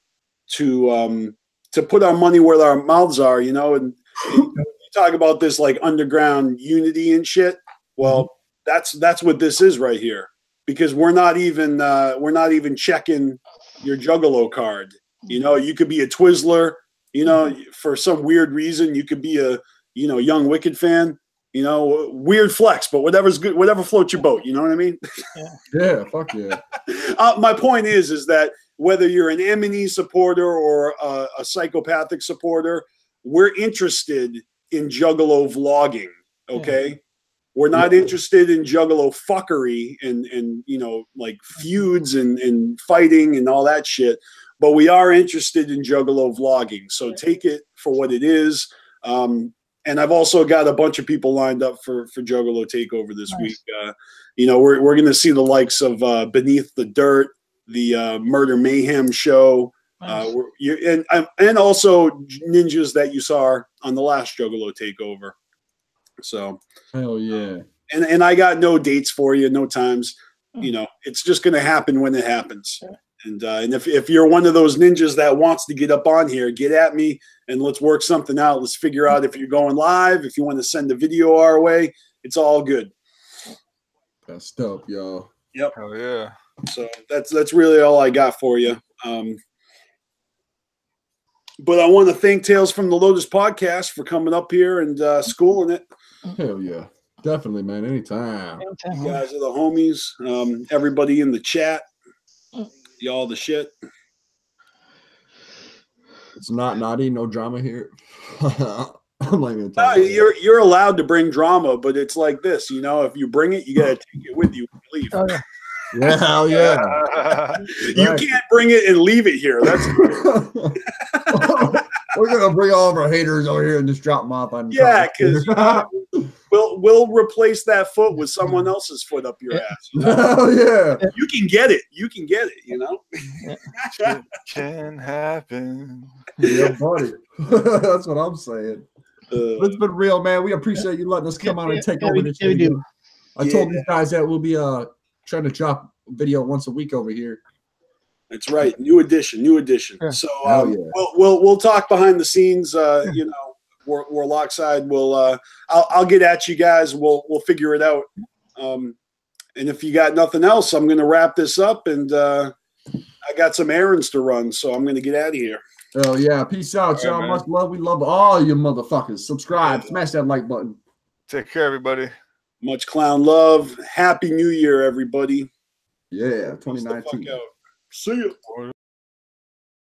Speaker 5: to um to put our money where our mouths are. You know, and, and you talk about this like underground unity and shit. Well, that's that's what this is right here because we're not even uh, we're not even checking your Juggalo card. You know, you could be a Twizzler. You know, for some weird reason, you could be a you know young Wicked fan. You know, weird flex, but whatever's good, whatever floats your boat. You know what I mean?
Speaker 1: Yeah, fuck yeah.
Speaker 5: uh, my point is, is that whether you're an MNE supporter or a, a psychopathic supporter, we're interested in Juggalo vlogging. Okay, we're not interested in Juggalo fuckery and and you know like feuds and and fighting and all that shit. But we are interested in Juggalo vlogging. So take it for what it is. Um, and I've also got a bunch of people lined up for for Juggalo Takeover this
Speaker 2: Nice.
Speaker 5: week. Uh, you know, we're we're going to see the likes of uh, Beneath the Dirt, the uh, Murder Mayhem show, uh,
Speaker 2: Nice.
Speaker 5: we're, you, and um, and also ninjas that you saw on the last Juggalo Takeover. So,
Speaker 1: Hell yeah.
Speaker 5: and and I got no dates for you, no times. You know, it's just going to happen when it happens. And uh, and if if you're one of those ninjas that wants to get up on here, get at me and let's work something out. Let's figure out if you're going live, if you want to send a video our way. It's all good.
Speaker 1: That's dope, y'all. Yep.
Speaker 3: Hell yeah.
Speaker 5: So that's that's really all I got for you. Um, but I want to thank Tales from the Lotus podcast for coming up here and uh, schooling it.
Speaker 1: Hell yeah. Definitely, man. Anytime.
Speaker 2: Anytime,
Speaker 5: You guys are the homies. Um, everybody in the chat, y'all the shit.
Speaker 1: It's not naughty, no drama here. I'm not even
Speaker 5: No, you're you're allowed to bring drama, but it's like this, you know. If you bring it, you gotta take it with you when you leave.
Speaker 2: Oh, yeah.
Speaker 1: yeah, hell yeah.
Speaker 5: You
Speaker 1: Right.
Speaker 5: can't bring it and leave it here. That's
Speaker 1: We're gonna bring all of our haters over here and just drop them off on.
Speaker 5: Yeah, 'cause- we'll we'll replace that foot with someone else's foot up your ass. you know?
Speaker 1: hell yeah.
Speaker 5: You can get it. You can get it. You know.
Speaker 3: Shit can happen.
Speaker 1: Yeah, buddy. That's what I'm saying. But
Speaker 5: Uh,
Speaker 1: it's been real, man. We appreciate you letting us come out and take
Speaker 2: Yeah,
Speaker 1: over
Speaker 2: we-
Speaker 1: this
Speaker 2: we
Speaker 1: video.
Speaker 2: do.
Speaker 1: I told
Speaker 5: Yeah.
Speaker 1: these guys that we'll be uh trying to drop video once a week over here.
Speaker 5: That's right. New edition. New edition.
Speaker 2: Yeah.
Speaker 5: So um,
Speaker 1: yeah.
Speaker 5: we'll, we'll we'll talk behind the scenes. Uh, you know, War, Warlock side. We'll uh, I'll I'll get at you guys. We'll we'll figure it out. Um, and if you got nothing else, I'm going to wrap this up. And uh, I got some errands to run, so I'm going to get out of here.
Speaker 1: Oh yeah. Peace out,
Speaker 3: All right,
Speaker 1: y'all. Much love. We love all you motherfuckers. Subscribe. Smash that like button.
Speaker 3: Take care, everybody.
Speaker 5: Much clown love. Happy New Year, everybody.
Speaker 1: Yeah,
Speaker 5: Peace the fuck
Speaker 1: 2019.
Speaker 5: See you.